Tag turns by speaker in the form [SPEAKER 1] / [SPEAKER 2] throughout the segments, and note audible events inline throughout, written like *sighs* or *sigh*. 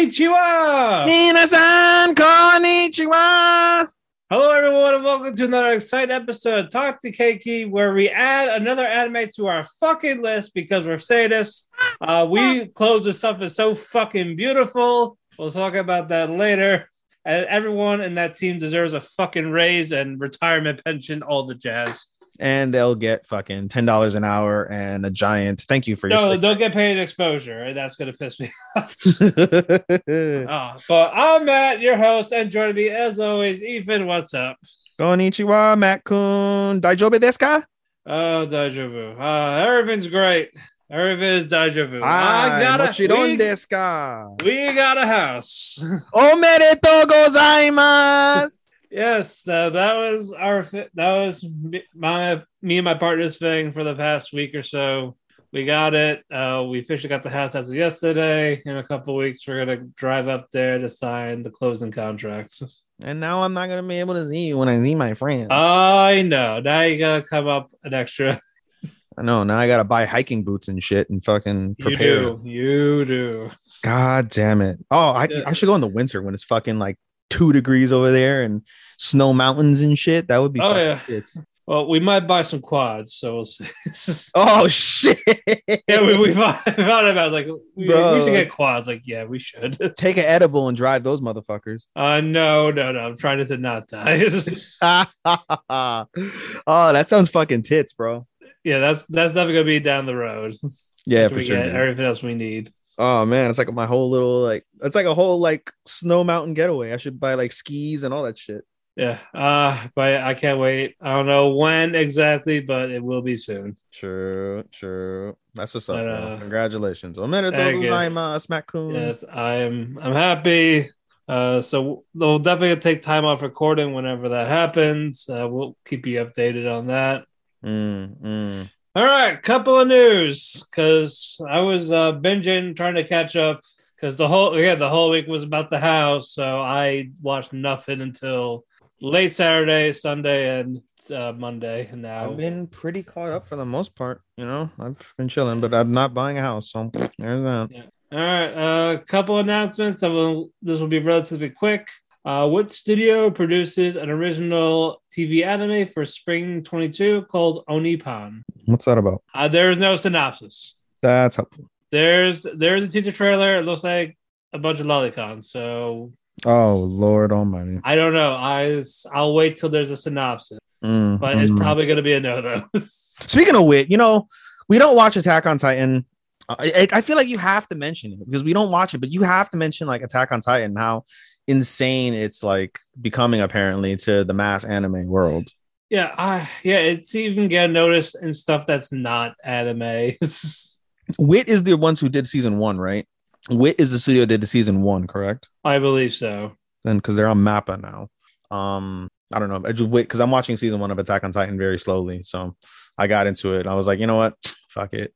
[SPEAKER 1] Konnichiwa!
[SPEAKER 2] Minasan konnichiwa.
[SPEAKER 1] Hello, everyone, and welcome to another exciting episode of Talk to Keki, where we add another anime to our fucking list because we're sadists. Uh, we close this up is so fucking beautiful. We'll talk about that later. And everyone in that team deserves a fucking raise and retirement pension, all the jazz.
[SPEAKER 2] And they'll get fucking ten dollars an hour and a giant. Thank you for your.
[SPEAKER 1] No,
[SPEAKER 2] sleep.
[SPEAKER 1] don't get paid exposure. and That's going to piss me *laughs* off. Oh, *laughs* but I'm Matt, your host, and joining me as always, Ethan. What's up?
[SPEAKER 2] Konichiwa, Matt Kun. Daijobu desu ka?
[SPEAKER 1] Oh, deja. Uh, everything's great. Everything's vu.
[SPEAKER 2] Ah,
[SPEAKER 1] I got a, we,
[SPEAKER 2] desu ka?
[SPEAKER 1] we got a house. *laughs*
[SPEAKER 2] Omedetou gozaimasu.
[SPEAKER 1] Yes, uh, that was our. That was my me and my partner's thing for the past week or so. We got it. Uh, we officially got the house as of yesterday. In a couple weeks, we're gonna drive up there to sign the closing contracts.
[SPEAKER 2] And now I'm not gonna be able to see you when I see my friends.
[SPEAKER 1] I know. Now you gotta come up an extra.
[SPEAKER 2] I know. Now I gotta buy hiking boots and shit and fucking prepare.
[SPEAKER 1] You do. You do.
[SPEAKER 2] God damn it. Oh, I. I should go in the winter when it's fucking like two degrees over there and snow mountains and shit. That would be
[SPEAKER 1] Oh, yeah. Well, we might buy some quads, so we'll see. *laughs*
[SPEAKER 2] Oh shit.
[SPEAKER 1] yeah, we, we thought, *laughs* about like we, we should get quads. Like, yeah, we should. *laughs*
[SPEAKER 2] take an edible and drive those motherfuckers.
[SPEAKER 1] Uh, no, no, no. I'm trying to not die.
[SPEAKER 2] oh, that sounds fucking tits, bro.
[SPEAKER 1] yeah, that's that's definitely gonna be down the road.
[SPEAKER 2] Yeah, for
[SPEAKER 1] we
[SPEAKER 2] sure.
[SPEAKER 1] get everything else we need.
[SPEAKER 2] Oh man, it's like my whole little like it's like a whole like snow mountain getaway. I should buy like skis and all that shit.
[SPEAKER 1] Yeah. Uh, but I can't wait. I don't know when exactly, but it will be soon.
[SPEAKER 2] True, true. That's what's up.
[SPEAKER 1] But,
[SPEAKER 2] bro.
[SPEAKER 1] uh,
[SPEAKER 2] Congratulations. Omedetou
[SPEAKER 1] thank you.
[SPEAKER 2] gozaimasu, Smack-kun.
[SPEAKER 1] Yes, I'm. I'm happy. Uh, so we'll definitely take time off recording whenever that happens. Uh, we'll keep you updated on that.
[SPEAKER 2] Mm, mm.
[SPEAKER 1] All right, couple of news because I was uh, binging trying to catch up because the whole yeah the whole week was about the house, so I watched nothing until late Saturday, Sunday, and uh, Monday. And now
[SPEAKER 2] I've been pretty caught up for the most part. You know, I've been chilling, but I'm not buying a house. So there's that.
[SPEAKER 1] all right, a uh, couple announcements. I will. This will be relatively quick. Uh, what studio produces an original TV anime for spring 22 called Onipan?
[SPEAKER 2] What's that about?
[SPEAKER 1] Uh, there is no synopsis.
[SPEAKER 2] That's helpful.
[SPEAKER 1] There's there's a teaser trailer. It looks like a bunch of lolicons. So
[SPEAKER 2] Oh Lord Almighty!
[SPEAKER 1] I don't know. I I'll wait till there's a synopsis,
[SPEAKER 2] Mm,
[SPEAKER 1] but it's
[SPEAKER 2] mm.
[SPEAKER 1] probably gonna be a no though. *laughs*
[SPEAKER 2] Speaking of wit, you know, we don't watch Attack on Titan. I, I I feel like you have to mention it because we don't watch it, but you have to mention like Attack on Titan, how insane it's like becoming apparently to the mass anime world.
[SPEAKER 1] yeah, I yeah, it's even getting noticed in stuff that's not anime. *laughs*
[SPEAKER 2] Wit is the ones who did season one, right? Wit is the studio that did the season one, correct?
[SPEAKER 1] I believe so.
[SPEAKER 2] Then because they're on Mappa now. Um, I don't know. I just wait because I'm watching season one of Attack on Titan very slowly. So I got into it. I was like, you know what? Fuck it.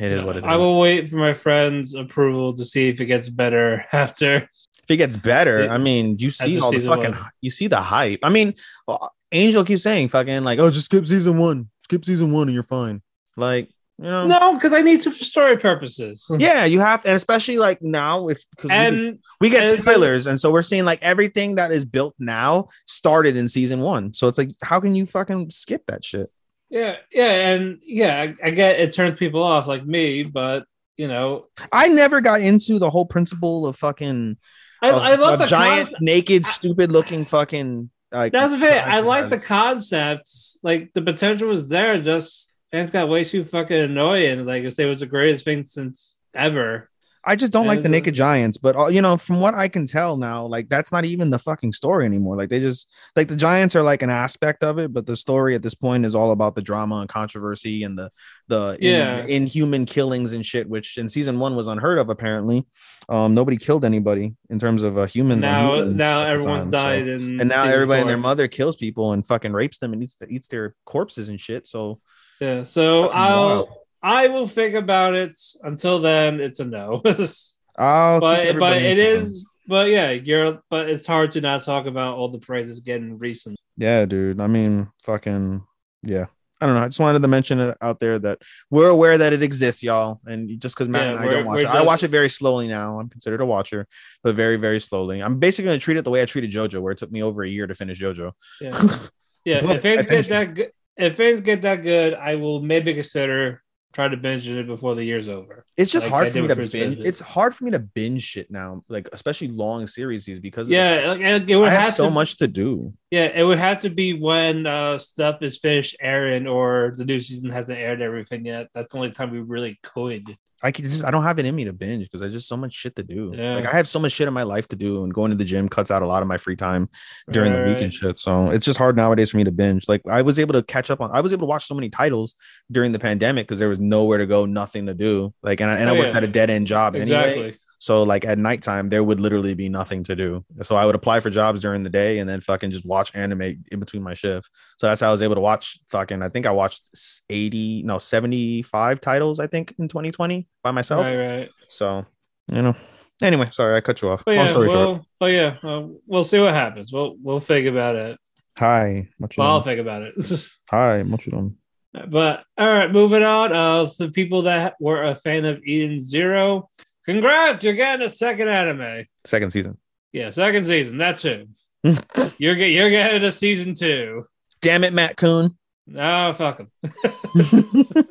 [SPEAKER 2] It is what it is.
[SPEAKER 1] I will wait for my friend's approval to see if it gets better *laughs* after.
[SPEAKER 2] if it gets better. I mean, you see all the fucking,
[SPEAKER 1] one.
[SPEAKER 2] you see the hype. I mean, well, Angel keeps saying fucking like, oh, just skip season one, skip season one, and you're fine. Like, you know,
[SPEAKER 1] No, because I need to for story purposes. *laughs*
[SPEAKER 2] yeah, you have, and especially like now, if because we,
[SPEAKER 1] and
[SPEAKER 2] we get
[SPEAKER 1] and-
[SPEAKER 2] spoilers, and so we're seeing like everything that is built now started in season one. So it's like, how can you fucking skip that shit?
[SPEAKER 1] Yeah, yeah, and yeah, I, I get it turns people off like me, but you know,
[SPEAKER 2] I never got into the whole principle of fucking
[SPEAKER 1] I,
[SPEAKER 2] of-
[SPEAKER 1] I love the
[SPEAKER 2] giant,
[SPEAKER 1] concept.
[SPEAKER 2] naked, stupid looking fucking. Like,
[SPEAKER 1] That's the thing. I like the concepts. Like the potential was there. Just fans got way too fucking annoying. Like if it was the greatest thing since ever.
[SPEAKER 2] I just don't like the
[SPEAKER 1] a-
[SPEAKER 2] Naked Giants, but uh, you know, from what I can tell now, like that's not even the fucking story anymore. Like they just like the Giants are like an aspect of it, but the story at this point is all about the drama and controversy and the the in-
[SPEAKER 1] Yeah.
[SPEAKER 2] inhuman killings and shit, which in season one was unheard of. Apparently, um, nobody killed anybody in terms of uh, humans.
[SPEAKER 1] Now,
[SPEAKER 2] humans
[SPEAKER 1] now everyone's
[SPEAKER 2] time,
[SPEAKER 1] died, and
[SPEAKER 2] and now everybody and their mother kills people and fucking rapes them and eats eats their corpses and shit. So
[SPEAKER 1] Yeah. So I'll
[SPEAKER 2] wild.
[SPEAKER 1] I will think about it. Until then, it's a no. *laughs*
[SPEAKER 2] I'll
[SPEAKER 1] but but it is. But yeah, you're. But it's hard to not talk about all the praises getting recent.
[SPEAKER 2] Yeah, dude. I mean, fucking yeah. I don't know. I just wanted to mention it out there that we're aware that it exists, y'all. And just because Matt
[SPEAKER 1] Yeah,
[SPEAKER 2] and I don't watch it, I watch it very slowly now. I'm considered a watcher, but very, very slowly. I'm basically going to treat it the way I treated JoJo, where it took me over a year to finish JoJo.
[SPEAKER 1] Yeah, yeah. *laughs* If
[SPEAKER 2] fans
[SPEAKER 1] get that good, if things get that good, I will maybe consider try to binge it before the year's over.
[SPEAKER 2] It's just
[SPEAKER 1] Like
[SPEAKER 2] hard for me to binge. It's hard for me to binge shit now, like especially long series because
[SPEAKER 1] Yeah, like, and it would
[SPEAKER 2] I
[SPEAKER 1] have,
[SPEAKER 2] have so
[SPEAKER 1] to.
[SPEAKER 2] much to do.
[SPEAKER 1] Yeah, it would have to be when uh, stuff is finished airing or the new season hasn't aired everything yet. That's the only time we really could.
[SPEAKER 2] I can just I don't have it in me to binge because there's just so much shit to do.
[SPEAKER 1] Yeah.
[SPEAKER 2] Like I have so much shit in my life to do, and going to the gym cuts out a lot of my free time during the week and shit. So it's just hard nowadays for me to binge. Like I was able to catch up on I was able to watch so many titles during the pandemic because there was nowhere to go, nothing to do. Like and I, and I
[SPEAKER 1] Oh,
[SPEAKER 2] worked
[SPEAKER 1] yeah.
[SPEAKER 2] at a dead end job anyway. So like at nighttime, there would literally be nothing to do. So I would apply for jobs during the day and then fucking just watch anime in between my shift. So that's how I was able to watch fucking. I think I watched eighty, no, seventy five titles. I think in 2020 by myself.
[SPEAKER 1] Right, right.
[SPEAKER 2] So you know. Anyway, sorry I cut you off.
[SPEAKER 1] But
[SPEAKER 2] Long
[SPEAKER 1] yeah,
[SPEAKER 2] story short.
[SPEAKER 1] well, but yeah, uh, we'll see what happens. We'll we'll think about it.
[SPEAKER 2] Hi, you
[SPEAKER 1] Well, I'll think about it. *laughs*
[SPEAKER 2] Hi, doing?
[SPEAKER 1] But all right, moving on. Uh, the people that were a fan of Eden Zero, congrats! You're getting a second anime.
[SPEAKER 2] Second season.
[SPEAKER 1] Yeah, second season. That's it. *laughs* you're get you're getting a season two.
[SPEAKER 2] Damn it, Matt Coon.
[SPEAKER 1] No, fuck him. *laughs*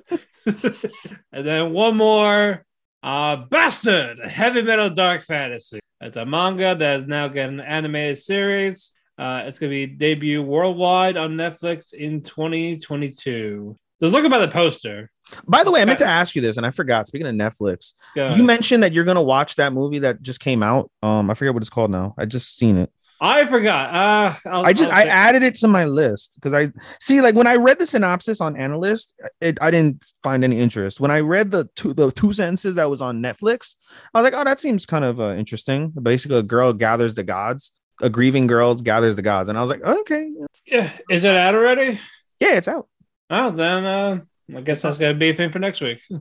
[SPEAKER 1] *laughs* and then one more. Uh, Bastard, Heavy Metal Dark Fantasy. It's a manga that is now getting an animated series. Uh, it's going to be debut worldwide on Netflix in 2022. Just look about the poster.
[SPEAKER 2] By the way, I meant to ask you this, and I forgot. Speaking of Netflix, you mentioned that you're gonna watch that movie that just came out. Um, I forget what it's called now. I just seen it.
[SPEAKER 1] I forgot. Uh,
[SPEAKER 2] I just I added it to my list because I see like when I read the synopsis on AniList, it, I didn't find any interest. When I read the two the two sentences that was on Netflix, I was like, oh, that seems kind of uh, interesting. Basically, a girl gathers the gods. A grieving girl gathers the gods, and I was like, okay,
[SPEAKER 1] Yeah, is it out already?
[SPEAKER 2] yeah, it's out.
[SPEAKER 1] Oh, then uh, I guess that's gonna be a thing for next week. *sighs*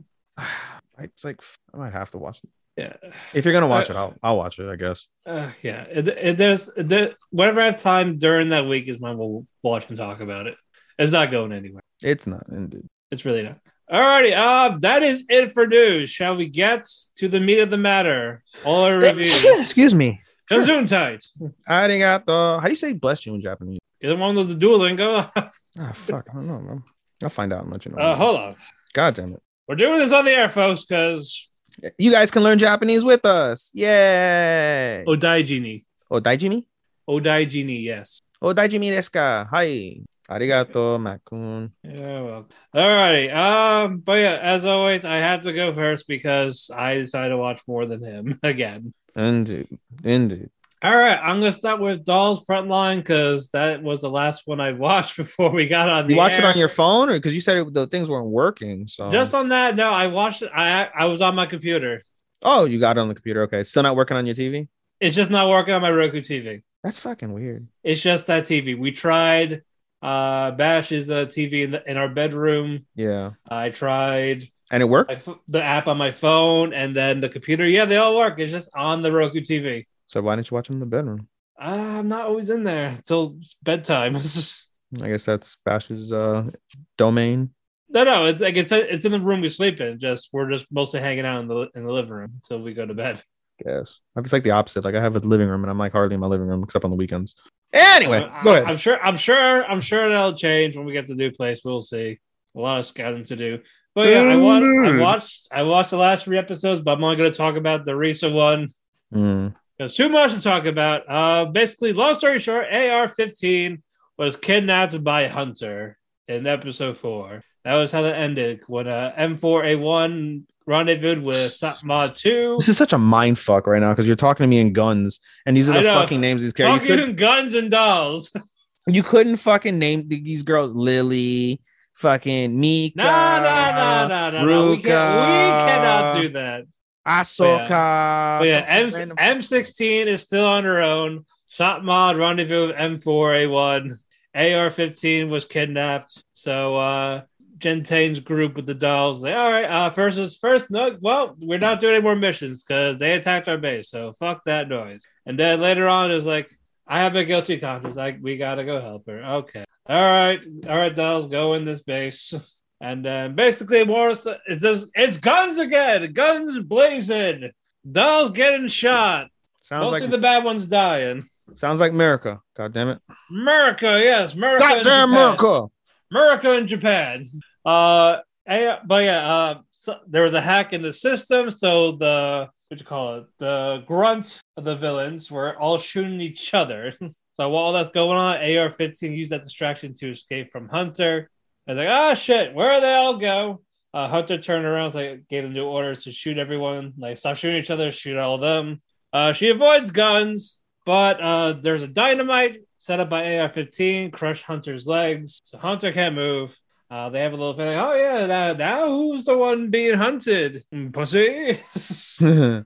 [SPEAKER 2] It's like I might have to watch it.
[SPEAKER 1] Yeah.
[SPEAKER 2] If you're gonna watch
[SPEAKER 1] Uh,
[SPEAKER 2] it, I'll I'll watch it. I guess.
[SPEAKER 1] Uh, yeah, it, it, there's there, whenever I have time during that week is when we'll watch and talk about it. It's not going anywhere.
[SPEAKER 2] It's not indeed.
[SPEAKER 1] It's really not. Alrighty, uh, that is it for news. Shall we get to the meat of the matter? All our reviews. *laughs*
[SPEAKER 2] Excuse me.
[SPEAKER 1] Zoom tight.
[SPEAKER 2] Arigato. How do you say bless you in Japanese?
[SPEAKER 1] You're the one with the Duolingo. *laughs*
[SPEAKER 2] Ah, fuck. I don't know, man. I'll find out and let you know.
[SPEAKER 1] uh, hold on.
[SPEAKER 2] God damn it.
[SPEAKER 1] We're doing this on the air, folks, because
[SPEAKER 2] You guys can learn Japanese with us. Yay.
[SPEAKER 1] Odaijini.
[SPEAKER 2] Odaijimi?
[SPEAKER 1] Odaijini, yes.
[SPEAKER 2] Odaijimi desu ka? Hi. Arigato, Makun.
[SPEAKER 1] Yeah, well. Alrighty. Um, but yeah, as always, I have to go first because I decided to watch more than him *laughs* again.
[SPEAKER 2] Indeed. Indeed.
[SPEAKER 1] All right, I'm gonna start with Dolls Frontline because that was the last one I *laughs* watched before we got on.
[SPEAKER 2] You watch it on your phone or because you said it, the things weren't working. So
[SPEAKER 1] Just on that, no, I watched it. I I was on my computer.
[SPEAKER 2] oh, you got it on the computer. Okay. It's still not working on your TV?
[SPEAKER 1] It's just not working on my Roku TV.
[SPEAKER 2] That's fucking weird.
[SPEAKER 1] It's just that TV. We tried uh Bash's uh, TV in, the, in our bedroom.
[SPEAKER 2] Yeah.
[SPEAKER 1] I tried
[SPEAKER 2] And it worked?
[SPEAKER 1] the app on my phone and then the computer. Yeah, they all work. It's just on the Roku TV.
[SPEAKER 2] So why didn't you watch them in the bedroom?
[SPEAKER 1] I'm not always in there until bedtime. *laughs*
[SPEAKER 2] I guess that's Bash's uh domain.
[SPEAKER 1] no, no. It's like it's it's in the room we sleep in. Just we're just mostly hanging out in the in the living room until we go to bed.
[SPEAKER 2] Guess. It's like the opposite. Like I have a living room and I'm like hardly in my living room except on the weekends. Anyway,
[SPEAKER 1] Uh,
[SPEAKER 2] go
[SPEAKER 1] I-
[SPEAKER 2] ahead.
[SPEAKER 1] I'm sure. I'm sure. I'm sure that'll change when we get to the new place. We'll see. A lot of scouting to do. But yeah, I, wa- I watched. I watched the last three episodes, but I'm only going to talk about the recent one.
[SPEAKER 2] Mm.
[SPEAKER 1] There's too much to talk about. Uh, basically, long story short, AR-15 was kidnapped by Hunter in episode four. That was how that ended when uh, M4A1 rendezvoused with SOPMOD 2.
[SPEAKER 2] This is such a mind fuck right now because you're talking to me in guns and these are the fucking names these characters.
[SPEAKER 1] Talking
[SPEAKER 2] could,
[SPEAKER 1] guns and dolls. *laughs*
[SPEAKER 2] you couldn't fucking name these girls Lily, fucking Mika,
[SPEAKER 1] No, no, no, no, no, no. We,
[SPEAKER 2] Ruka,
[SPEAKER 1] can't, we cannot do that.
[SPEAKER 2] Ahsoka.
[SPEAKER 1] But yeah, M-
[SPEAKER 2] some random-
[SPEAKER 1] M16 is still on her own. SOPMOD rendezvous with M4A1. AR-15 was kidnapped. So uh Gentane's group with the dolls, like, all right, uh first is first. No, well, we're not doing any more missions because they attacked our base. So fuck that noise. And then later on, it was like, I have a guilty conscience. Like we gotta go help her. Okay. All right. All right, dolls, go in this base. *laughs* And then basically Morris it's just it's guns again. Guns blazing. Dolls getting shot.
[SPEAKER 2] Sounds
[SPEAKER 1] Mostly
[SPEAKER 2] like
[SPEAKER 1] the bad ones dying.
[SPEAKER 2] sounds like America. God damn it.
[SPEAKER 1] America, yes, America.
[SPEAKER 2] Goddamn America.
[SPEAKER 1] America and Japan. Uh, but yeah, uh, so there was a hack in the system, so the what you call it, the grunt of the villains were all shooting each other. *laughs* so while that's going on, AR-15 used that distraction to escape from Hunter. Was like, ah, shit, where they all go? Uh, Hunter turned around, like gave them new orders to shoot everyone, like stop shooting each other, shoot all of them. Uh, she avoids guns, but uh, there's a dynamite set up by AR-15, crush Hunter's legs, so Hunter can't move. Uh, they have a little feeling, oh yeah, now, now who's the one being hunted? Mm, Pussy. *laughs*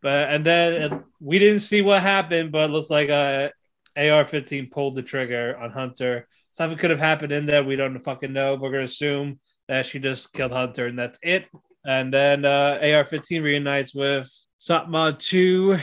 [SPEAKER 1] but and then we didn't see what happened, but it looks like uh, AR-15 pulled the trigger on Hunter. Something could have happened in there. We don't fucking know. We're gonna assume that she just killed Hunter and that's it. And then uh, AR-15 reunites with SOPMOD 2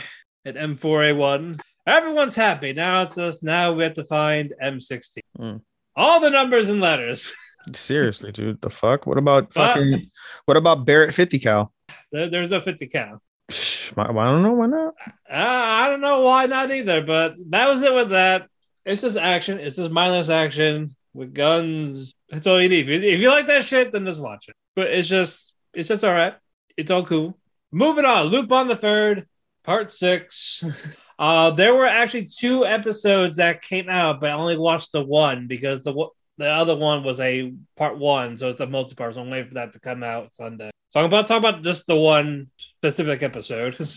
[SPEAKER 1] and M4A1. Everyone's happy. Now it's just now we have to find M16.
[SPEAKER 2] Mm.
[SPEAKER 1] All the numbers and letters. *laughs*
[SPEAKER 2] Seriously, dude. The fuck? What about fucking what about Barrett 50 cal?
[SPEAKER 1] There- there's no 50 count.
[SPEAKER 2] Psh, I I don't know why not.
[SPEAKER 1] Uh, I don't know why not either, but that was it with that. It's just action. It's just mindless action with guns. That's all you need. If you, if you like that shit, then just watch it. But it's just, it's just all right. It's all cool. Moving on. Lupin the third, part six. *laughs* Uh, there were actually two episodes that came out, but I only watched the one because the the other one was a part one, so it's a multi-part. So I'm waiting for that to come out Sunday. So I'm about to talk about just the one specific episode. *laughs*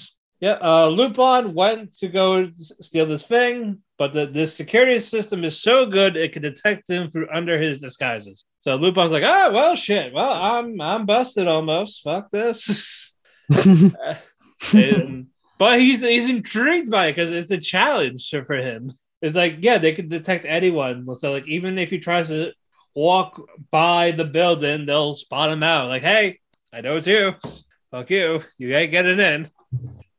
[SPEAKER 1] Yeah, uh, Lupin went to go steal this thing, but the this security system is so good it can detect him through under his disguises. So Lupin's like, oh well, shit. Well, I'm I'm busted almost. Fuck this. *laughs* *laughs* And- but he's he's intrigued by it because it's a challenge for him. It's like, yeah, they can detect anyone. So like, even if he tries to walk by the building, they'll spot him out. Like, hey, I know it's you. Fuck you. You ain't getting in.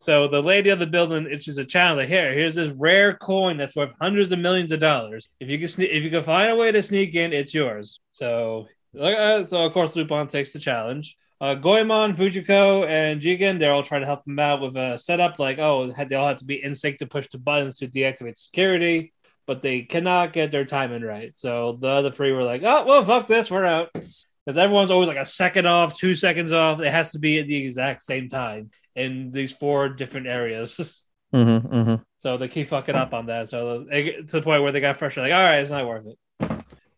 [SPEAKER 1] So the lady of the building issues a challenge. Like, here, here's this rare coin that's worth hundreds of millions of dollars. If you can, sne- if you can find a way to sneak in, it's yours. So, uh, so of course, Lupin takes the challenge. Uh, Goemon, Fujiko, and Jigen, they're all trying to help him out with a setup. Like, oh, they all have to be in sync to push the buttons to deactivate security, but they cannot get their timing right. So the other three were like, oh, well, fuck this, we're out. Because everyone's always like a second off, two seconds off. It has to be at the exact same time in these four different areas. *laughs*
[SPEAKER 2] Mhm, mhm.
[SPEAKER 1] So they keep fucking up on that. So they get to the point where they got frustrated, like, all right, it's not worth it.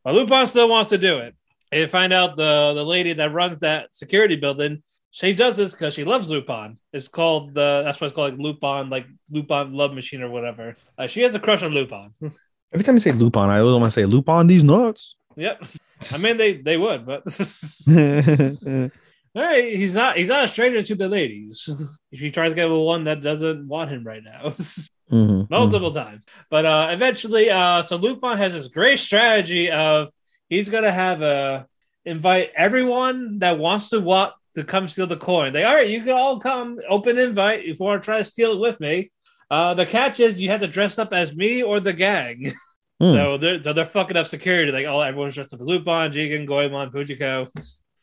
[SPEAKER 1] But Lupin still wants to do it. And you find out the the lady that runs that security building, she does this because she loves Lupin. It's called the that's why it's called like Lupin, like Lupin Love Machine or whatever. Uh, she has a crush on Lupin. *laughs*
[SPEAKER 2] Every time you say Lupin, I always want to say Lupin these nuts.
[SPEAKER 1] yep. *laughs* I mean they they would, but hey, he's not he's not a stranger to the ladies. *laughs* he tries to get with one that doesn't want him right now. *laughs*
[SPEAKER 2] Mhm,
[SPEAKER 1] multiple times. But uh eventually, uh so Lupin has this great strategy of he's gonna have a invite everyone that wants to walk to come steal the coin. They all right, you can all come, open invite if you want to try to steal it with me. Uh the catch is you have to dress up as me or the gang.
[SPEAKER 2] mhm, *laughs*
[SPEAKER 1] So they're so they're fucking up security. Like oh everyone's dressed up as Lupin, Jigen, Goemon, Fujiko.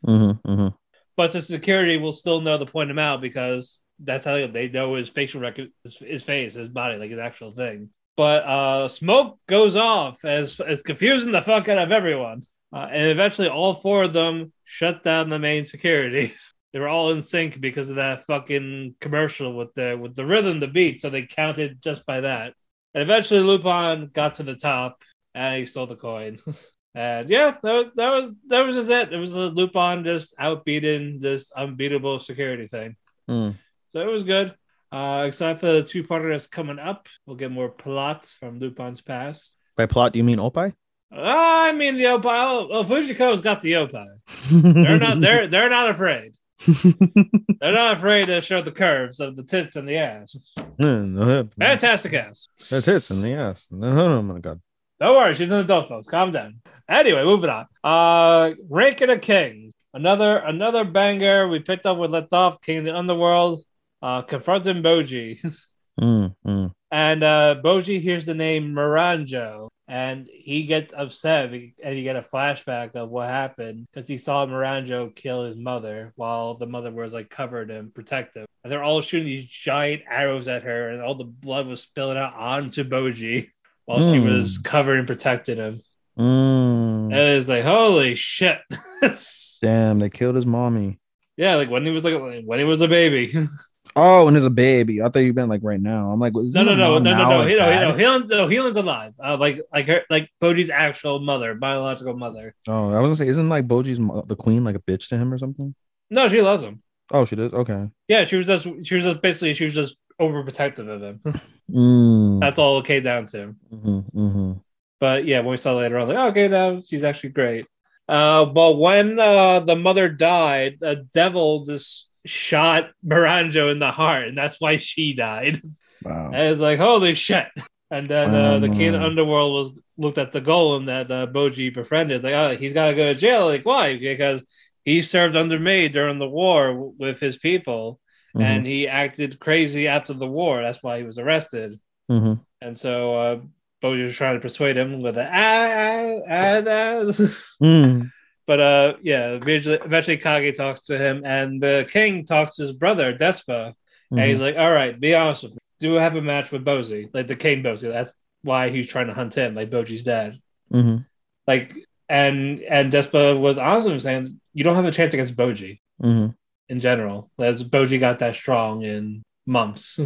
[SPEAKER 2] mhm, mhm.
[SPEAKER 1] But the security will still know to point him out because that's how they, know his facial record, his, his face, his body, like his actual thing. But uh, smoke goes off as as confusing the fuck out of everyone, uh, and eventually all four of them shut down the main securities. *laughs* They were all in sync because of that fucking commercial with the with the rhythm, the beat. So they counted just by that. And eventually Lupin got to the top and he stole the coin. *laughs* And yeah, that was that was that was just it. It was a Lupin just outbeating this unbeatable security thing.
[SPEAKER 2] Mm.
[SPEAKER 1] So it was good. Uh, except for the two parter that's coming up, we'll get more plot from Lupin's past.
[SPEAKER 2] By plot, do you mean Opie?
[SPEAKER 1] I mean the Opal. Well, Fujiko's got the Opal. They're not. *laughs* They're they're not afraid. They're not afraid to show the curves of the tits and the ass. Fantastic ass.
[SPEAKER 2] That's hits in the ass. *laughs* Oh my god.
[SPEAKER 1] Don't worry, she's an adult, folks. Calm down. Anyway, moving on. Uh, Ranking of Kings. Another another banger. We picked up with left off. King of the Underworld. Uh, confronting Boji. *laughs*
[SPEAKER 2] Mm, mm.
[SPEAKER 1] And uh, Boji hears the name Miranjo, and he gets upset, and you get a flashback of what happened because he saw Miranjo kill his mother while the mother was like covered and protective. And they're all shooting these giant arrows at her, and all the blood was spilling out onto Boji *laughs* while she
[SPEAKER 2] Mm.
[SPEAKER 1] was covered and protecting him.
[SPEAKER 2] Mm.
[SPEAKER 1] And it's like, holy shit. *laughs*
[SPEAKER 2] Damn, they killed his mommy.
[SPEAKER 1] yeah, like when he was like when he was a baby. *laughs*
[SPEAKER 2] Oh, and there's a baby. I thought you meant like right now. I'm like,
[SPEAKER 1] No, no, no, no, no, no,
[SPEAKER 2] like,
[SPEAKER 1] no, no, Helen's, no, Helen's alive. Uh, like, like her, like Boji's actual mother, biological mother.
[SPEAKER 2] Oh, I was gonna say, isn't like Boji's mo- the queen like a bitch to him or something?
[SPEAKER 1] No, she loves him.
[SPEAKER 2] Oh, she did. Okay.
[SPEAKER 1] Yeah, she was just, she was just basically, she was just overprotective of him. *laughs*
[SPEAKER 2] Mm.
[SPEAKER 1] That's all it came down to.
[SPEAKER 2] Mhm, mhm.
[SPEAKER 1] But yeah, when we saw later on, like, okay, now she's actually great. Uh, but when uh, the mother died, the devil just shot Miranjo in the heart, and that's why she died. *laughs*
[SPEAKER 2] Wow.
[SPEAKER 1] And it's like, holy shit. And then uh, the king of the underworld was looked at the golem that uh, Boji befriended. Like, oh, he's got to go to jail. Like, why? Because he served under me during the war w- with his people,
[SPEAKER 2] Mhm,
[SPEAKER 1] and he acted crazy after the war. That's why he was arrested.
[SPEAKER 2] mhm.
[SPEAKER 1] And so uh, Boji was trying to persuade him with the ah, ah, ah, ah. *laughs*
[SPEAKER 2] Mm.
[SPEAKER 1] But uh, yeah, eventually, eventually Kage talks to him, and the king talks to his brother Despa, and he's
[SPEAKER 2] Mhm.
[SPEAKER 1] like, "All right, be honest with me. Do have a match with Bosse, like the king Bosse. That's why he's trying to hunt him, like Boji's dad.
[SPEAKER 2] Mhm.
[SPEAKER 1] Like, and and Despa was honest with him, saying, "You don't have a chance against Boji
[SPEAKER 2] Mhm.
[SPEAKER 1] in general, as Boji got that strong in months.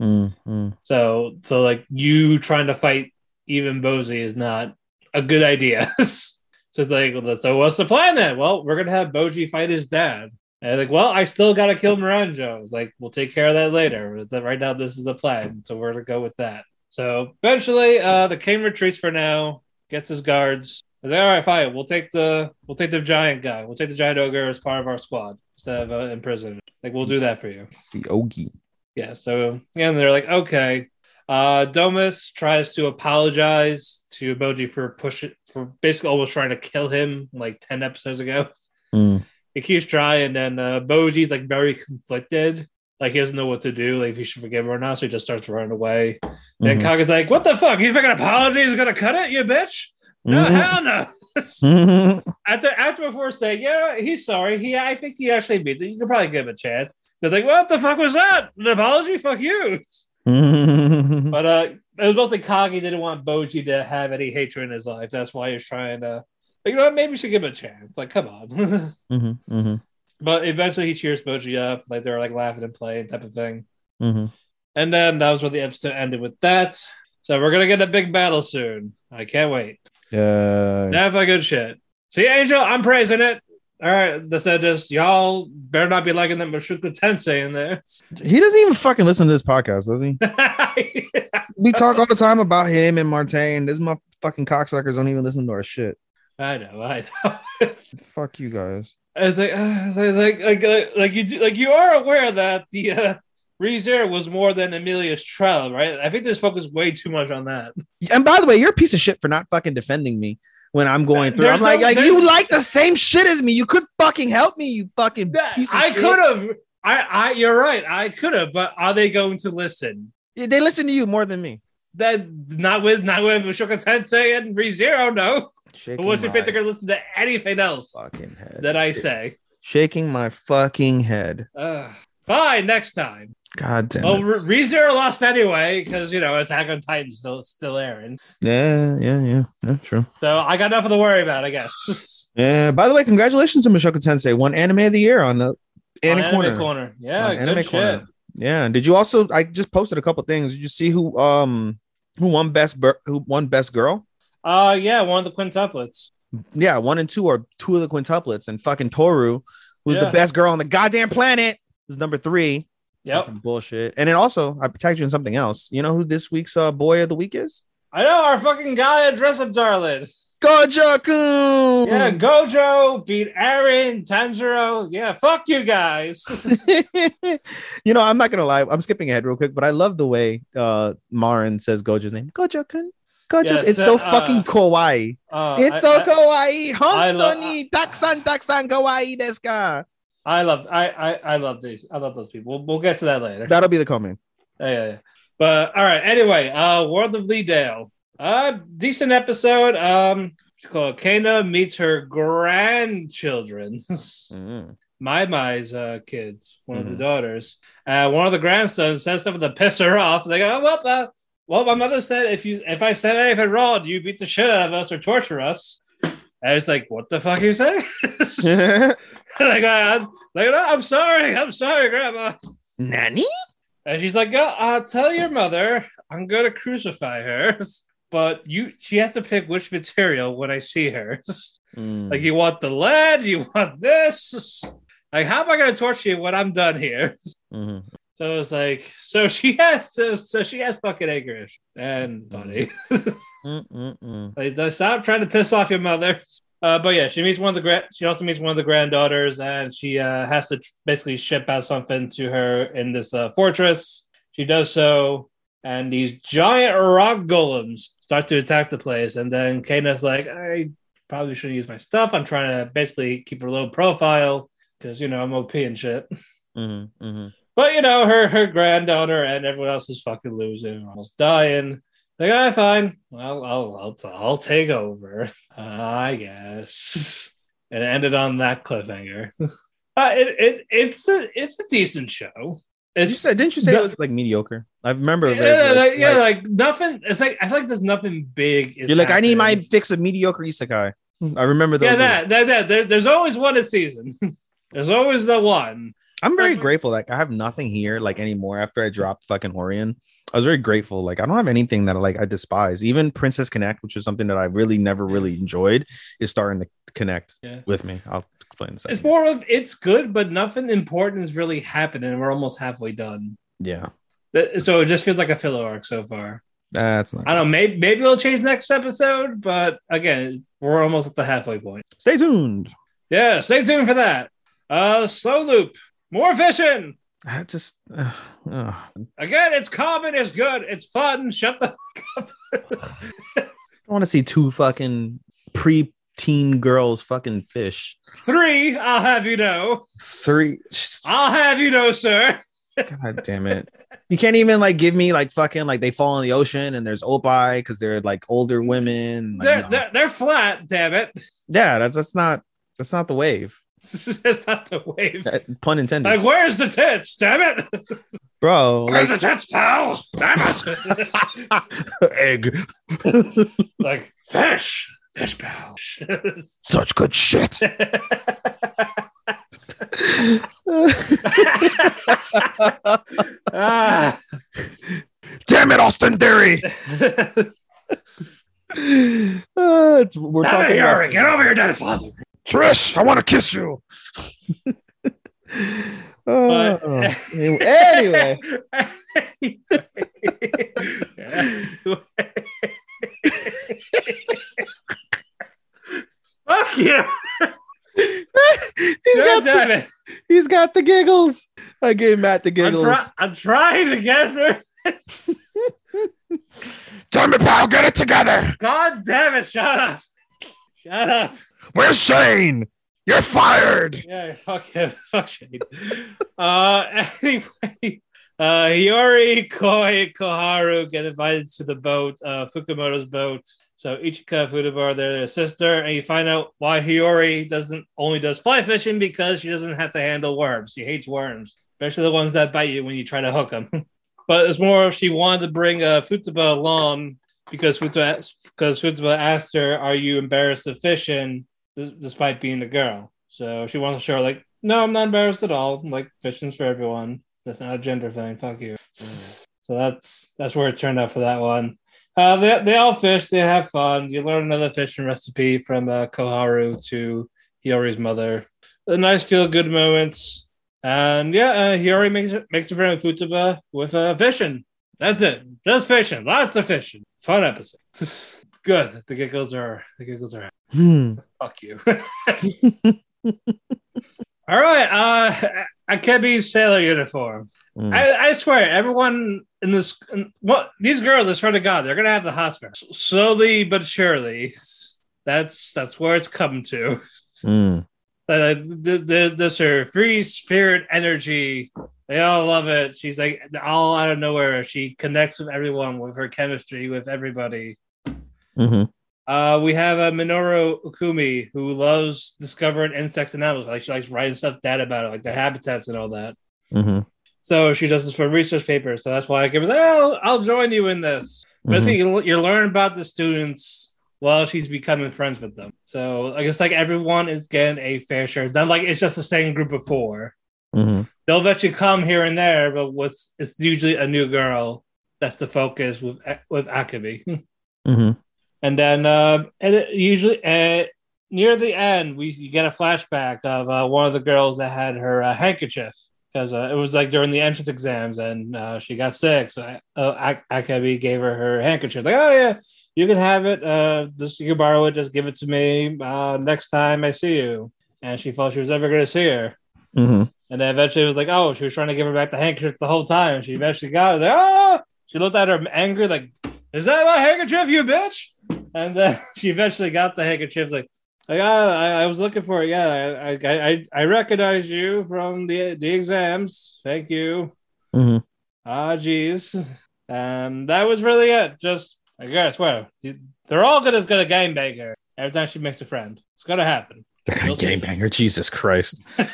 [SPEAKER 2] Mm, mm.
[SPEAKER 1] So, so like you trying to fight even Bosse is not a good idea." *laughs* So it's like, well, so what's the plan then? Well, we're gonna have Boji fight his dad. And like, well, I still gotta kill Miranjo. It's like, we'll take care of that later. But right now, this is the plan, so we're gonna go with that. So eventually, uh, the king retreats for now, gets his guards. He's like, all right, fine. We'll take the we'll take the giant guy. We'll take the giant ogre as part of our squad instead of uh, in prison. Like, we'll do that for you.
[SPEAKER 2] The Ogie.
[SPEAKER 1] Yeah. So yeah, and they're like, okay. Uh, Domas tries to apologize to Boji for pushing for basically almost trying to kill him like ten episodes ago.
[SPEAKER 2] Mm.
[SPEAKER 1] He keeps trying, and uh, Boji's like very conflicted. Like he doesn't know what to do. Like if he should forgive her or not, so he just starts running away. Then
[SPEAKER 2] Mhm.
[SPEAKER 1] Kage's like, "What the fuck? You think an apology is gonna cut it, you bitch? No,
[SPEAKER 2] Mhm.
[SPEAKER 1] hell no." *laughs*
[SPEAKER 2] Mhm.
[SPEAKER 1] after after before saying, "Yeah, he's sorry. He, I think he actually means it. You can probably give him a chance." They're like, "What the fuck was that? An apology? Fuck you!"
[SPEAKER 2] Mhm.
[SPEAKER 1] But uh, it was mostly Kage didn't want Boji to have any hatred in his life. That's why he's trying to, you know, what, maybe we should give him a chance. Like, come on. *laughs*
[SPEAKER 2] Mhm. Mhm.
[SPEAKER 1] but eventually, he cheers Boji up, like they're like laughing and playing type of thing.
[SPEAKER 2] Mhm.
[SPEAKER 1] And then that was where the episode ended with that. So we're gonna get a big battle soon. I can't wait.
[SPEAKER 2] Yeah.
[SPEAKER 1] Never good shit. See, Angel, I'm praising it. All right, said this. Y'all better not be liking that Mushoku Tensei in there.
[SPEAKER 2] He doesn't even fucking listen to this podcast, does he? *laughs* We talk all the time about him and Martin. This motherfucking cocksuckers don't even listen to our shit.
[SPEAKER 1] I know, I know. *laughs*
[SPEAKER 2] Fuck you guys.
[SPEAKER 1] It's like, uh, like, like, like, like you, do- like you are aware that the uh, ReZero was more than Emilia's trial, right? I think this focused way too much on that.
[SPEAKER 2] And by the way, you're a piece of shit for not fucking defending me when I'm going through.
[SPEAKER 1] There's
[SPEAKER 2] I'm like,
[SPEAKER 1] no-
[SPEAKER 2] like you like the same shit as me. You could fucking help me, you fucking of
[SPEAKER 1] I could have. I, I, you're right. I could have, but are they going to listen?
[SPEAKER 2] Yeah, They listen to you more than me.
[SPEAKER 1] That not with not with Mushoku Tensei and ReZero, no. But
[SPEAKER 2] Shaking
[SPEAKER 1] what's your
[SPEAKER 2] my
[SPEAKER 1] they're gonna listen to anything else
[SPEAKER 2] fucking head.
[SPEAKER 1] that I say?
[SPEAKER 2] Shaking my fucking head.
[SPEAKER 1] Uh, fine, next time.
[SPEAKER 2] God damn
[SPEAKER 1] Well. Re- ReZero lost anyway because you know Attack on Titan still still airing,
[SPEAKER 2] Yeah, yeah, yeah. Yeah, true.
[SPEAKER 1] so I got nothing to worry about, I guess. *laughs*
[SPEAKER 2] Yeah. By the way, congratulations to Mushoku Tensei. Won anime of the year on the
[SPEAKER 1] On
[SPEAKER 2] Anime Corner.
[SPEAKER 1] Yeah,
[SPEAKER 2] On
[SPEAKER 1] good
[SPEAKER 2] Anime
[SPEAKER 1] shit.
[SPEAKER 2] Corner. Yeah. and Did you also? I just posted a couple things. Did you see who um who won best bir- who won best girl?
[SPEAKER 1] Uh yeah, one of the quintuplets.
[SPEAKER 2] Yeah, one and two are two of the quintuplets, and fucking Toru, who's
[SPEAKER 1] Yeah.
[SPEAKER 2] the best girl on the goddamn planet, who's number three.
[SPEAKER 1] Yep.
[SPEAKER 2] Bullshit. And then also, I tagged you in something else. You know who this week's uh, boy of the week is?
[SPEAKER 1] I know our fucking guy at Dress Up Darling.
[SPEAKER 2] Gojo-kun.
[SPEAKER 1] Yeah, Gojo beat Eren, Tanjiro. Yeah, fuck you guys. *laughs*
[SPEAKER 2] you know, I'm not gonna lie. I'm skipping ahead real quick, but I love the way uh Marin says Gojo's name. Gojo-kun. Gojo.
[SPEAKER 1] Yeah,
[SPEAKER 2] it's
[SPEAKER 1] so,
[SPEAKER 2] so
[SPEAKER 1] uh,
[SPEAKER 2] fucking kawaii.
[SPEAKER 1] Uh,
[SPEAKER 2] it's so
[SPEAKER 1] I,
[SPEAKER 2] kawaii.
[SPEAKER 1] I
[SPEAKER 2] Hontoni taksan taksan kawaii desu ka.
[SPEAKER 1] I love I, I I love these. I love those people. We'll, we'll get to that later.
[SPEAKER 2] That'll be the comment.
[SPEAKER 1] Yeah, yeah, yeah. But all right. Anyway, uh, World of Leadale. Uh, decent episode. Um, it's called Cayna meets her grandchildren. *laughs*
[SPEAKER 2] Mm.
[SPEAKER 1] My Mai's uh, kids, one of
[SPEAKER 2] Mhm.
[SPEAKER 1] the daughters. Uh, one of the grandsons says something to piss her off. They go, well, uh, well, my mother said if you if I said anything wrong, you beat the shit out of us or torture us. And it's like, what the fuck you say? *laughs* *laughs* *laughs* like, I, like, no, I'm sorry, I'm sorry, Grandma.
[SPEAKER 2] Nanny?
[SPEAKER 1] And she's like, "Yeah, I'll tell your mother I'm gonna crucify her, but you she has to pick which material when I see her.
[SPEAKER 2] Mm.
[SPEAKER 1] like, you want the lead, you want this. Like, how am I gonna torture you when I'm done here?
[SPEAKER 2] Mhm.
[SPEAKER 1] So it's like, so she has to, so she has fucking anger issue and buddy. *laughs*
[SPEAKER 2] Mm-mm-mm.
[SPEAKER 1] like, stop trying to piss off your mother. Uh, but yeah, she meets one of the grand. She also meets one of the granddaughters, and she uh, has to tr- basically ship out something to her in this uh, fortress. She does so, and these giant rock golems start to attack the place. And then Cayna's like, "I probably shouldn't use my stuff. I'm trying to basically keep a low profile because you know I'm OP and shit."
[SPEAKER 2] Mhm, mhm.
[SPEAKER 1] But you know, her her granddaughter and everyone else is fucking losing, almost dying. Like, ah, fine. I'll I'll I'll, I'll take over. *laughs* I guess. It ended on that cliffhanger. *laughs* Uh, it, it it's a it's a decent show. It's
[SPEAKER 2] You said, didn't you say
[SPEAKER 1] no-
[SPEAKER 2] it was like mediocre? I remember.
[SPEAKER 1] yeah,
[SPEAKER 2] like-
[SPEAKER 1] like, yeah,
[SPEAKER 2] like-
[SPEAKER 1] nothing. It's like I feel like there's nothing big. is
[SPEAKER 2] you're like, I need my fix of mediocre isekai. I remember those.
[SPEAKER 1] yeah that that that. There, there's always one a season. *laughs* there's always the one.
[SPEAKER 2] I'm very
[SPEAKER 1] Like-
[SPEAKER 2] grateful. Like I have nothing here like anymore after I dropped fucking Orion. I was very grateful. Like I don't have anything that like I despise. Even Princess Connect, which is something that I really never really enjoyed, is starting to connect
[SPEAKER 1] Yeah.
[SPEAKER 2] with me. I'll explain in a
[SPEAKER 1] It's more of it's good, but nothing important is really happening. We're almost halfway done.
[SPEAKER 2] yeah,
[SPEAKER 1] So it just feels like a filler arc so far.
[SPEAKER 2] that's not.
[SPEAKER 1] I don't know. Maybe maybe it'll change next episode, but again, we're almost at the halfway point.
[SPEAKER 2] Stay tuned.
[SPEAKER 1] Yeah, stay tuned for that. Uh, slow loop, more fishing.
[SPEAKER 2] I just. Uh, uh,
[SPEAKER 1] Again, it's common, it's good, it's fun. Shut the fuck up. *laughs*
[SPEAKER 2] I want to see two fucking pre-teen girls fucking fish.
[SPEAKER 1] three. I'll have you know.
[SPEAKER 2] Three.
[SPEAKER 1] I'll have you know, sir.
[SPEAKER 2] God damn it. You can't even like give me like fucking like they fall in the ocean and there's opai because they're like older women. Like,
[SPEAKER 1] They're,
[SPEAKER 2] no.
[SPEAKER 1] they're they're flat. Damn it.
[SPEAKER 2] Yeah, that's that's not that's not the wave. *laughs*
[SPEAKER 1] It's not the wave.
[SPEAKER 2] Uh, Pun intended.
[SPEAKER 1] Like, where's the tits? Damn it.
[SPEAKER 2] Bro,
[SPEAKER 1] Where's
[SPEAKER 2] like
[SPEAKER 1] the tits, pal? Damn it. *laughs*
[SPEAKER 2] egg. *laughs*
[SPEAKER 1] like, fish. Fish, pal.
[SPEAKER 2] Such good shit.
[SPEAKER 1] ah.
[SPEAKER 2] Damn it, Austin Theory. Uh, it's, we're talking
[SPEAKER 1] Yuri,
[SPEAKER 2] about
[SPEAKER 1] get over your dead father.
[SPEAKER 2] Trish. I want to kiss you. *laughs* Oh.
[SPEAKER 1] But
[SPEAKER 2] Oh, anyway,
[SPEAKER 1] Fuck you! *laughs*
[SPEAKER 2] he's
[SPEAKER 1] God
[SPEAKER 2] got,
[SPEAKER 1] damn
[SPEAKER 2] the,
[SPEAKER 1] it!
[SPEAKER 2] he's got the giggles. I gave Matt the
[SPEAKER 1] I'm,
[SPEAKER 2] giggles.
[SPEAKER 1] try- I'm trying to get through.
[SPEAKER 2] Damn it, pal, get it together.
[SPEAKER 1] God damn it! Shut up! Shut up!
[SPEAKER 2] Where's Shane? You're fired.
[SPEAKER 1] Yeah, fuck him. *laughs* Fuck Shane. uh, anyway, uh, Koi, Koharu get invited to the boat, uh, Fukumoto's boat. So Ichika, Futaba, they're their sister, and you find out why Hiyori doesn't only does fly fishing because she doesn't have to handle worms. She hates worms, especially the ones that bite you when you try to hook them. *laughs* but it's more she wanted to bring uh, Futaba along because Futaba because Futaba asked her, "Are you embarrassed of fishing?" Despite being the girl. So she wants to show her, like, no, I'm not embarrassed at all. Like, fishing's for everyone. That's not a gender thing. Fuck you. So that's that's where it turned out for that one. Uh, they, they all fish. They have fun. You learn another fishing recipe from uh, Koharu to Hiyori's mother. The nice feel good moments. And yeah, uh, Hiyori makes makes a friend with Futaba with uh, fishing. That's it. Just fishing. Lots of fishing. Fun episode. *laughs* Good. The giggles are the giggles are
[SPEAKER 2] Hmm.
[SPEAKER 1] Fuck you. *laughs* All right. Uh, Akebi's sailor uniform.
[SPEAKER 2] Mm.
[SPEAKER 1] I, I swear, everyone in this, in, what these girls, I swear to God, they're gonna have the hospital slowly but surely. That's that's where it's come to.
[SPEAKER 2] Mm. *laughs*
[SPEAKER 1] Uh, th- th- this her free spirit energy They all love it. She's like all out of nowhere. She connects with everyone with her chemistry with everybody.
[SPEAKER 2] Hmm
[SPEAKER 1] Uh, we have a Minoru Ukumi who loves discovering insects and animals. Like she likes writing stuff down about it, like their habitats and all that.
[SPEAKER 2] hmm
[SPEAKER 1] So she does this for research papers. So that's why I was like, oh, I'll join you in this. Basically, you you're learning about the students while she's becoming friends with them. So I guess like everyone is getting a fair share. It's not like it's just the same group of four.
[SPEAKER 2] hmm
[SPEAKER 1] They'll let you come here and there, but what's it's usually a new girl. That's the focus with with Akebi. *laughs*
[SPEAKER 2] hmm
[SPEAKER 1] And then uh, and it usually uh, near the end, we you get a flashback of uh, one of the girls that had her uh, handkerchief because uh, it was like during the entrance exams and uh, she got sick. So uh, Akebi gave her her handkerchief. Like, oh yeah, you can have it. Uh, just you can borrow it. Just give it to me uh, next time I see you. And she thought she was ever going to see her.
[SPEAKER 2] hmm
[SPEAKER 1] And then eventually it was like, oh, she was trying to give her back the handkerchief the whole time. She eventually got it. Like, oh, she looked at her angry, like, is that my handkerchief, you bitch? And then *laughs* she eventually got the handkerchief. Like, like ah, I, I was looking for it. Yeah, I, I, I, recognize you from the the exams. Thank you.
[SPEAKER 2] hmm
[SPEAKER 1] Ah, geez. And that was really it. Just, I guess, well, they're all good as good a game banger every time she makes a friend. It's gonna happen.
[SPEAKER 2] They're gonna
[SPEAKER 1] You'll see.
[SPEAKER 2] Jesus Christ. *laughs*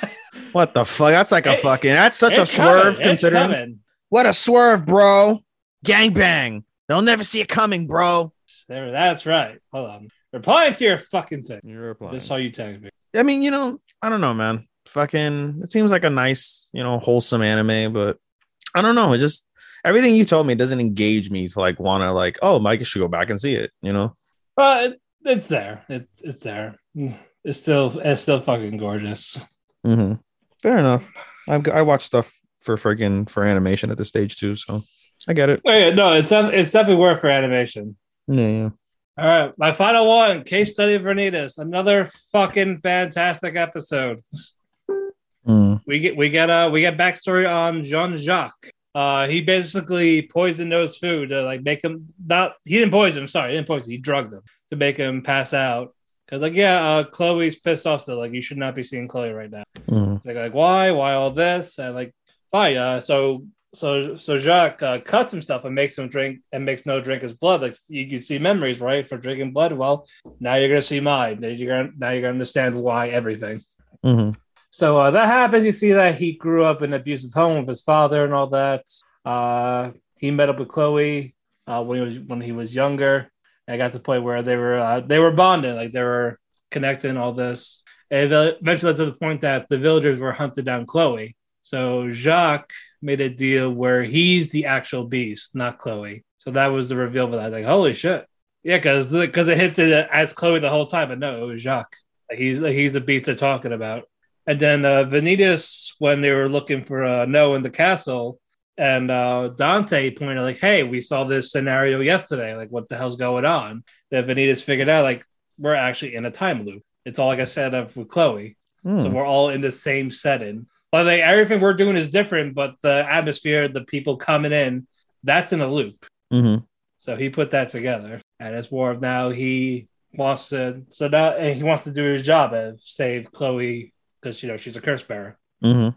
[SPEAKER 2] What the fuck? That's like a
[SPEAKER 1] It-
[SPEAKER 2] fucking. That's such a swerve.
[SPEAKER 1] coming.
[SPEAKER 2] Considering what a swerve, bro. Gang bang. They'll never see it coming, bro.
[SPEAKER 1] There, that's right. Hold on. Replying to your fucking thing.
[SPEAKER 2] You're replying.
[SPEAKER 1] Just saw you tag me.
[SPEAKER 2] I mean, you know, I don't know, man. Fucking, it seems like a nice, you know, wholesome anime, but I don't know. It just everything you told me doesn't engage me to like want to like, oh, Mike should go back and see it. You know?
[SPEAKER 1] But it, it's there. It's it's there. It's still it's still fucking gorgeous.
[SPEAKER 2] hmm Fair enough. I've I watch stuff for friggin' for animation at this stage too, so I get it.
[SPEAKER 1] Oh, yeah, no, it's it's definitely worth for animation.
[SPEAKER 2] Yeah, yeah.
[SPEAKER 1] All right, my final one: case study of Vanitas. Another fucking fantastic episode.
[SPEAKER 2] Mm.
[SPEAKER 1] We get we get uh we get backstory on Jean Jacques. Uh, he basically poisoned those food to like make him not. He didn't poison him. Sorry, he didn't poison. He drugged him to make him pass out. Cause like yeah, uh, Chloe's pissed off still. Like you should not be seeing Chloe right now.
[SPEAKER 2] Mm.
[SPEAKER 1] It's like, like why? Why all this? And like, fine. Uh, so so so Jacques uh, cuts himself and makes him drink and makes no drink his blood. Like you can see memories, right, for drinking blood. Well, now you're gonna see mine. Now you're gonna now you're gonna understand why everything.
[SPEAKER 2] hmm
[SPEAKER 1] So uh, that happens. You see that he grew up in an abusive home with his father and all that. Uh, he met up with Chloe uh, when he was when he was younger. And got to the point where they were uh, they were bonded, like they were connecting all this. And eventually led to the point that the villagers were hunted down Chloe. So Jacques made a deal where he's the actual beast, not Chloe. So that was the reveal for that. Like, holy shit. Yeah, because because it hinted as Chloe the whole time, but no, it was Jacques. Like, he's like, he's the beast they're talking about. And then uh, Vanitas, when they were looking for uh, No in the castle, and uh, Dante pointed like, "Hey, we saw this scenario yesterday. Like, what the hell's going on?" That Vanitas figured out like we're actually in a time loop. It's all like I said of with Chloe.
[SPEAKER 2] Hmm.
[SPEAKER 1] So we're all in the same setting. Like everything we're doing is different, but the atmosphere, the people coming in, that's in a loop.
[SPEAKER 2] hmm
[SPEAKER 1] So he put that together, and it's more of now he wants to. So now he wants to do his job of save Chloe because you know she's a curse bearer.
[SPEAKER 2] hmm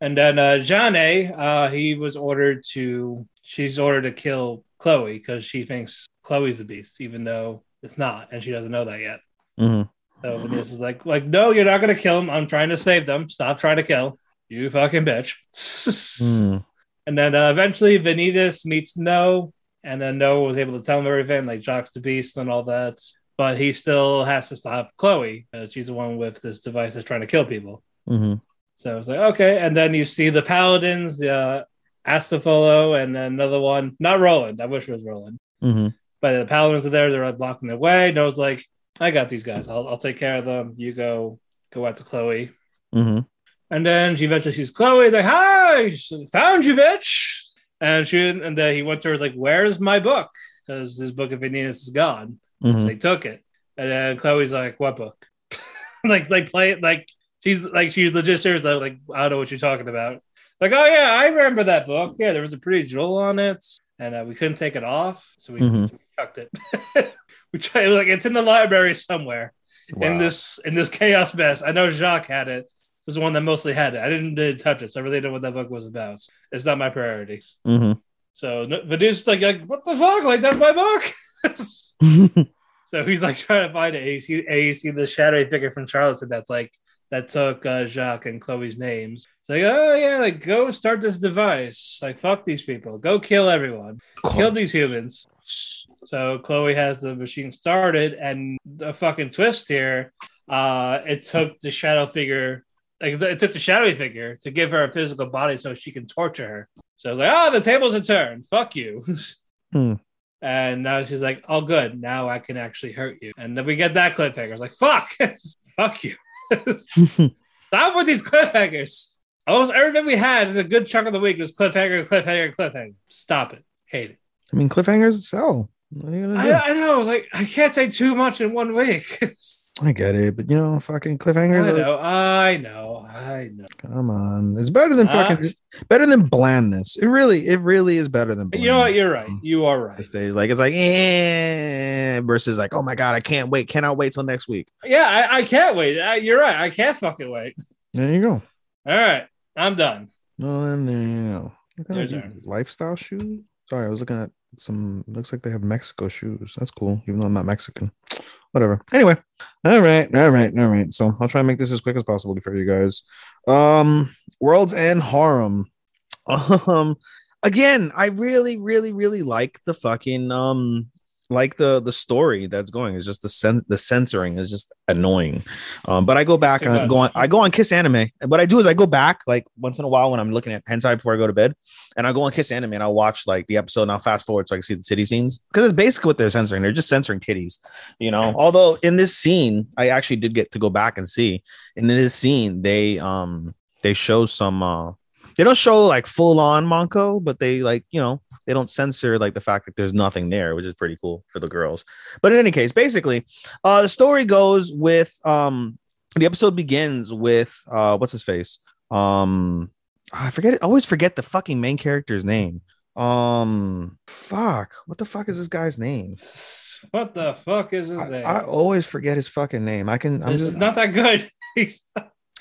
[SPEAKER 1] And then uh, Jeanne, uh, he was ordered to. She's ordered to kill Chloe because she thinks Chloe's the beast, even though it's not, and she doesn't know that yet.
[SPEAKER 2] hmm
[SPEAKER 1] So Vanitas is like, like, no, you're not gonna kill him. I'm trying to save them. Stop trying to kill. You fucking bitch.
[SPEAKER 2] Mm.
[SPEAKER 1] And then uh, eventually Vanitas meets No, and then No was able to tell him everything, like Jacques the Beast and all that. But he still has to stop Chloe, because she's the one with this device that's trying to kill people.
[SPEAKER 2] hmm
[SPEAKER 1] So it's like, okay. And then you see the Paladins, uh, Astolfo, and then another one, not Roland. I wish it was Roland.
[SPEAKER 2] hmm
[SPEAKER 1] But the Paladins are there, they're blocking their way. No's like, I got these guys. I'll, I'll take care of them. You go go out to Chloe.
[SPEAKER 2] hmm
[SPEAKER 1] And then she eventually sees Chloe, like, hi, found you, bitch. And she and then he went to her like, Where's my book? Because his book of Venus is gone. So
[SPEAKER 2] hmm
[SPEAKER 1] they took it. And then Chloe's like, What book? *laughs* like like play it like she's like she's legit serious, like, like I don't know what you're talking about. Like, oh yeah, I remember that book. Yeah, there was a pretty jewel on it, and uh, we couldn't take it off, so we,
[SPEAKER 2] Mhm.
[SPEAKER 1] we chucked it. *laughs* we tried like it's in the library somewhere in this in this chaos mess. I know Jacques had it. Was the one that mostly had it. I didn't, didn't touch it, so I really didn't know what that book was about. It's not my priorities.
[SPEAKER 2] Mhm.
[SPEAKER 1] So Medusa's like, like, what the fuck? Like that's my book. *laughs* so he's like trying to find it. And you see, and you see the shadowy figure from Charlottesville that's like that took uh, Jacques and Chloe's names. It's like, oh yeah, like go start this device. Like fuck these people. Go kill everyone. Kill these humans. So Chloe has the machine started, and the fucking twist here, uh, it took the shadow figure, like it took the shadowy figure to give her a physical body so she can torture her. So it's like, oh, the tables have turned. Fuck you. *laughs*
[SPEAKER 2] Hmm.
[SPEAKER 1] And now she's like, oh, good. Now I can actually hurt you. And then we get that cliffhanger. It's like, fuck, *laughs* fuck you. *laughs* Stop with these cliffhangers. Almost everything we had in a good chunk of the week was cliffhanger, cliffhanger, cliffhanger. Stop it. Hate it.
[SPEAKER 2] I mean, cliffhangers sell. What are you gonna
[SPEAKER 1] I? I know. I was like, I can't say too much in one week.
[SPEAKER 2] I get it, but you know, fucking cliffhangers.
[SPEAKER 1] I
[SPEAKER 2] are-
[SPEAKER 1] know. I know. I know.
[SPEAKER 2] Come on, it's better than
[SPEAKER 1] Ah.
[SPEAKER 2] fucking better than blandness. It really, it really is better than.
[SPEAKER 1] You know what? You're right. You are right.
[SPEAKER 2] Days, like it's like eh, versus like, oh my god, I can't wait, cannot wait till next week.
[SPEAKER 1] Yeah, I, I can't wait. I, you're right. I can't fucking wait.
[SPEAKER 2] There you go.
[SPEAKER 1] All right. I'm done.
[SPEAKER 2] Well, then there you go. Look at
[SPEAKER 1] Your
[SPEAKER 2] these
[SPEAKER 1] turn.
[SPEAKER 2] lifestyle shoes. Sorry, I was looking at some. Looks like they have Mexico shoes. That's cool, even though I'm not Mexican. Whatever. Anyway, all right, all right, all right. So I'll try and make this as quick as possible for you guys. Um, World's End Harem. *laughs* Um, again, I really, really, really like the fucking um, like the the story that's going. It's just the sen- the censoring is just annoying. Um, but I go back
[SPEAKER 1] too
[SPEAKER 2] and go on. I go on Kiss Anime. And what I do is I go back like once in a while when I'm looking at hentai before I go to bed, and I go on Kiss Anime and I'll watch like the episode and I'll fast forward so I can see the titty scenes because it's basically what they're censoring. They're just censoring titties, you know. Although in this scene, I actually did get to go back and see. And in this scene, they um they show some uh they don't show like full on Monko, but they like you know they don't censor like the fact that there's nothing there, which is pretty cool for the girls. But in any case, basically, uh the story goes with um the episode begins with uh what's his face um I forget it. I always forget the fucking main character's name. Um, fuck. What the fuck is this guy's name?
[SPEAKER 1] What the fuck is his
[SPEAKER 2] I,
[SPEAKER 1] name?
[SPEAKER 2] I always forget his fucking name. I can. I'm
[SPEAKER 1] this
[SPEAKER 2] just.
[SPEAKER 1] is not that good. *laughs*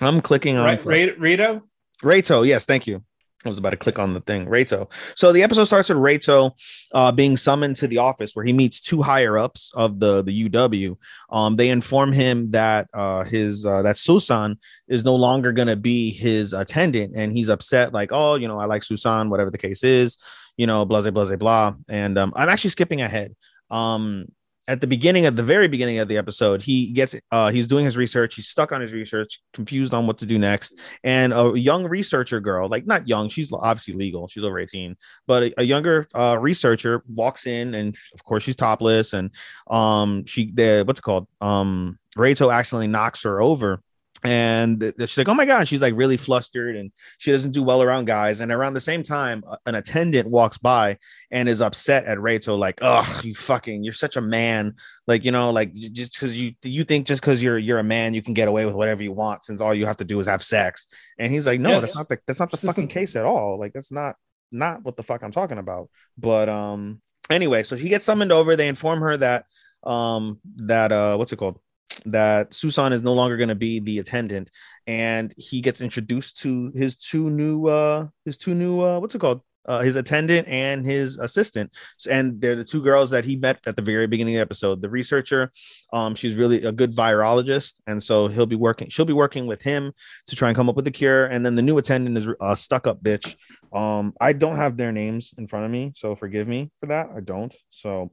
[SPEAKER 2] I'm clicking on.
[SPEAKER 1] right, Rito?
[SPEAKER 2] Reito, yes, thank you. I was about to click on the thing. Reito. So the episode starts with Reito uh, being summoned to the office where he meets two higher ups of the the UW. Um, they inform him that uh, his uh, that Susan is no longer going to be his attendant, and he's upset. Like, oh, you know, I like Susan, whatever the case is. You know, blah blah blah blah. And um, I'm actually skipping ahead. Um, at the beginning of the very beginning of the episode, he gets uh, he's doing his research. He's stuck on his research, confused on what to do next and a young researcher girl, like not young, she's obviously legal, she's over 18, but a, a younger uh, researcher walks in, and of course she's topless, and um, she the what's it called? Um, Reito accidentally knocks her over. And she's like, "Oh my god!" She's like really flustered, and she doesn't do well around guys. And around the same time, an attendant walks by and is upset at Reito, like, "Oh, you fucking, you're such a man like you know like just because you you think just because you're you're a man you can get away with whatever you want since all you have to do is have sex and he's like no
[SPEAKER 1] Yes.
[SPEAKER 2] that's not the that's not the fucking case at all like that's not not what the fuck i'm talking about but um anyway so he gets summoned over they inform her that um that uh what's it called that Susan is no longer going to be the attendant and he gets introduced to his two new uh his two new uh what's it called? Uh, his attendant and his assistant. And they're the two girls that he met at the very beginning of the episode. The researcher um she's really a good virologist and so he'll be working she'll be working with him to try and come up with a cure. And then the new attendant is a stuck up bitch. Um i don't have their names in front of me so forgive me for that. I don't so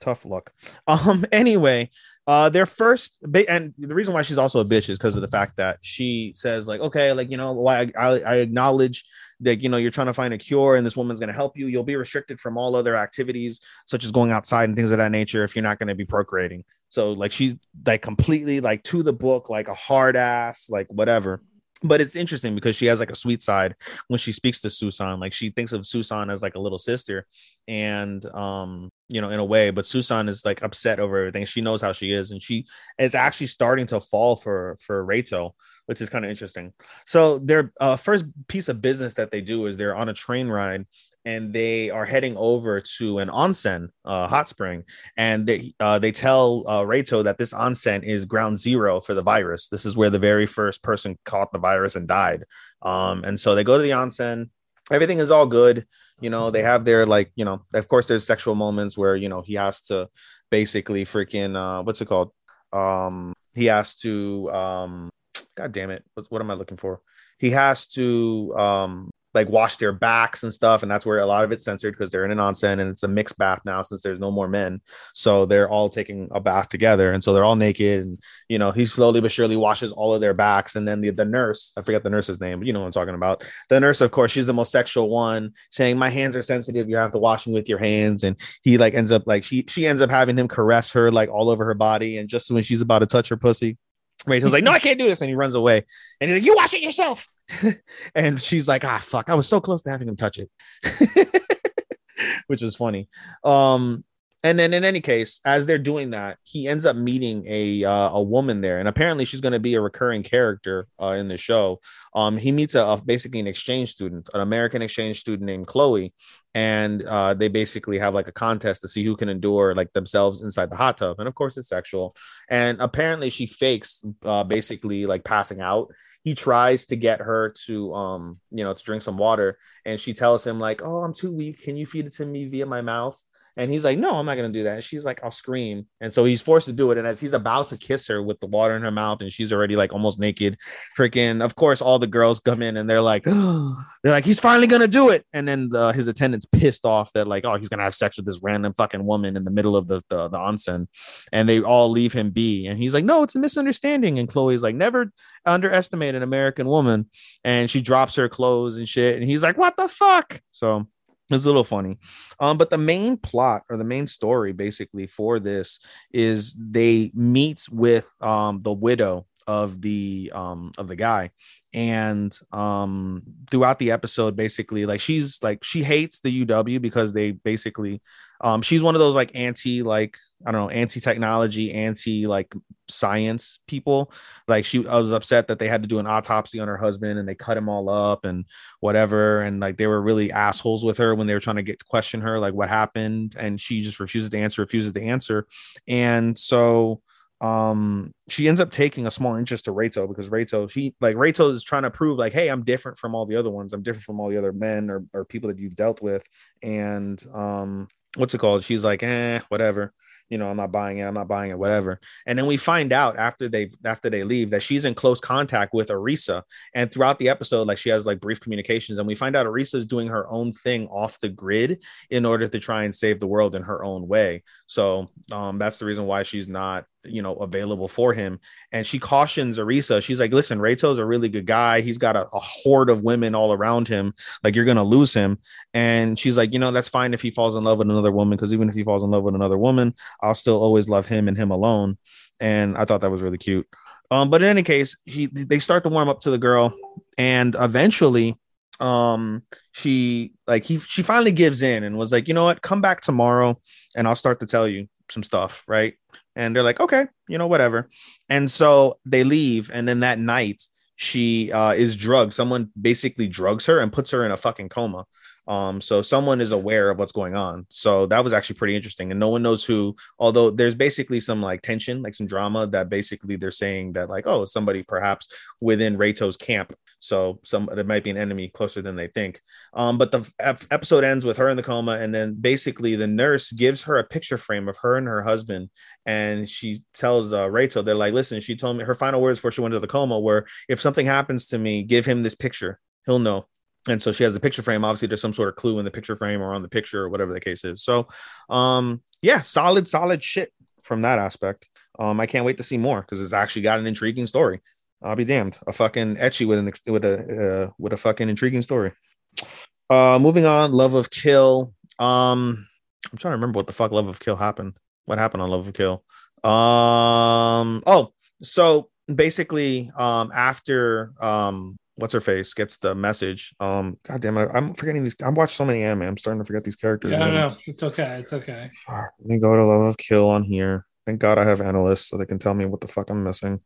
[SPEAKER 2] tough luck. Um *laughs* anyway uh their first ba- and the reason why she's also a bitch is because of the fact that she says like okay like you know why I, I, I acknowledge that you know you're trying to find a cure and this woman's going to help you. You'll be restricted from all other activities such as going outside and things of that nature if you're not going to be procreating. So like she's like completely like to the book like a hard ass like whatever but it's interesting because she has like a sweet side when she speaks to Susan like she thinks of Susan as like a little sister and um you know, in a way. But Susan is like upset over everything. She knows how she is, and she is actually starting to fall for for Reito, which is kind of interesting. So their uh, first piece of business that they do is they're on a train ride and they are heading over to an onsen, uh, hot spring, and they uh, they tell uh, Reito that this onsen is ground zero for the virus. This is where the very first person caught the virus and died. Um, and so they go to the onsen. Everything is all good. You know, they have their like, you know, of course, there's sexual moments where you know he has to basically freaking uh, what's it called? Um, he has to um, God damn it, what, what am I looking for? He has to um like wash their backs and stuff and that's where a lot of it's censored because they're in an onsen and it's a mixed bath now since there's no more men. So they're all taking a bath together and so they're all naked and you know he slowly but surely washes all of their backs and then the, the nurse i forget the nurse's name but you know what i'm talking about. The nurse of course she's the most sexual one saying my hands are sensitive you have to wash them with your hands and he like ends up like she she ends up having him caress her like all over her body and just when she's about to touch her pussy Rachel's like, no, I can't do this. And he runs away. And he's like, you wash it yourself. *laughs* and she's like, ah, fuck. I was so close to having him touch it. *laughs* Which was funny. Um, and then in any case, as they're doing that, he ends up meeting a uh, a woman there, and apparently she's going to be a recurring character uh, in the show. Um, he meets a, a, basically an exchange student, an American exchange student named Chloe, and uh, they basically have like a contest to see who can endure like themselves inside the hot tub, and of course it's sexual. And apparently she fakes uh, basically like passing out. He tries to get her to um you know to drink some water, and she tells him like, "Oh, I'm too weak. Can you feed it to me via my mouth?" And he's like, No, I'm not going to do that. And she's like, I'll scream. And so he's forced to do it. And as he's about to kiss her with the water in her mouth and she's already like almost naked, freaking, of course, all the girls come in and they're like, *gasps* They're like, He's finally going to do it. And then the, his attendant's pissed off that, like, oh, he's going to have sex with this random fucking woman in the middle of the, the, the onsen. And they all leave him be. And he's like, No, it's a misunderstanding. And Chloe's like, Never underestimate an American woman. And she drops her clothes and shit. And he's like, What the fuck? So it's a little funny. Um, but the main plot or the main story basically for this is they meet with um the widow of the um of the guy. And um throughout the episode basically like she's like she hates the uw because they basically um she's one of those like anti like i don't know anti technology anti like science people. Like she I was upset that they had to do an autopsy on her husband and they cut him all up and whatever. And like they were really assholes with her when they were trying to get question her like what happened. And she just refuses to answer refuses to answer. And so um she ends up taking a small interest to Reito because Reito she like Reito is trying to prove like hey I'm different from all the other ones. I'm different from all the other men or, or people that you've dealt with. And um what's it called? She's like eh whatever. You know, I'm not buying it, I'm not buying it, whatever. And then we find out after they after they leave that she's in close contact with Arisa. And throughout the episode, like she has like brief communications, and we find out Arisa is doing her own thing off the grid in order to try and save the world in her own way. So um, that's the reason why she's not you know available for him. And she cautions arisa. She's like listen Reito's a really good guy. He's got a, a, horde of women all around him. Like you're gonna lose him. And she's like you know that's fine if he falls in love with another woman because even if he falls in love with another woman i'll still always love him and him alone. And i thought that was really cute. Um but in any case he they start to warm up to the girl and eventually um she like he she finally gives in and was like you know what? Come back tomorrow and i'll start to tell you some stuff right and they're like okay you know whatever. And so they leave and then that night she uh, is drugged. Someone basically drugs her and puts her in a fucking coma um, so someone is aware of what's going on. So that was actually pretty interesting. And no one knows who, although there's basically some like tension, like some drama that basically they're saying that like, oh, somebody perhaps within Reito's camp. So some there might be an enemy closer than they think. Um, but the ep- episode ends with her in the coma, and then basically the nurse gives her a picture frame of her and her husband, and she tells uh, Rachel, they're like, listen, she told me her final words before she went to the coma were, if something happens to me, give him this picture, he'll know and so she has the picture frame. Obviously there's some sort of clue in the picture frame or on the picture or whatever the case is. So um yeah solid solid shit from that aspect. Um i can't wait to see more because it's actually got an intriguing story. I'll be damned. A fucking ecchi with an with a uh, with a fucking intriguing story. Uh moving on. Love of kill. Um i'm trying to remember what the fuck love of kill happened. What happened on love of kill? Um oh so basically um after um what's her face gets the message. Um, God damn it, I'm forgetting these. I watched so many anime. I'm starting to forget these characters.
[SPEAKER 1] Yeah, no, it's okay. It's okay.
[SPEAKER 2] Let me go to Love of Kill on here. Thank God I have AniList so they can tell me what the fuck I'm missing.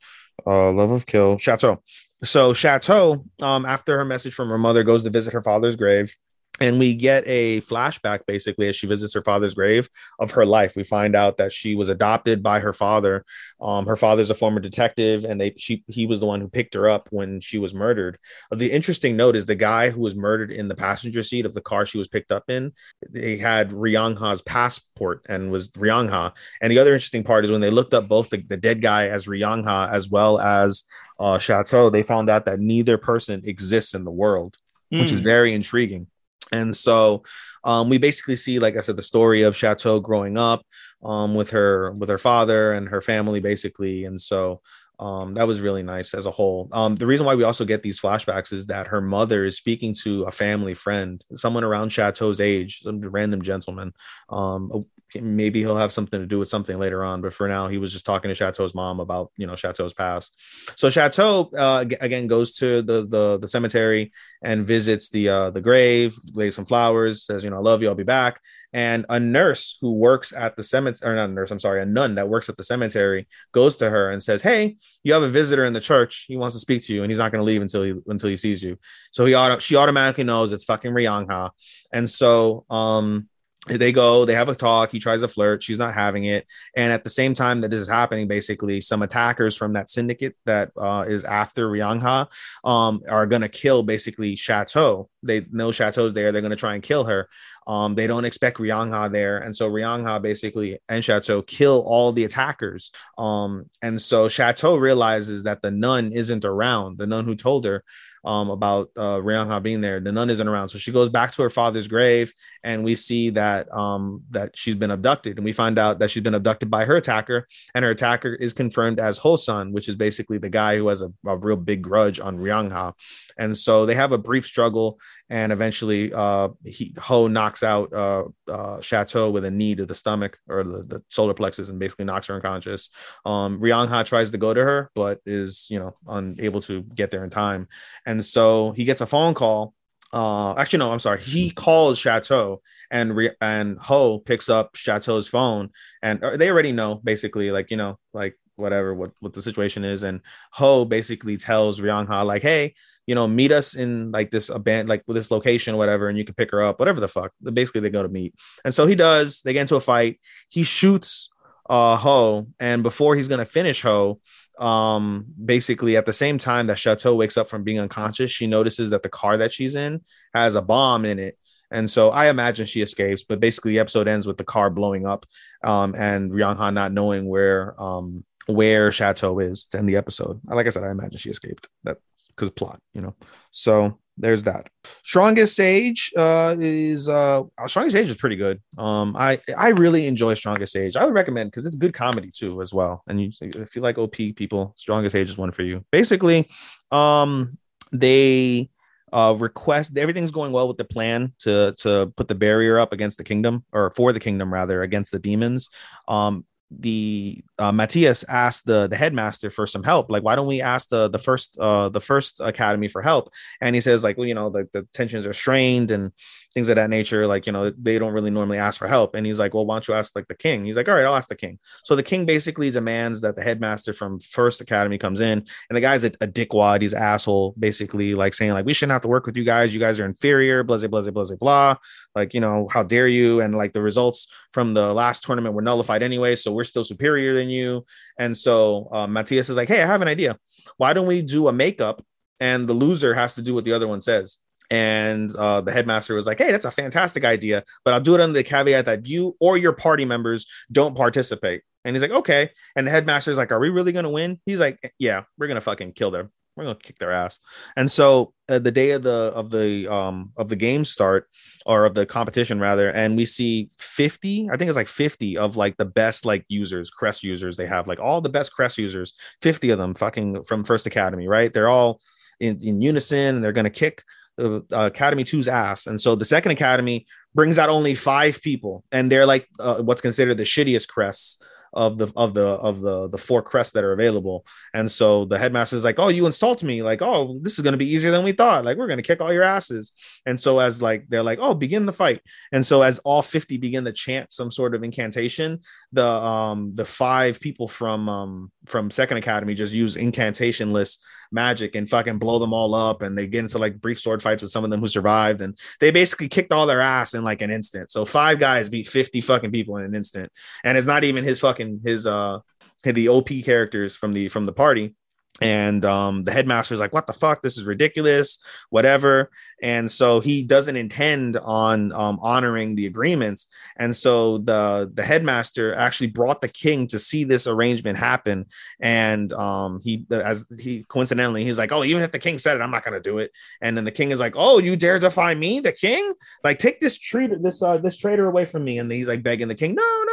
[SPEAKER 2] Uh, Love of Kill, Chateau. So Chateau, um, after her message from her mother, goes to visit her father's grave and we get a flashback basically as she visits her father's grave of her life. We find out that she was adopted by her father. Um, her father's a former detective and they she he was the one who picked her up when she was murdered. Uh, the interesting note is the guy who was murdered in the passenger seat of the car she was picked up in they had ryangha's passport and was ryangha and the other interesting part is when they looked up both the, the dead guy as ryangha as well as uh, chateau they found out that neither person exists in the world which is hmm. very intriguing and so um, we basically see, like I said, the story of Chateau growing up um, with her with her father and her family, basically. And so um, that was really nice as a whole. Um, the reason why we also get these flashbacks is that her mother is speaking to a family friend, someone around Chateau's age, some random gentleman, um, maybe he'll have something to do with something later on. But for now, he was just talking to Chateau's mom about you know Chateau's past. So Chateau uh, again goes to the, the the cemetery and visits the uh, the grave, lays some flowers, says you know I love you, I'll be back. And a nurse who works at the cemetery, or not a nurse, I'm sorry, a nun that works at the cemetery goes to her and says, "Hey, you have a visitor in the church. He wants to speak to you, and he's not going to leave until he until he sees you." So he auto- she automatically knows it's fucking Ryangha, and so um they go they have a talk he tries to flirt she's not having it. And at the same time that this is happening basically some attackers from that syndicate that uh, is after Ryangha um, are going to kill basically chateau. They know chateau's there they're going to try and kill her. Um, they don't expect Ryangha there. And so Ryangha basically and chateau kill all the attackers. Um, and so chateau realizes that the nun isn't around the nun who told her um, about uh, being there. The nun isn't around, so she goes back to her father's grave, and we see that um, that she's been abducted, and we find out that she's been abducted by her attacker, and her attacker is confirmed as Hosan, which is basically the guy who has a, a real big grudge on Ryangha, and so they have a brief struggle, and eventually uh, he, Ho knocks out uh, uh, Chateau with a knee to the stomach or the, the solar plexus, and basically knocks her unconscious. Um, tries to go to her, but is you know unable to get there in time. And so he gets a phone call. Uh, actually, no, I'm sorry. He calls Chateau, and re- and Ho picks up Chateau's phone, and they already know basically, like you know, like whatever what what the situation is. And ho basically tells ryangha like hey you know meet us in like this abandoned like this location whatever and you can pick her up whatever the fuck. Basically they go to meet. And so he does they get into a fight. He shoots uh ho and before he's gonna finish ho um basically at the same time that chateau wakes up from being unconscious she notices that the car that she's in has a bomb in it. And so i imagine she escapes but basically the episode ends with the car blowing up um and ryangha not knowing where um where chateau is to end the episode like i said i imagine she escaped that because plot you know so there's that. Strongest Sage uh, is uh, Strongest Sage is pretty good. Um, I I really enjoy Strongest Sage. I would recommend because it's good comedy too as well. And you, if you like OP people, Strongest Sage is one for you. Basically, um, they uh, request everything's going well with the plan to to put the barrier up against the kingdom or for the kingdom rather against the demons. Um, the uh, Matthias asked the the headmaster for some help. Like, why don't we ask the the first uh the first academy for help? And he says, like, well, you know, the, the tensions are strained and things of that nature. Like, you know, they don't really normally ask for help. And he's like, well, why don't you ask like the king? He's like, all right, I'll ask the king. So the king basically demands that the headmaster from first academy comes in, and the guy's a, a dickwad. He's asshole, basically, like saying like we shouldn't have to work with you guys. You guys are inferior. Blah blah blah blah blah. Like, you know, how dare you? And like the results from the last tournament were nullified anyway, so we're still superior than you. And so uh, Matthias is like, hey, I have an idea. Why don't we do a makeup and the loser has to do what the other one says? And uh, the headmaster was like, hey, that's a fantastic idea, but I'll do it under the caveat that you or your party members don't participate. And he's like, okay. And the headmaster's like, are we really going to win? He's like, yeah, we're going to fucking kill them we're gonna kick their ass. And so uh, the day of the of the um of the game start or of the competition rather, and we see 50, I think it's like 50 of like the best like users, crest users they have, like all the best crest users, 50 of them fucking from First Academy, right? They're all in, in unison and they're gonna kick uh, Academy 2's ass. And so the second Academy brings out only five people, and they're like uh, what's considered the shittiest crests of the of the of the the four crests that are available. And so the headmaster is like, "Oh, you insult me! Like, oh, this is gonna be easier than we thought. Like, we're gonna kick all your asses." And so as like they're like, "Oh, begin the fight." And so as all fifty begin to chant some sort of incantation, the um the five people from um from Second Academy just use incantation lists magic and fucking blow them all up and they get into like brief sword fights with some of them who survived and they basically kicked all their ass in like an instant. So five guys beat 50 fucking people in an instant. And it's not even his fucking his uh the op characters from the from the party and um, the headmaster is like what the fuck? This is ridiculous whatever. And so he doesn't intend on um, honoring the agreements. And so the the headmaster actually brought the king to see this arrangement happen. And um, he as he coincidentally he's like oh even if the king said it i'm not going to do it. And then the king is like oh you dare defy me the king? Like take this traitor this uh this traitor away from me. And he's like begging the king no no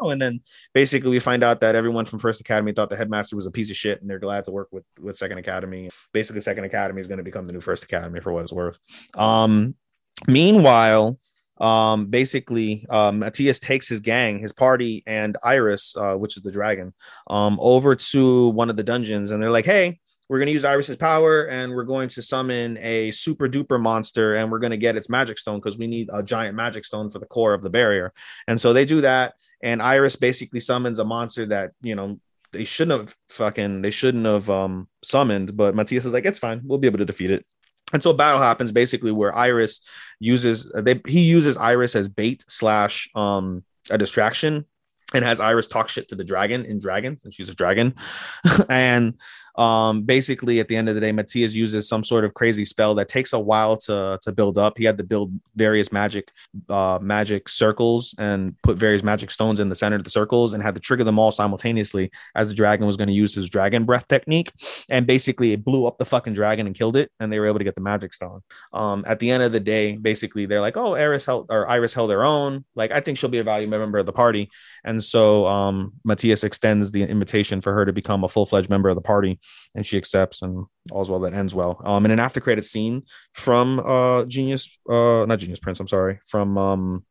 [SPEAKER 2] and then basically we find out that everyone from First Academy thought the headmaster was a piece of shit, and they're glad to work with with Second Academy. Basically, Second Academy is going to become the new First Academy for what it's worth. Um, meanwhile, um, basically, um, Matthias takes his gang, his party, and Iris, uh, which is the dragon, um, over to one of the dungeons, and they're like, "Hey, we're going to use Iris's power and we're going to summon a super duper monster and we're going to get its magic stone because we need a giant magic stone for the core of the barrier. And so they do that. And Iris basically summons a monster that, you know, they shouldn't have fucking, they shouldn't have um, summoned. But Matthias is like, it's fine. We'll be able to defeat it. And so a battle happens basically where Iris uses, they, he uses Iris as bait slash um, a distraction and has Iris talk shit to the dragon in dragons, and she's a dragon. *laughs* and um, basically, at the end of the day, Matthias uses some sort of crazy spell that takes a while to to build up. He had to build various magic uh, magic circles and put various magic stones in the center of the circles, and had to trigger them all simultaneously as the dragon was going to use his dragon breath technique. And basically, it blew up the fucking dragon and killed it, and they were able to get the magic stone. Um, at the end of the day, basically, they're like, "Oh, Iris held or Iris held their own. Like, I think she'll be a valuable member of the party." And so, um, Matthias extends the invitation for her to become a full fledged member of the party and she accepts and all's well that ends well. Um, in an after credit scene from uh Genius, uh, not Genius Prince, I'm sorry, from um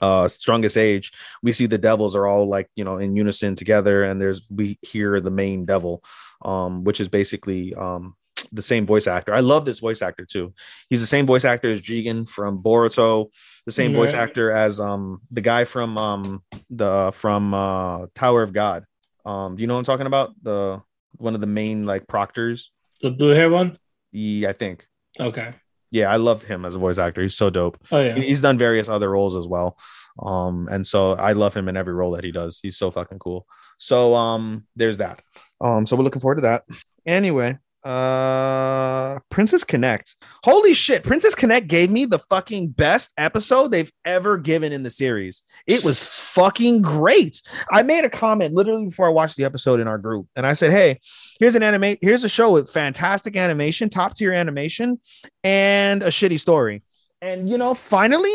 [SPEAKER 2] uh strongest sage we see the devils are all like you know in unison together and there's we hear the main devil um which is basically um the same voice actor. I love this voice actor too. He's the same voice actor as Jigen from Boruto, the same voice actor as um the guy from um the from uh Tower of God. Um do you know what I'm talking about? The one of the main like proctors.
[SPEAKER 1] The blue hair one?
[SPEAKER 2] Yeah, I think.
[SPEAKER 1] Okay.
[SPEAKER 2] Yeah, I love him as a voice actor. He's so dope.
[SPEAKER 1] Oh yeah.
[SPEAKER 2] He's done various other roles as well. Um, and so I love him in every role that he does. He's so fucking cool. So um there's that. Um, so we're looking forward to that. Anyway, uh princess connect. Holy shit princess connect gave me the fucking best episode they've ever given in the series. It was fucking great. I made a comment literally before i watched the episode in our group and i said hey here's an anime here's a show with fantastic animation top tier animation and a shitty story. And you know finally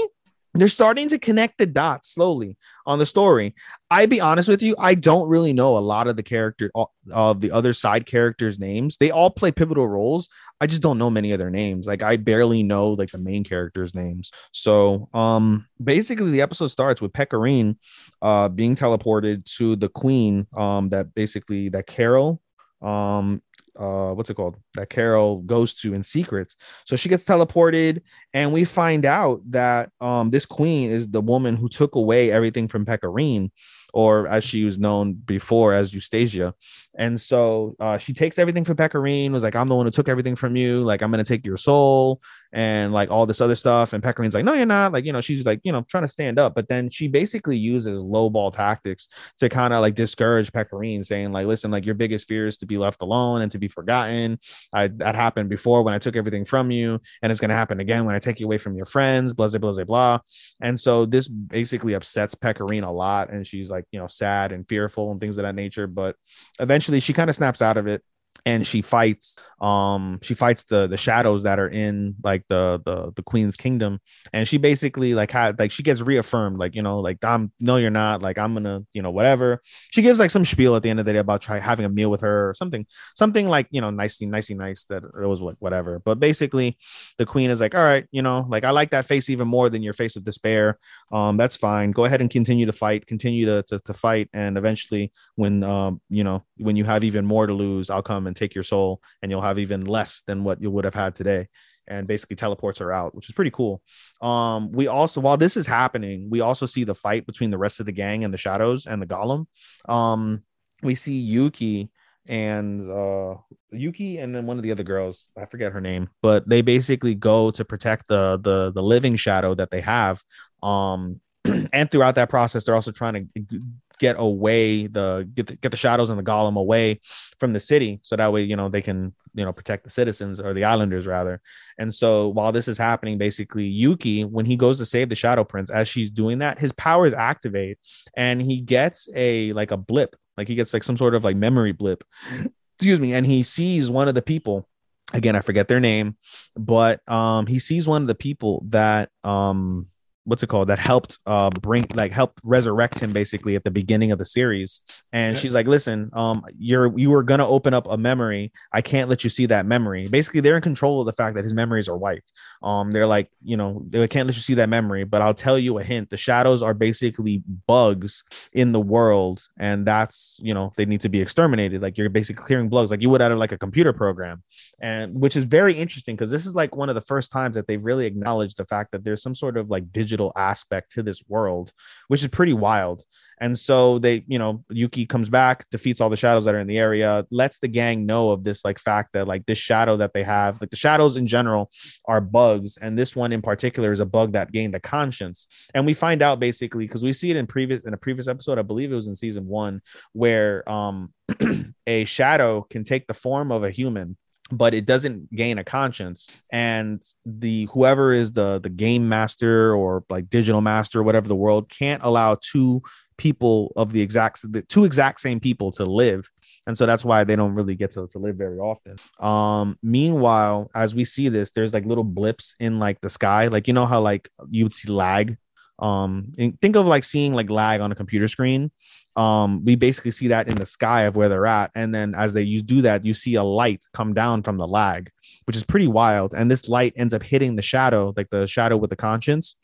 [SPEAKER 2] they're starting to connect the dots slowly on the story. I'd be honest with you, I don't really know a lot of the character uh, of the other side characters' names. They all play pivotal roles. I just don't know many of their names. Like I barely know like the main characters' names. So, um, basically, the episode starts with Pecorine, uh, being teleported to the queen. Um, that basically that Karyl, um, uh what's it called that Karyl goes to in secret. So she gets teleported and we find out that um this queen is the woman who took away everything from Pecorine or as she was known before as Eustiana. And so uh, she takes everything from Pecorine, was like, I'm the one who took everything from you. Like, I'm going to take your soul and like all this other stuff. And Pecorine's like, no, you're not. Like, you know, she's like, you know, trying to stand up. But then she basically uses low ball tactics to kind of like discourage Pecorine, saying, like, listen, like your biggest fear is to be left alone and to be forgotten. I that happened before when I took everything from you, and it's going to happen again when I take you away from your friends, blah, blah, blah, blah. And so this basically upsets Pecorine a lot. And she's like, you know, sad and fearful and things of that nature. But eventually she kind of snaps out of it and she fights um she fights the the shadows that are in like the the the queen's kingdom. And she basically like had like she gets reaffirmed like you know like i'm no you're not. Like i'm gonna you know whatever. She gives like some spiel at the end of the day about try having a meal with her or something something like you know nicey nicey nice that it was like whatever. But basically the queen is like all right you know like i like that face even more than your face of despair. Um that's fine. Go ahead and continue to fight continue to to, to fight. And eventually when um you know when you have even more to lose i'll come and take your soul and you'll have even less than what you would have had today. And basically teleports her out which is pretty cool. Um we also while this is happening we also see the fight between the rest of the gang and the shadows and the golem. Um we see yuki and uh yuki and then one of the other girls i forget her name but they basically go to protect the the the living shadow that they have. Um *clears throat* and throughout that process they're also trying to get away the get the, get the shadows and the golem away from the city so that way you know they can you know protect the citizens or the islanders rather. And so while this is happening basically yuki when he goes to save the shadow prince as she's doing that his powers activate and he gets a like a blip. Like he gets like some sort of like memory blip. *sniffs* Excuse me. And he sees one of the people again i forget their name but um he sees one of the people that um what's it called that helped uh bring like helped resurrect him basically at the beginning of the series. And she's like listen um you're you were gonna open up a memory. I can't let you see that memory. Basically they're in control of the fact that his memories are wiped. Um they're like you know they can't let you see that memory but i'll tell you a hint. The shadows are basically bugs in the world and that's you know they need to be exterminated. Like you're basically clearing bugs like you would out of like a computer program. And which is very interesting because this is like one of the first times that they've really acknowledged the fact that there's some sort of like digital digital aspect to this world, which is pretty wild. And so they, you know, Yuki comes back, defeats all the shadows that are in the area, lets the gang know of this like fact that like this shadow that they have, like the shadows in general are bugs. And this one in particular is a bug that gained a conscience. And we find out basically because we see it in previous in a previous episode, I believe it was in season one, where um *clears throat* a shadow can take the form of a human but it doesn't gain a conscience. And the whoever is the the game master or like digital master whatever the world can't allow two people of the exact the two exact same people to live. And so that's why they don't really get to, to live very often. Um meanwhile as we see this there's like little blips in like the sky. Like you know how like you would see lag? Um think of like seeing like lag on a computer screen um we basically see that in the sky of where they're at. And then as they you do that you see a light come down from the lag which is pretty wild. And this light ends up hitting the shadow like the shadow with the conscience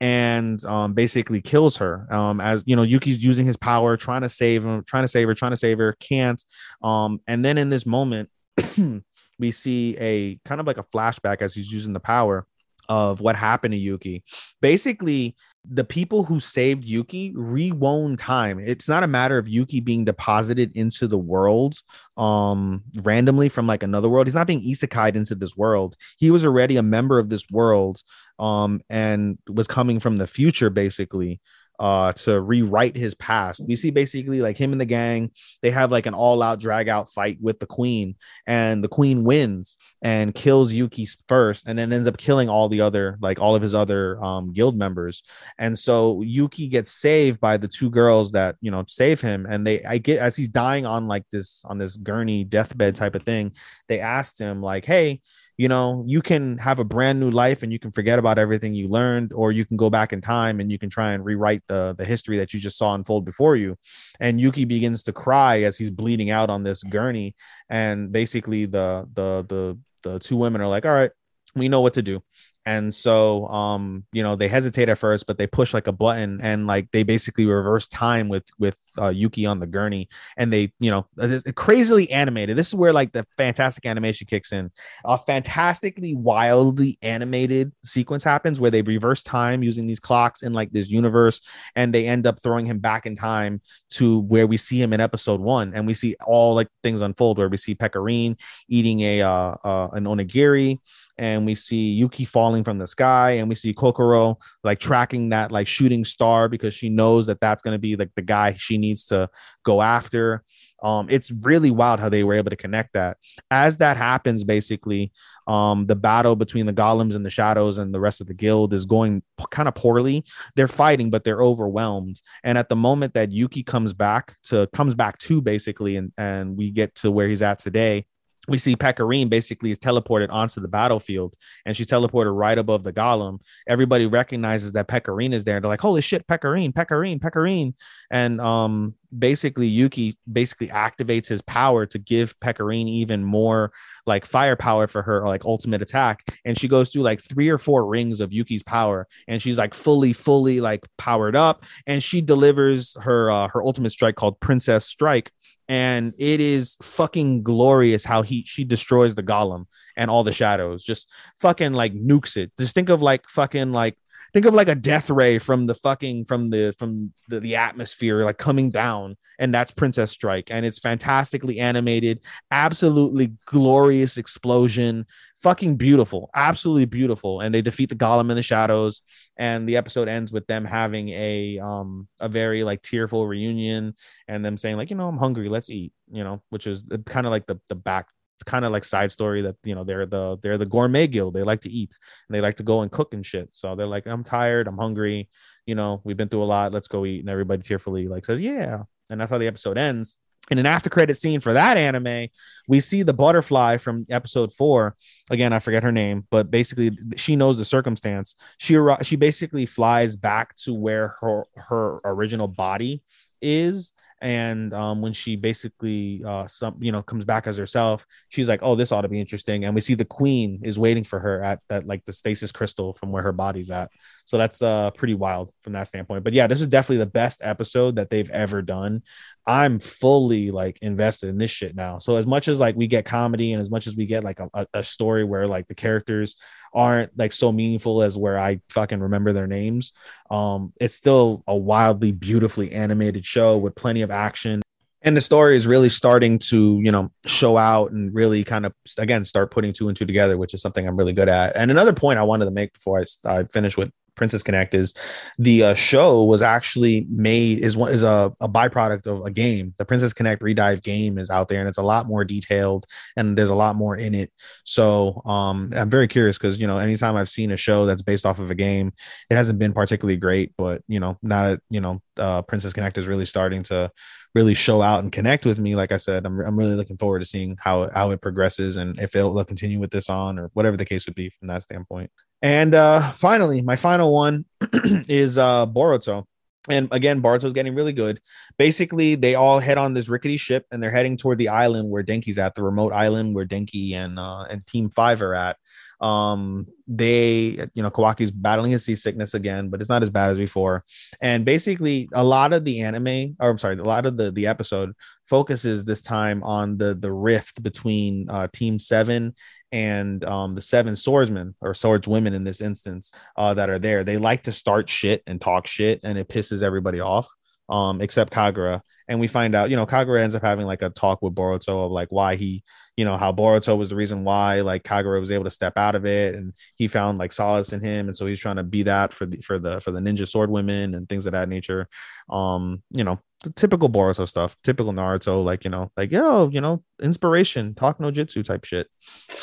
[SPEAKER 2] and um basically kills her. Um as you know yuki's using his power trying to save him trying to save her trying to save her can't. Um and then in this moment *clears throat* we see a kind of like a flashback as he's using the power of what happened to Yuki. Basically, the people who saved Yuki rewound time. It's not a matter of Yuki being deposited into the world um randomly from like another world. He's not being isekai'd into this world. He was already a member of this world um and was coming from the future basically uh to rewrite his past. We see basically like him and the gang, they have like an all-out drag out fight with the queen and the queen wins and kills Yuki first and then ends up killing all the other like all of his other um guild members. And so Yuki gets saved by the two girls that, you know, save him and they I get as he's dying on like this on this gurney deathbed type of thing, they asked him like, "Hey, you know you can have a brand new life and you can forget about everything you learned or you can go back in time and you can try and rewrite the the history that you just saw unfold before you. And yuki begins to cry as he's bleeding out on this gurney. And basically the the the the two women are like all right we know what to do and so um you know they hesitate at first but they push like a button and like they basically reverse time with with uh, yuki on the gurney. And they you know crazily animated. This is where like the fantastic animation kicks in. A fantastically wildly animated sequence happens where they reverse time using these clocks in like this universe and they end up throwing him back in time to where we see him in episode one. And we see all like things unfold where we see pecorine eating a uh, uh an onigiri and we see Yuki falling from the sky, and we see Kokkoro like tracking that like shooting star because she knows that that's going to be like the guy she needs to go after. Um, it's really wild how they were able to connect that. As that happens, basically, um, the battle between the golems and the shadows and the rest of the guild is going p- kind of poorly. They're fighting, but they're overwhelmed. And at the moment that Yuki comes back to comes back to basically, and and we get to where he's at today, we see Pecorine basically is teleported onto the battlefield and she's teleported right above the golem. Everybody recognizes that Pecorine is there. They're like, holy shit, Pecorine, Pecorine, Pecorine. And um basically Yuki basically activates his power to give Pecorine even more like firepower for her like ultimate attack. And she goes through like three or four rings of Yuki's power and she's like fully, fully like powered up. And she delivers her uh, her ultimate strike called Princess Strike and it is fucking glorious how he she destroys the golem and all the shadows just fucking like nukes it just think of like fucking like think of like a death ray from the fucking from the from the, the atmosphere like coming down and that's princess strike and it's fantastically animated absolutely glorious explosion fucking beautiful absolutely beautiful and they defeat the golem in the shadows and the episode ends with them having a um a very like tearful reunion and them saying like you know i'm hungry let's eat you know which is kind of like the the back kind of like side story that you know they're the they're the gourmet guild. They like to eat and they like to go and cook and shit. So they're like i'm tired i'm hungry you know we've been through a lot let's go eat. And everybody tearfully like says yeah. And that's how the episode ends. In an after credit scene for that anime we see the butterfly from episode four. Again i forget her name but basically she knows the circumstance. She she basically flies back to where her her original body is and um, when she basically uh, some you know comes back as herself she's like oh this ought to be interesting. And we see the queen is waiting for her at that like the stasis crystal from where her body's at. So that's uh pretty wild from that standpoint. But yeah this is definitely the best episode that they've ever done i'm fully like invested in this shit now so as much as like we get comedy and as much as we get like a, a story where like the characters aren't like so meaningful as where I fucking remember their names. Um, it's still a wildly beautifully animated show with plenty of action. And the story is really starting to, you know, show out and really kind of again start putting two and two together, which is something I'm really good at. And another point I wanted to make before I, I finish with Princess Connect is the uh, show was actually made is one is a, a byproduct of a game. The Princess Connect Redive game is out there and it's a lot more detailed and there's a lot more in it. So um, I'm very curious because you know anytime I've seen a show that's based off of a game, it hasn't been particularly great. But you know now that you know uh, Princess Connect is really starting to really show out and connect with me. Like I said, I'm, I'm really looking forward to seeing how how it progresses and if it'll continue with this on or whatever the case would be from that standpoint. And uh finally, my final one *clears throat* is uh Boruto. And again, Boruto's getting really good. Basically, they all head on this rickety ship and they're heading toward the island where Denki's at, the remote island where Denki and uh and Team Five are at. Um, they, you know, Kawaki's battling his seasickness again, but it's not as bad as before. And basically, a lot of the anime, or I'm sorry, a lot of the the episode focuses this time on the the rift between uh, Team Seven and um, the seven swordsmen or swordswomen in this instance uh, that are there. They like to start shit and talk shit, and it pisses everybody off. Um, except Kagura, and we find out, you know, Kagura ends up having like a talk with Boruto of like why he you know how Boruto was the reason why like Kagura was able to step out of it, and he found like solace in him, and so he's trying to be that for the for the for the ninja sword women and things of that nature. Um, you know, typical Boruto stuff, typical Naruto, like you know, like yo, you know, inspiration, talk no jitsu type shit.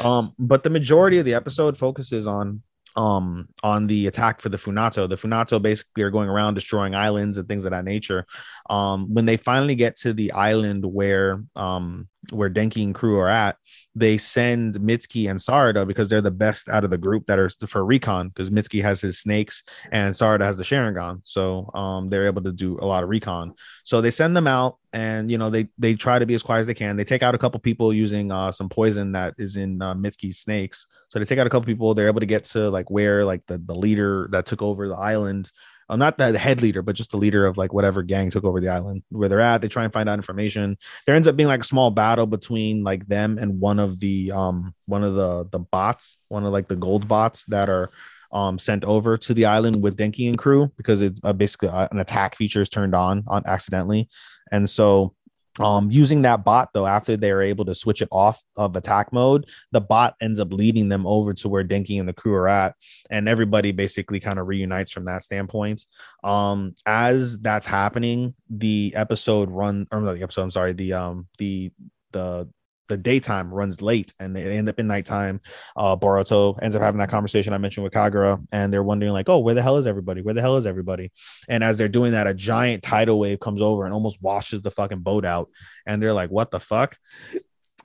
[SPEAKER 2] Um, but the majority of the episode focuses on um on the attack for the Funato. The Funato basically are going around destroying islands and things of that nature. Um, when they finally get to the island where um where Denki and crew are at, they send Mitsuki and Sarada because they're the best out of the group that are for recon because Mitsuki has his snakes and Sarada has the Sharingan. So um, they're able to do a lot of recon. So they send them out and you know they they try to be as quiet as they can. They take out a couple people using uh, some poison that is in uh, Mitsuki's snakes. So they take out a couple people. They're able to get to like where like the, the leader that took over the island uh, not the head leader, but just the leader of like whatever gang took over the island where they're at. They try and find out information. There ends up being like a small battle between like them and one of the um one of the the bots, one of like the gold bots that are um sent over to the island with Denki and crew because it's uh, basically uh, an attack feature is turned on on accidentally, and so um, using that bot though, after they're able to switch it off of attack mode, the bot ends up leading them over to where Denki and the crew are at, and everybody basically kind of reunites from that standpoint. Um, as that's happening, the episode run or the episode, I'm sorry, the um the the the daytime runs late and they end up in nighttime. Uh, Boruto ends up having that conversation I mentioned with Kagura, and they're wondering like, "Oh, where the hell is everybody? Where the hell is everybody?" And as they're doing that, a giant tidal wave comes over and almost washes the fucking boat out, and they're like, "What the fuck?"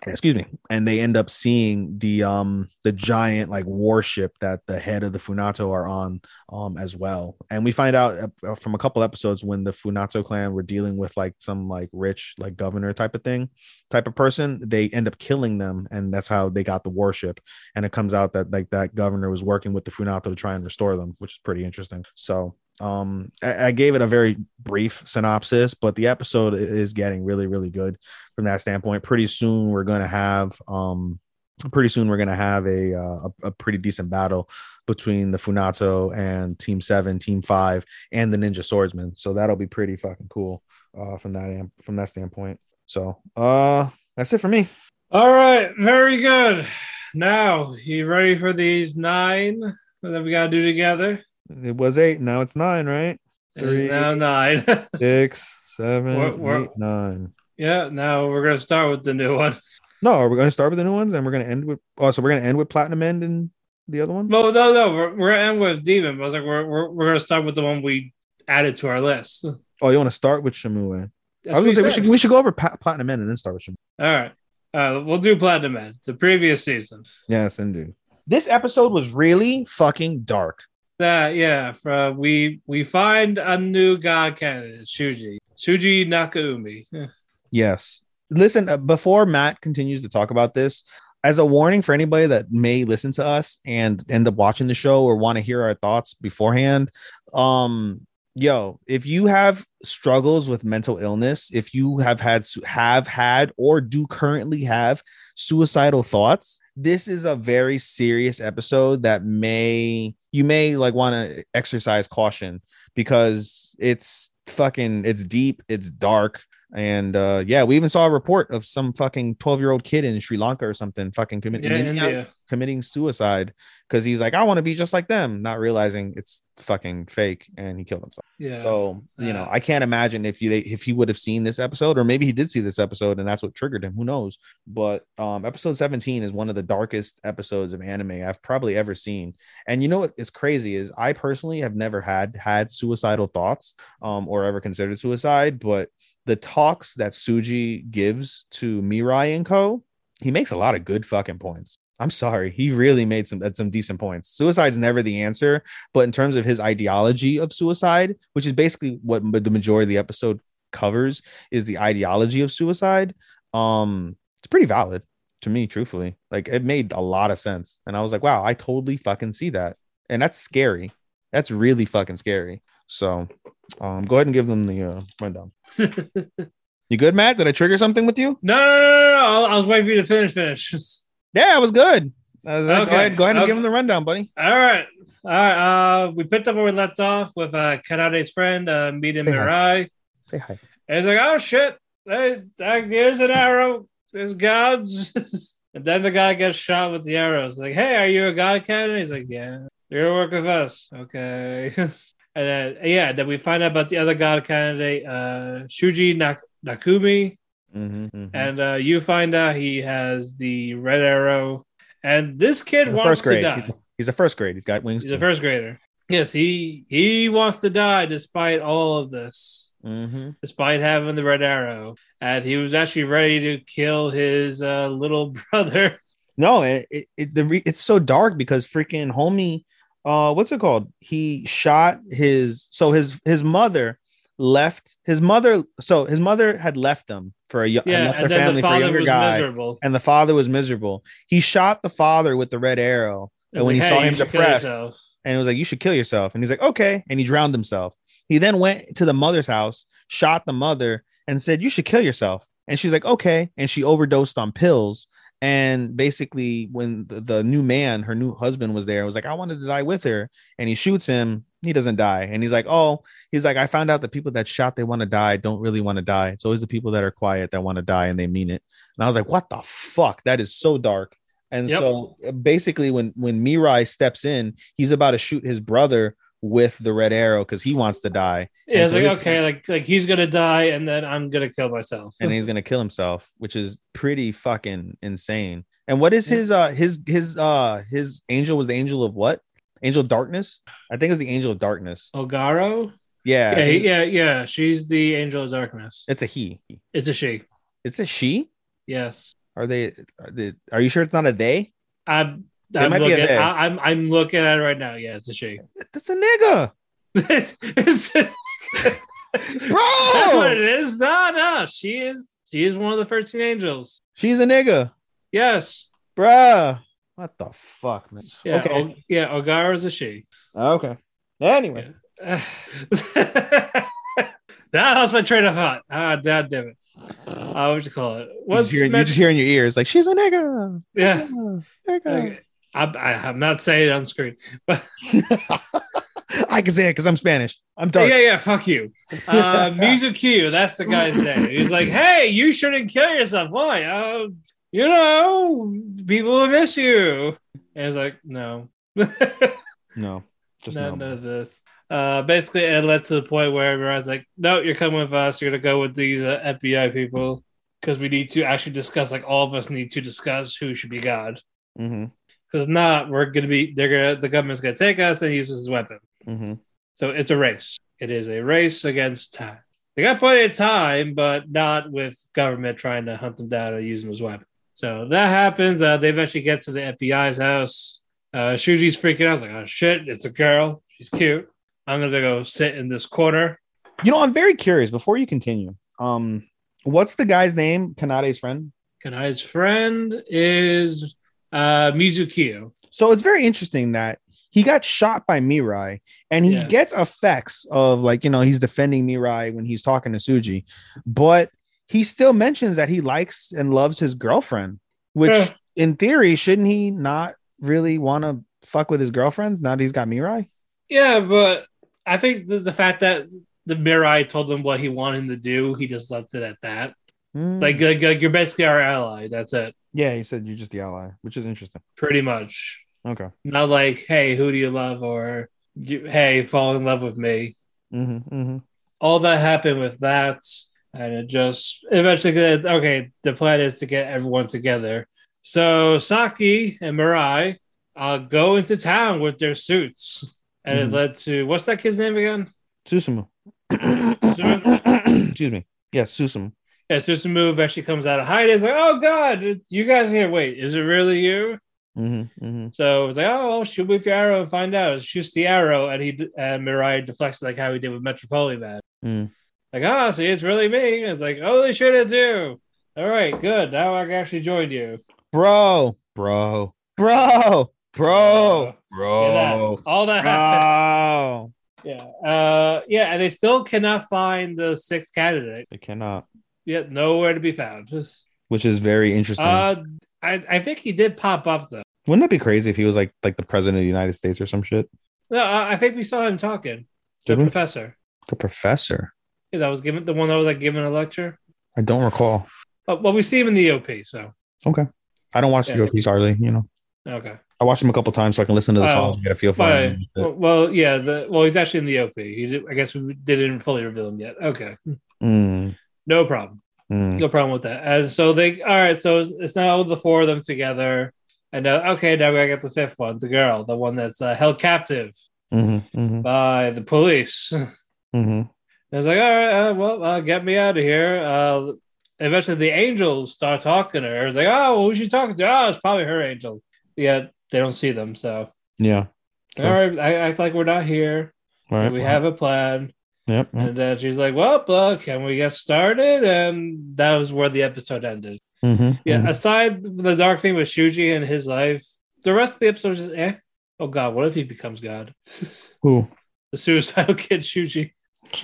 [SPEAKER 2] Excuse me. And they end up seeing the um the giant like warship that the head of the funato are on um as well. And we find out uh, from a couple episodes when the funato clan were dealing with like some like rich like governor type of thing type of person they end up killing them and that's how they got the warship. And it comes out that like that governor was working with the funato to try and restore them which is pretty interesting. So um I, I gave it a very brief synopsis but the episode is getting really really good from that standpoint pretty soon we're to have um pretty soon we're to have a, uh, a, a pretty decent battle between the funato and team 7 team 5 and the ninja swordsman so that'll be pretty fucking cool uh from that am- from that standpoint so uh that's it for me
[SPEAKER 1] All right, very good. Now, you ready for these nine that we got to do together?
[SPEAKER 2] It was eight now it's nine right
[SPEAKER 1] It is
[SPEAKER 2] Three,
[SPEAKER 1] now nine. *laughs*
[SPEAKER 2] six seven
[SPEAKER 1] We're- we're-
[SPEAKER 2] eight, nine
[SPEAKER 1] yeah, now we're going to start with the new ones.
[SPEAKER 2] no are we going to start with the new ones and we're going to end with oh so we're going to end with platinum end and the other one
[SPEAKER 1] No, no, no. We're, we're going to end with Demon. But I was like, we're, we're, we're going to start with the one we added to our list.
[SPEAKER 2] Oh you want to start with Shamua I was gonna say we should, we should go over pa- platinum end and then start with Shamua
[SPEAKER 1] All right. Uh, we'll do Platinum End, the previous seasons.
[SPEAKER 2] Yes, indeed. This episode was really fucking dark.
[SPEAKER 1] That yeah, for, we we find a new god candidate, Shuji. Shuji Nakaumi. *laughs*
[SPEAKER 2] Yes. Listen, uh, before Matt continues to talk about this, as a warning for anybody that may listen to us and end up watching the show or want to hear our thoughts beforehand, um, yo, if you have struggles with mental illness, if you have had have had or do currently have suicidal thoughts, this is a very serious episode that may you may like want to exercise caution because it's fucking it's deep, it's dark. And uh yeah, we even saw a report of some fucking 12 year old kid in Sri Lanka or something fucking committing
[SPEAKER 1] Yeah,
[SPEAKER 2] committing suicide because he's like, I want to be just like them, not realizing it's fucking fake, and he killed himself.
[SPEAKER 1] Yeah.
[SPEAKER 2] So you know, I can't imagine if you if he would have seen this episode, or maybe he did see this episode, and that's what triggered him. Who knows? But um, episode 17 is one of the darkest episodes of anime I've probably ever seen. And you know what is crazy is I personally have never had had suicidal thoughts, um, or ever considered suicide, but the talks that Shuji gives to Mirai and Co. He makes a lot of good fucking points. I'm sorry, he really made some some decent points. Suicide's never the answer, but in terms of his ideology of suicide, which is basically what the majority of the episode covers, is the ideology of suicide. Um, it's pretty valid to me, truthfully. Like it made a lot of sense, and I was like, wow, I totally fucking see that, and that's scary. That's really fucking scary. So, um, go ahead and give them the uh, rundown. *laughs* You good, Matt? Did I trigger something with you?
[SPEAKER 1] No, no, no, no. I, was waiting for you to finish. Finish. *laughs*
[SPEAKER 2] Yeah, I was good. Uh, Go
[SPEAKER 1] Okay.
[SPEAKER 2] ahead, go ahead and
[SPEAKER 1] Okay.
[SPEAKER 2] give them the rundown, buddy.
[SPEAKER 1] All right. All right. Uh, we picked up where we left off with uh, Kanade's friend, uh, Mida
[SPEAKER 2] Say hi.
[SPEAKER 1] Mirai.
[SPEAKER 2] Say hi.
[SPEAKER 1] And he's like, oh, shit. Hey, uh, here's an arrow. There's gods. *laughs* and then the guy gets shot with the arrows. Like, hey, are you a god candidate? He's like, yeah. You're gonna work with us. Okay. And then, yeah, then we find out about the other god candidate, uh, Shuji Nak- Nakaumi.
[SPEAKER 2] Mhm, mhm.
[SPEAKER 1] And uh, you find out he has the red arrow. And this kid
[SPEAKER 2] He's
[SPEAKER 1] wants
[SPEAKER 2] first
[SPEAKER 1] to die.
[SPEAKER 2] He's a, he's a first grade. He's got wings.
[SPEAKER 1] He's a first grader. Yes, he he wants to die despite all of this,
[SPEAKER 2] hmm
[SPEAKER 1] despite having the red arrow, and he was actually ready to kill his uh, little *laughs* brother.
[SPEAKER 2] No, it, it, it the re- it's so dark because freaking homie, uh, what's it called? He shot his so his his mother left his mother. So his mother had left them for a
[SPEAKER 1] Yeah,
[SPEAKER 2] left their family
[SPEAKER 1] the
[SPEAKER 2] for a
[SPEAKER 1] father
[SPEAKER 2] younger
[SPEAKER 1] was
[SPEAKER 2] guy,
[SPEAKER 1] miserable.
[SPEAKER 2] and the father was miserable. He shot the father with the red arrow, and when
[SPEAKER 1] like,
[SPEAKER 2] he saw him
[SPEAKER 1] you should kill
[SPEAKER 2] depressed, and it was like, "You should kill yourself," and he's like, "Okay," and he drowned himself. He then went to the mother's house, shot the mother, and said, "You should kill yourself." And she's like, "Okay," and she overdosed on pills. And basically, when the, the new man, her new husband, was there, was like, "I wanted to die with her," and he shoots him. He doesn't die, and he's like, "Oh," he's like, "I found out that people that shot they want to die don't really want to die. It's always the people that are quiet that want to die, and they mean it." And I was like, "What the fuck? That is so dark." And
[SPEAKER 1] Yep.
[SPEAKER 2] so basically, when when Mirai steps in, he's about to shoot his brother with the red arrow because he wants to die,
[SPEAKER 1] Yeah, it's
[SPEAKER 2] so
[SPEAKER 1] like okay, like like he's gonna die, and then I'm gonna kill myself.
[SPEAKER 2] and he's *laughs* gonna kill himself, which is pretty fucking insane. And what is his uh his his uh his angel was the angel of what? Angel of darkness? I think it was the angel of darkness.
[SPEAKER 1] Ogaro.
[SPEAKER 2] Yeah,
[SPEAKER 1] Yeah, yeah, yeah. She's the angel of darkness.
[SPEAKER 2] it's a he.
[SPEAKER 1] It's a she.
[SPEAKER 2] It's a she.
[SPEAKER 1] Yes.
[SPEAKER 2] Are they? Are, they, are you sure it's not a they?
[SPEAKER 1] I'm I'm
[SPEAKER 2] might be a
[SPEAKER 1] looking. I, I'm I'm looking at it right now. Yeah, it's a she. *laughs*
[SPEAKER 2] That's a nigga, *laughs*
[SPEAKER 1] It's- it's-
[SPEAKER 2] bro. *laughs*
[SPEAKER 1] that's what it is. No, no, she is. She is one of the thirteen angels.
[SPEAKER 2] She's a nigga,
[SPEAKER 1] Yes.
[SPEAKER 2] bruh. What the fuck, man?
[SPEAKER 1] Yeah.
[SPEAKER 2] Okay.
[SPEAKER 1] O- yeah. Ogaro's a she.
[SPEAKER 2] Okay. Anyway,
[SPEAKER 1] that lost my train of thought. Ah, god damn it. Uh, what you call it?
[SPEAKER 2] you
[SPEAKER 1] What's
[SPEAKER 2] just, hear, you
[SPEAKER 1] meant-
[SPEAKER 2] just hear in your ears like she's a nigga.
[SPEAKER 1] yeah.
[SPEAKER 2] Nigga.
[SPEAKER 1] Okay. I'm, I, I'm not saying it on screen, but *laughs*
[SPEAKER 2] I can say it because I'm Spanish. I'm
[SPEAKER 1] talking.
[SPEAKER 2] yeah,
[SPEAKER 1] yeah, fuck you. Uh, *laughs* Mizuki, that's the guy's name. He's like, hey, you shouldn't kill yourself. Why? Uh, you know, people will miss you. And it's like, no, *laughs*
[SPEAKER 2] No, just
[SPEAKER 1] none
[SPEAKER 2] no.
[SPEAKER 1] of this. Uh, basically, it led to the point where everyone's like, no, you're coming with us. You're gonna go with these uh, FBI people because we need to actually discuss. Like, all of us need to discuss who should be God.
[SPEAKER 2] Mm-hmm.
[SPEAKER 1] Because not, we're gonna be. They're gonna. The government's gonna take us and use us as a weapon.
[SPEAKER 2] Mm-hmm.
[SPEAKER 1] So it's a race. It is a race against time. They got plenty of time, but not with government trying to hunt them down and use them as weapons. So that happens. Uh, they eventually get to the FBI's house. Uh, Shuji's freaking out. I was like, oh shit, it's a girl. She's cute. I'm gonna go sit in this corner.
[SPEAKER 2] You know, I'm very curious. Before you continue, um, what's the guy's name? Kanade's friend.
[SPEAKER 1] Kanade's friend is uh, Mizukiyo.
[SPEAKER 2] So it's very interesting that he got shot by Mirai and he
[SPEAKER 1] Yeah.
[SPEAKER 2] gets effects of like, you know, he's defending Mirai when he's talking to Shuji, but he still mentions that he likes and loves his girlfriend, which
[SPEAKER 1] Yeah.
[SPEAKER 2] in theory, shouldn't he not really want to fuck with his girlfriends now that he's got Mirai?
[SPEAKER 1] Yeah, but I think the, the fact that the Mirai told him what he wanted him to do, he just left it at that.
[SPEAKER 2] Mm.
[SPEAKER 1] Like, like, like, you're basically our ally. That's it.
[SPEAKER 2] yeah, he said you're just the ally, which is interesting.
[SPEAKER 1] Pretty much.
[SPEAKER 2] Okay.
[SPEAKER 1] Not like, hey, who do you love? Or hey, fall in love with me.
[SPEAKER 2] Mm-hmm, mm-hmm.
[SPEAKER 1] All that happened with that. And it just eventually, okay, the plan is to get everyone together. So Saki and Mirai uh, go into town with their suits. And
[SPEAKER 2] Mhm.
[SPEAKER 1] it led to, what's that kid's name again?
[SPEAKER 2] Susumu. *coughs* Excuse me. Yeah, Susumu.
[SPEAKER 1] Yeah, Susumu eventually comes out of hiding. It's like, oh God, it's, you guys here. Wait, is it really you?
[SPEAKER 2] Mm-hmm, mm-hmm.
[SPEAKER 1] So it was like, oh, I'll shoot with your arrow and find out. Shoots the arrow, and he and Mirai deflects like how he did with Metropoliman.
[SPEAKER 2] Mm.
[SPEAKER 1] Like, ah, see, it's really me. It's like, holy shit, it's you. All right, good. Now I can actually join you.
[SPEAKER 2] Bro, bro, bro, bro,
[SPEAKER 1] Yeah, that-
[SPEAKER 2] bro,
[SPEAKER 1] all that happened. *laughs* Yeah, uh, yeah, and they still cannot find the sixth candidate.
[SPEAKER 2] They cannot,
[SPEAKER 1] Yet nowhere to be found. Just,
[SPEAKER 2] which is very interesting.
[SPEAKER 1] uh, I, I think he did pop up though.
[SPEAKER 2] Wouldn't that be crazy if he was like like the president of the United States or some shit?
[SPEAKER 1] No, I I think we saw him talking. The
[SPEAKER 2] we?
[SPEAKER 1] professor.
[SPEAKER 2] The professor.
[SPEAKER 1] Yeah, that was given the one that was like giving a lecture.
[SPEAKER 2] I don't recall.
[SPEAKER 1] Well, we see him in the OP, so
[SPEAKER 2] Okay, I don't watch
[SPEAKER 1] Yeah.
[SPEAKER 2] the OPs hardly. You know,
[SPEAKER 1] okay.
[SPEAKER 2] I watched him a couple times so I can listen to the
[SPEAKER 1] Oh,
[SPEAKER 2] songs and get a feel for him.
[SPEAKER 1] well, well, yeah, the well, he's actually in the OP. He did, I guess we didn't fully reveal him yet. Okay,
[SPEAKER 2] Mm,
[SPEAKER 1] no problem,
[SPEAKER 2] mm.
[SPEAKER 1] no problem with that. And so they, all right, so it's, it's now the four of them together, and uh, okay, now we gotta get the fifth one, the girl, the one that's uh, held captive
[SPEAKER 2] Mhm, mhm,
[SPEAKER 1] by the police.
[SPEAKER 2] mhm.
[SPEAKER 1] I was like, all right, uh, well, uh, get me out of here. Uh, eventually, the angels start talking to her. It's like, oh, who's she talking to? Oh, it's probably her angel. Yeah, they don't see them. So,
[SPEAKER 2] Yeah.
[SPEAKER 1] all right, I act like we're not here.
[SPEAKER 2] All right.
[SPEAKER 1] we have a plan.
[SPEAKER 2] Yep. yep.
[SPEAKER 1] And then she's like, well, uh, can we get started? And that was where the episode ended.
[SPEAKER 2] Mhm,
[SPEAKER 1] Yeah,
[SPEAKER 2] mhm.
[SPEAKER 1] aside from the dark thing with Shuji and his life, the rest of the episode is just eh. Oh, God, what if he becomes God? *laughs*
[SPEAKER 2] Who?
[SPEAKER 1] the suicidal *laughs* kid Shuji.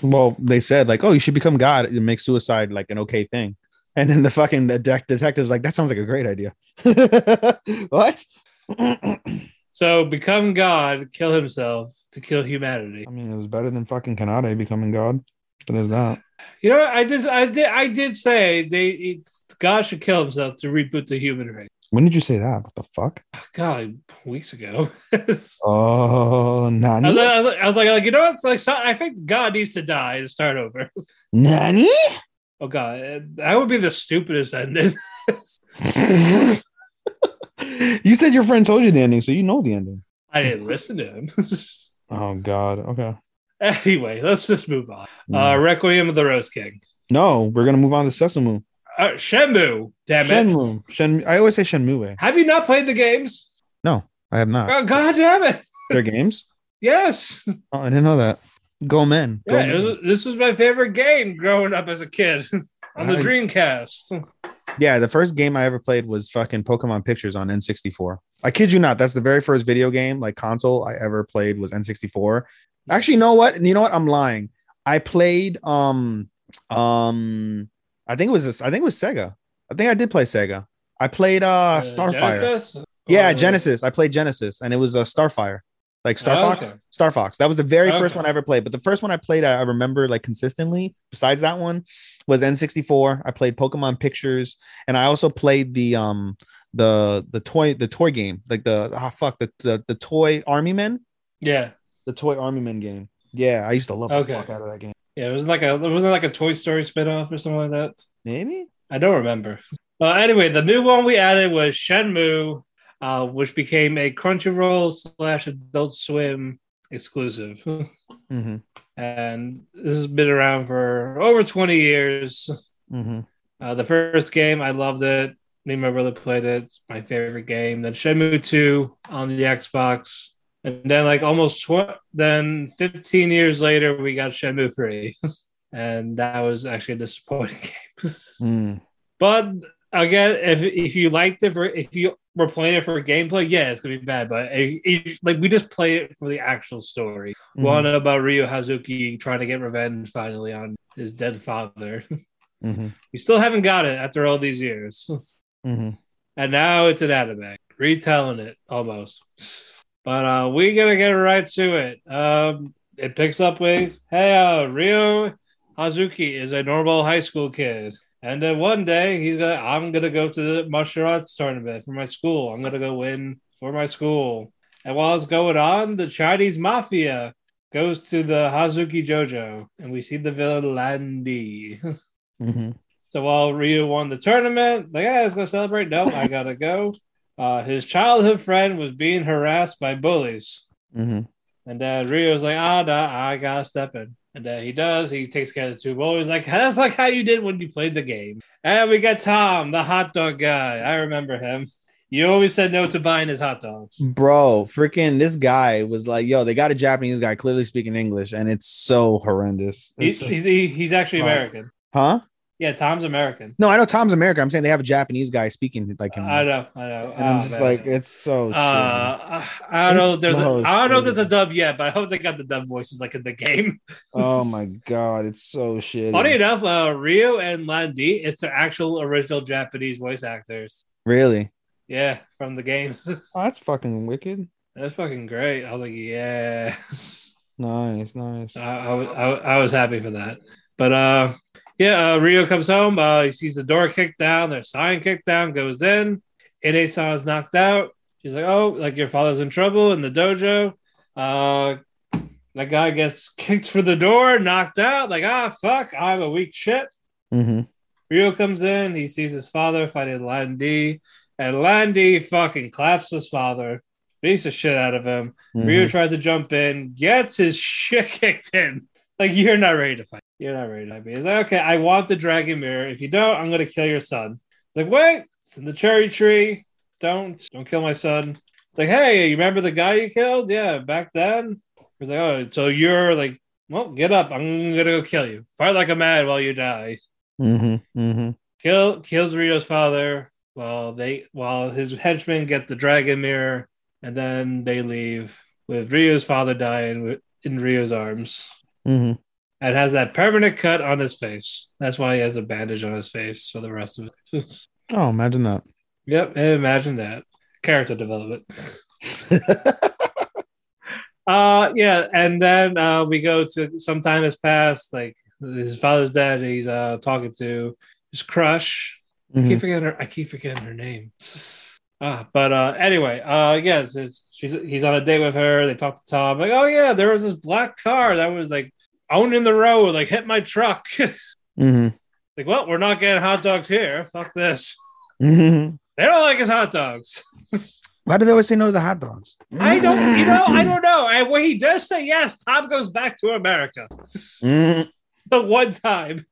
[SPEAKER 2] Well, they said like, oh, you should become God and make suicide like an okay thing. And then the fucking de- detective's like, that sounds like a great idea. *laughs* what? *clears throat* I
[SPEAKER 1] So become God, kill himself to kill humanity.
[SPEAKER 2] I mean, it was better than fucking Kanade becoming God. So there's that.
[SPEAKER 1] You know, I just, I did, I did say they, it's, God should kill himself to reboot the human race.
[SPEAKER 2] When did you say that? What the fuck?
[SPEAKER 1] God, weeks ago. *laughs* Oh, I was,
[SPEAKER 2] Oh, Nani?
[SPEAKER 1] like, I, was like, I was like, like, you know what? It's like, so, I think God needs to die to start over.
[SPEAKER 2] Nanny.
[SPEAKER 1] Oh God, that would be the stupidest ending. *laughs*
[SPEAKER 2] you said your friend told you the ending, so you know the ending.
[SPEAKER 1] I didn't listen to him. *laughs*
[SPEAKER 2] Oh God. Okay.
[SPEAKER 1] anyway, let's just move on.
[SPEAKER 2] Mm.
[SPEAKER 1] Uh, Requiem of the Rose King.
[SPEAKER 2] No, we're gonna move on to Sesame.
[SPEAKER 1] Uh, Shenmue. Damn it.
[SPEAKER 2] Shenmue. Shenmue. I always say Shenmue.
[SPEAKER 1] Have you not played the games?
[SPEAKER 2] No, I have not.
[SPEAKER 1] Oh, God damn it.
[SPEAKER 2] Their games? *laughs*
[SPEAKER 1] Yes.
[SPEAKER 2] Oh, I didn't know that. Go men. Go
[SPEAKER 1] Yeah,
[SPEAKER 2] men.
[SPEAKER 1] was, this was my favorite game growing up as a kid *laughs* on the
[SPEAKER 2] I-
[SPEAKER 1] Dreamcast.
[SPEAKER 2] Yeah, the first game I ever played was fucking Pokemon Pictures on N64. I kid you not, that's the very first video game, like console I ever played was N64. Actually, you know what? You know what? I'm lying. I played um um I think it was this, I think it was Sega. I think I did play Sega. I played uh Starfire.
[SPEAKER 1] Genesis?
[SPEAKER 2] Yeah, Genesis. I played Genesis and it was a uh, Starfire. Like Star
[SPEAKER 1] Oh,
[SPEAKER 2] Fox.
[SPEAKER 1] okay.
[SPEAKER 2] Star Fox. That was the very first one I ever played. But the first one I played, I I remember like consistently, besides that one, was N64. I played Pokemon Pictures, and I also played the um the the toy the toy game, like the ah fuck the the, the toy Army Men,
[SPEAKER 1] Yeah.
[SPEAKER 2] the toy Army Men game. Yeah, I used to love
[SPEAKER 1] Okay.
[SPEAKER 2] the fuck out of that game.
[SPEAKER 1] Yeah, it was like a it wasn't like a Toy Story spinoff or something like that.
[SPEAKER 2] Maybe.
[SPEAKER 1] I don't remember. Uh, anyway, the new one we added was Shenmue, uh, which became a Crunchyroll slash Adult Swim exclusive.
[SPEAKER 2] Mm-hmm.
[SPEAKER 1] and this has been around for over 20 years.
[SPEAKER 2] Mm-hmm.
[SPEAKER 1] Uh, the first game, I loved it. Me and my brother played it. It's my favorite game. Then Shenmue 2 on the Xbox. And then, like, almost tw- then 15 years later, we got Shenmue 3. *laughs* and that was actually a disappointing *laughs* game.
[SPEAKER 2] Mm.
[SPEAKER 1] But again, if if you liked it for if you were playing it for gameplay, yeah, it's gonna be bad. But if, if- like we just play it for the actual story.
[SPEAKER 2] Mhm.
[SPEAKER 1] One about Ryo Hazuki trying to get revenge finally on his dead father.
[SPEAKER 2] Mm-hmm. *laughs*
[SPEAKER 1] we still haven't got it after all these years,
[SPEAKER 2] Mm-hmm.
[SPEAKER 1] and now it's an anime retelling it almost. But uh, we gotta get right to it. Um, it picks up with hey, uh, Ryo Hazuki is a normal high school kid. And then one day he's gonna I'm gonna go to the martial arts tournament for my school. I'm gonna go win for my school. And while it's going on, the Chinese mafia goes to the Hazuki Jojo, and we see the villain Lan Di.
[SPEAKER 2] Mm-hmm. *laughs*
[SPEAKER 1] so while Ryu won the tournament, the yeah, let's go celebrate. No, I gotta go. *laughs* Uh, his childhood friend was being harassed by bullies.
[SPEAKER 2] Mm-hmm.
[SPEAKER 1] And uh, Ryo's like, ah, nah, I gotta step in. And uh, he does. He takes care of the two boys. Like, that's like how you did when you played the game. And we got Tom, the hot dog guy. I remember him. You always said no to buying his hot dogs.
[SPEAKER 2] Bro, freaking this guy was like, yo, they got a Japanese guy clearly speaking English, and it's so horrendous.
[SPEAKER 1] He's,
[SPEAKER 2] just-
[SPEAKER 1] he's, he's actually. American.
[SPEAKER 2] huh?
[SPEAKER 1] Yeah, Tom's American.
[SPEAKER 2] No, I know Tom's American. I'm saying they have a Japanese guy speaking like him.
[SPEAKER 1] I know, I know.
[SPEAKER 2] and I'm
[SPEAKER 1] Oh,
[SPEAKER 2] just
[SPEAKER 1] man.
[SPEAKER 2] like, it's so.
[SPEAKER 1] uh, I don't know. if There's, a,
[SPEAKER 2] so
[SPEAKER 1] I don't know if there's a dub yet, but I hope they got the dub voices like in the game.
[SPEAKER 2] oh my *laughs* god, it's so shitty.
[SPEAKER 1] Funny enough, uh, Ryo and Lan Di is the actual original Japanese voice actors.
[SPEAKER 2] Really?
[SPEAKER 1] Yeah, from the games. *laughs*
[SPEAKER 2] Oh, that's fucking wicked.
[SPEAKER 1] That's fucking great. I was like, yes.
[SPEAKER 2] Nice, nice.
[SPEAKER 1] I, I, was- I, I was happy for that. But uh, yeah, uh, Ryo comes home. Uh, he sees the door kicked down. Their sign kicked down. Goes in. Ine-san is knocked out. She's like, "Oh, like your father's in trouble in the dojo." Uh, that guy gets kicked for the door, knocked out. Like, ah, fuck, I'm a weak shit.
[SPEAKER 2] Mm-hmm.
[SPEAKER 1] Ryo comes in. He sees his father fighting Lan Di, and Lan Di fucking claps his father, beats the shit out of him.
[SPEAKER 2] Mm-hmm.
[SPEAKER 1] Ryu tries to jump in, gets his *laughs* shit kicked in. Like, you're not ready to fight. You're not ready to me. He's like, okay, I want the dragon mirror. If you don't, I'm going to kill your son. It's like, wait, it's in the cherry tree. Don't, don't kill my son. It's like, hey, you remember the guy you killed? Yeah, back then. He's like, oh, so you're like, well, get up. I'm going to go kill you. Fight like a man while you die.
[SPEAKER 2] Mm-hmm. Mm-hmm.
[SPEAKER 1] Kill, kills Ryo's father while they, while his henchmen get the dragon mirror and then they leave with Ryo's father dying in Ryo's arms
[SPEAKER 2] Mm-hmm.
[SPEAKER 1] And has that permanent cut on his face. That's why he has a bandage on his face for the rest of it. *laughs*
[SPEAKER 2] Oh, imagine that.
[SPEAKER 1] yep, imagine that character development. *laughs* Uh, yeah, and then uh, we go to some time has passed. Like his father's dead. He's uh talking to his crush. I
[SPEAKER 2] Mhm.
[SPEAKER 1] keep forgetting her. I keep forgetting her name. *laughs* Ah, but uh, anyway, uh, yes, it's, she's he's on a date with her. They talk to Tom, like, oh yeah, there was this black car that was like owned in the road, like hit my truck. *laughs*
[SPEAKER 2] Mhm.
[SPEAKER 1] like, well, we're not getting hot dogs here. Fuck this.
[SPEAKER 2] Mhm.
[SPEAKER 1] They don't like his hot dogs. *laughs*
[SPEAKER 2] Why do they always say no to the hot dogs?
[SPEAKER 1] I don't, you know, I *laughs* don't know. And when he does say yes, Tom goes back to America.
[SPEAKER 2] Mhm.
[SPEAKER 1] the one time.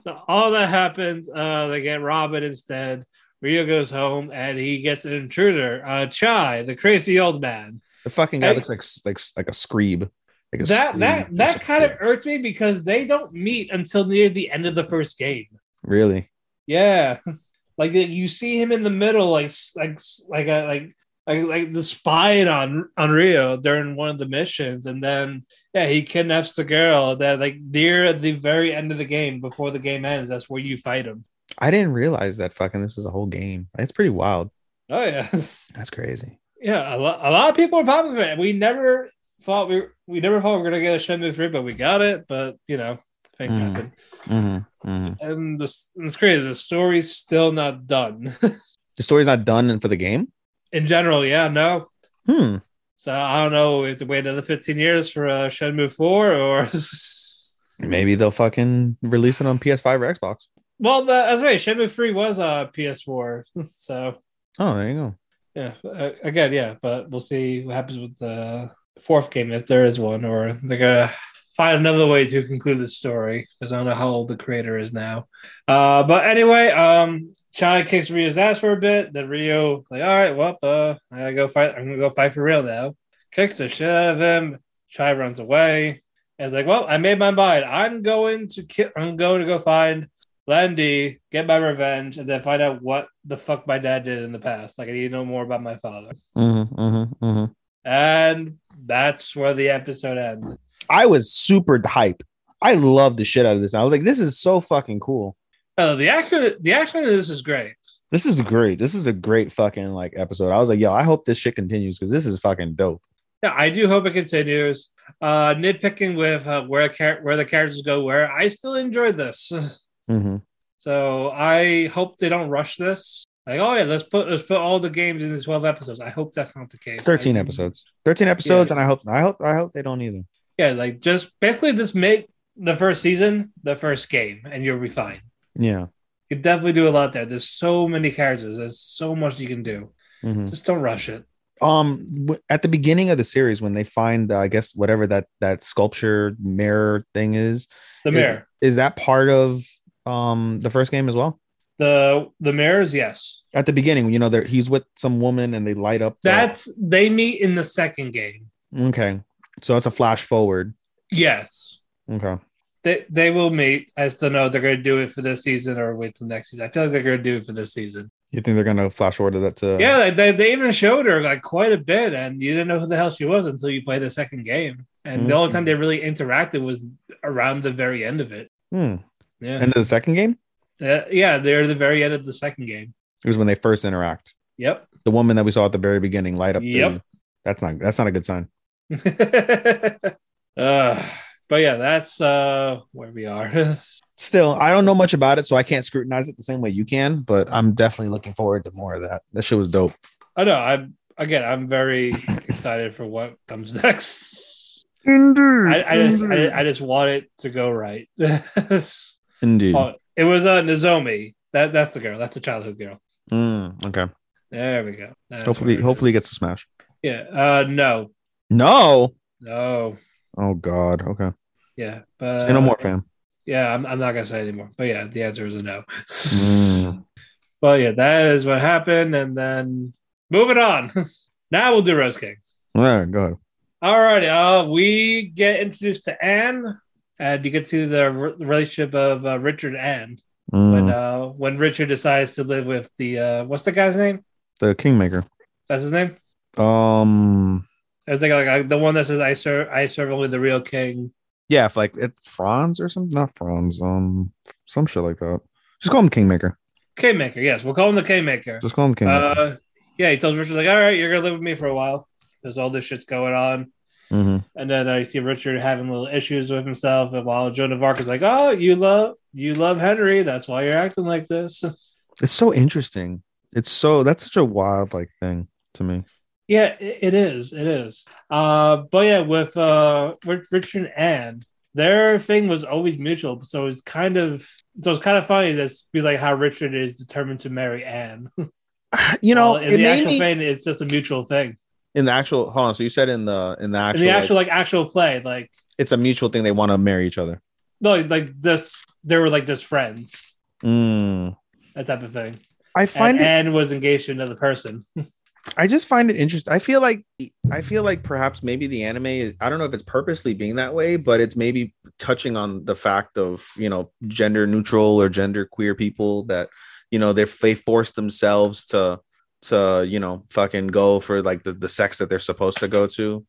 [SPEAKER 1] So all that happens. Uh, they get Robin instead. Ryo goes home and he gets an intruder, uh, Chai, the crazy old man.
[SPEAKER 2] The fucking guy
[SPEAKER 1] Hey.
[SPEAKER 2] looks like like like a screeb. Like
[SPEAKER 1] That that that kind of irked me because they don't meet until near the end of the first game.
[SPEAKER 2] really.
[SPEAKER 1] Yeah, *laughs* like you see him in the middle, like like like a like like like the spying on on Ryo during one of the missions, and then yeah, he kidnaps the girl. That like near the very end of the game, before the game ends, that's where you fight him.
[SPEAKER 2] I didn't realize that fucking this was a whole game. That's pretty wild.
[SPEAKER 1] Oh *laughs* yeah,
[SPEAKER 2] That's crazy.
[SPEAKER 1] yeah. A lot, a lot of people are popping it. We never thought we we never thought we were gonna get a Shenmue three, but we got it. But you know, things
[SPEAKER 2] Mhm.
[SPEAKER 1] happen,
[SPEAKER 2] Mm-hmm. Mm-hmm.
[SPEAKER 1] and this it's crazy. The story's still not done. *laughs*
[SPEAKER 2] The story's not done for the game.
[SPEAKER 1] in general, yeah, no.
[SPEAKER 2] Hmm.
[SPEAKER 1] So I don't know if to wait another 15 years for uh, Shenmue 4 or *laughs*
[SPEAKER 2] Maybe they'll fucking release it on PS5 or Xbox.
[SPEAKER 1] well, the, that's right. Shenmue 3 was uh, PS4, *laughs* so
[SPEAKER 2] Oh, there you go.
[SPEAKER 1] yeah. Uh, again, yeah, but we'll see what happens with the fourth game if there is one, or they're gonna find another way to conclude the story because I don't know how old the creator is now. Uh, but anyway, um, Chai kicks Ryo's ass for a bit. Then Rio like, all right, well, uh, I gotta go fight. I'm gonna go fight for real now. Kicks the shit out of him. Chai runs away. And it's like, well, I made my mind. I'm going to ki- I'm going to go find Lan Di, get my revenge, and then find out what the fuck my dad did in the past. Like I need to know more about my father.
[SPEAKER 2] Mm-hmm, mm-hmm, mm-hmm.
[SPEAKER 1] And that's where the episode ends.
[SPEAKER 2] I was super hype. I loved the shit out of this. I was like, this is so fucking cool.
[SPEAKER 1] Oh, the action, the action of this is great.
[SPEAKER 2] This is great. This is a great fucking like episode. I was like, yo, I hope this shit continues because this is fucking dope.
[SPEAKER 1] Yeah, I do hope it continues. Uh, nitpicking with uh, where char- where the characters go, where I still enjoyed this. *laughs*
[SPEAKER 2] Mm-hmm.
[SPEAKER 1] So I hope they don't rush this. Like, oh yeah, let's put let's put all the games in twelve episodes. I hope that's not the case.
[SPEAKER 2] It's 13
[SPEAKER 1] I-
[SPEAKER 2] episodes. 13 episodes,
[SPEAKER 1] Yeah.
[SPEAKER 2] and I hope I hope I hope they don't either.
[SPEAKER 1] Yeah, like just basically just make the first season the first game, and you'll be fine.
[SPEAKER 2] Yeah.
[SPEAKER 1] You definitely do a lot there. There's so many characters. There's so much you can do.
[SPEAKER 2] Mhm.
[SPEAKER 1] Just don't rush it.
[SPEAKER 2] Um, at the beginning of the series, when they find, uh, I guess, whatever that that sculpture mirror thing is,
[SPEAKER 1] The
[SPEAKER 2] Is-
[SPEAKER 1] mirror,
[SPEAKER 2] is that part of um the first game as well?
[SPEAKER 1] The the mirrors, yes.
[SPEAKER 2] At the beginning, you know, there he's with some woman and they light up. the-
[SPEAKER 1] That's they meet in the second game.
[SPEAKER 2] okay. So it's a flash forward.
[SPEAKER 1] Yes.
[SPEAKER 2] Okay.
[SPEAKER 1] They they will meet. I still know they're going to do it for this season or wait till next season. I feel like they're going to do it for this season.
[SPEAKER 2] You think they're gonna flash forward to that? To,
[SPEAKER 1] yeah, they, they, even showed her like quite a bit, and you didn't know who the hell she was until you played the second game. And the only time they really interacted was around the very end of it.
[SPEAKER 2] Hmm.
[SPEAKER 1] Yeah,
[SPEAKER 2] of the second game
[SPEAKER 1] Uh, yeah, they're the very end of the second game.
[SPEAKER 2] it was when they first interact.
[SPEAKER 1] Yep.
[SPEAKER 2] The woman that we saw at the very beginning light up. the-
[SPEAKER 1] Yep.
[SPEAKER 2] that's not that's not a good sign. *laughs*
[SPEAKER 1] uh, but yeah, that's uh where we are. *laughs*
[SPEAKER 2] Still, I don't know much about it, so I can't scrutinize it the same way you can. But I'm definitely looking forward to more of that. That shit was dope.
[SPEAKER 1] I know. I'm again. I'm very *laughs* excited for what comes next.
[SPEAKER 2] Indeed.
[SPEAKER 1] I, I just, I, I just want it to go right.
[SPEAKER 2] Indeed.
[SPEAKER 1] Oh, it was uh, Nozomi. That that's the girl. That's the childhood girl.
[SPEAKER 2] Mm, okay.
[SPEAKER 1] There we go. That's
[SPEAKER 2] hopefully,
[SPEAKER 1] it
[SPEAKER 2] hopefully, he gets a smash.
[SPEAKER 1] Yeah. Uh, no,
[SPEAKER 2] No.
[SPEAKER 1] no.
[SPEAKER 2] Oh God. Okay.
[SPEAKER 1] Yeah, but
[SPEAKER 2] Say no more, fam.
[SPEAKER 1] Yeah, I'm, I'm not gonna say anymore. But yeah, the answer is a no.
[SPEAKER 2] Mm. *laughs*
[SPEAKER 1] Well, yeah, that is what happened, and then moving on. *laughs* now we'll do Rose King.
[SPEAKER 2] All right. Go ahead.
[SPEAKER 1] All right, uh, we get introduced to Anne, and you get to see the re- relationship of uh, Richard and Anne when
[SPEAKER 2] Mm,
[SPEAKER 1] uh, when Richard decides to live with the uh, what's the guy's name?
[SPEAKER 2] the Kingmaker.
[SPEAKER 1] That's his name.
[SPEAKER 2] Um.
[SPEAKER 1] It's like, like uh, the one that says I serve I serve only the real king.
[SPEAKER 2] Yeah. If like it's Franz or something. Not Franz. Um. Some shit like that. Just call him Kingmaker.
[SPEAKER 1] Kingmaker, yes, we'll call him the Kingmaker.
[SPEAKER 2] Just call him Kingmaker.
[SPEAKER 1] Uh, yeah, he tells Richard like, all right, you're gonna live with me for a while. There's all this shit's going on.
[SPEAKER 2] Mhm.
[SPEAKER 1] And then I see Richard having little issues with himself, and while Joan of Arc is like, "Oh, you love you love Henry, that's why you're acting like this." *laughs*
[SPEAKER 2] It's so interesting. It's so that's such a wild like thing to me.
[SPEAKER 1] yeah, it, it is, it is. Uh, but yeah, with uh, with Richard and Anne, their thing was always mutual, so it's kind of so it's kind of funny this be like how Richard is determined to marry Anne. *laughs*
[SPEAKER 2] You know,
[SPEAKER 1] in the actual
[SPEAKER 2] me-
[SPEAKER 1] thing, it's just a mutual thing.
[SPEAKER 2] In the actual hold on. So you said in the in the actual,
[SPEAKER 1] In
[SPEAKER 2] actual,
[SPEAKER 1] the
[SPEAKER 2] like,
[SPEAKER 1] actual like actual play, like
[SPEAKER 2] it's a mutual thing. They want to marry each other.
[SPEAKER 1] no, like this they were like just friends,
[SPEAKER 2] Mm.
[SPEAKER 1] that type of thing.
[SPEAKER 2] I find
[SPEAKER 1] and
[SPEAKER 2] it.
[SPEAKER 1] Anne was engaged to another person. *laughs*
[SPEAKER 2] I just find it interesting. I feel like I feel like perhaps maybe the anime is I don't know if it's purposely being that way, but it's maybe touching on the fact of, you know, gender neutral or gender queer people that, you know, they they force themselves to to, you know, fucking go for like the, the sex that they're supposed to go to.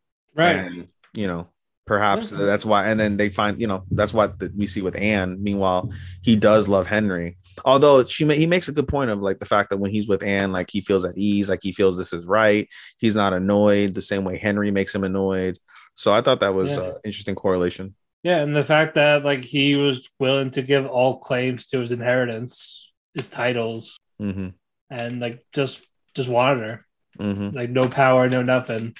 [SPEAKER 2] And, you know, perhaps
[SPEAKER 1] Yeah.
[SPEAKER 2] that's why and then they find, you know, that's what the, we see with Anne. Meanwhile, he does love Henry. Although she he makes a good point of like the fact that when he's with Anne, like he feels at ease, like he feels this is right. He's not annoyed the same way Henry makes him annoyed. So I thought that was
[SPEAKER 1] Yeah.
[SPEAKER 2] uh, interesting correlation.
[SPEAKER 1] Yeah, and the fact that like he was willing to give all claims to his inheritance, his titles,
[SPEAKER 2] hmm
[SPEAKER 1] and like just just wanted her.
[SPEAKER 2] hmm
[SPEAKER 1] Like no power, no nothing.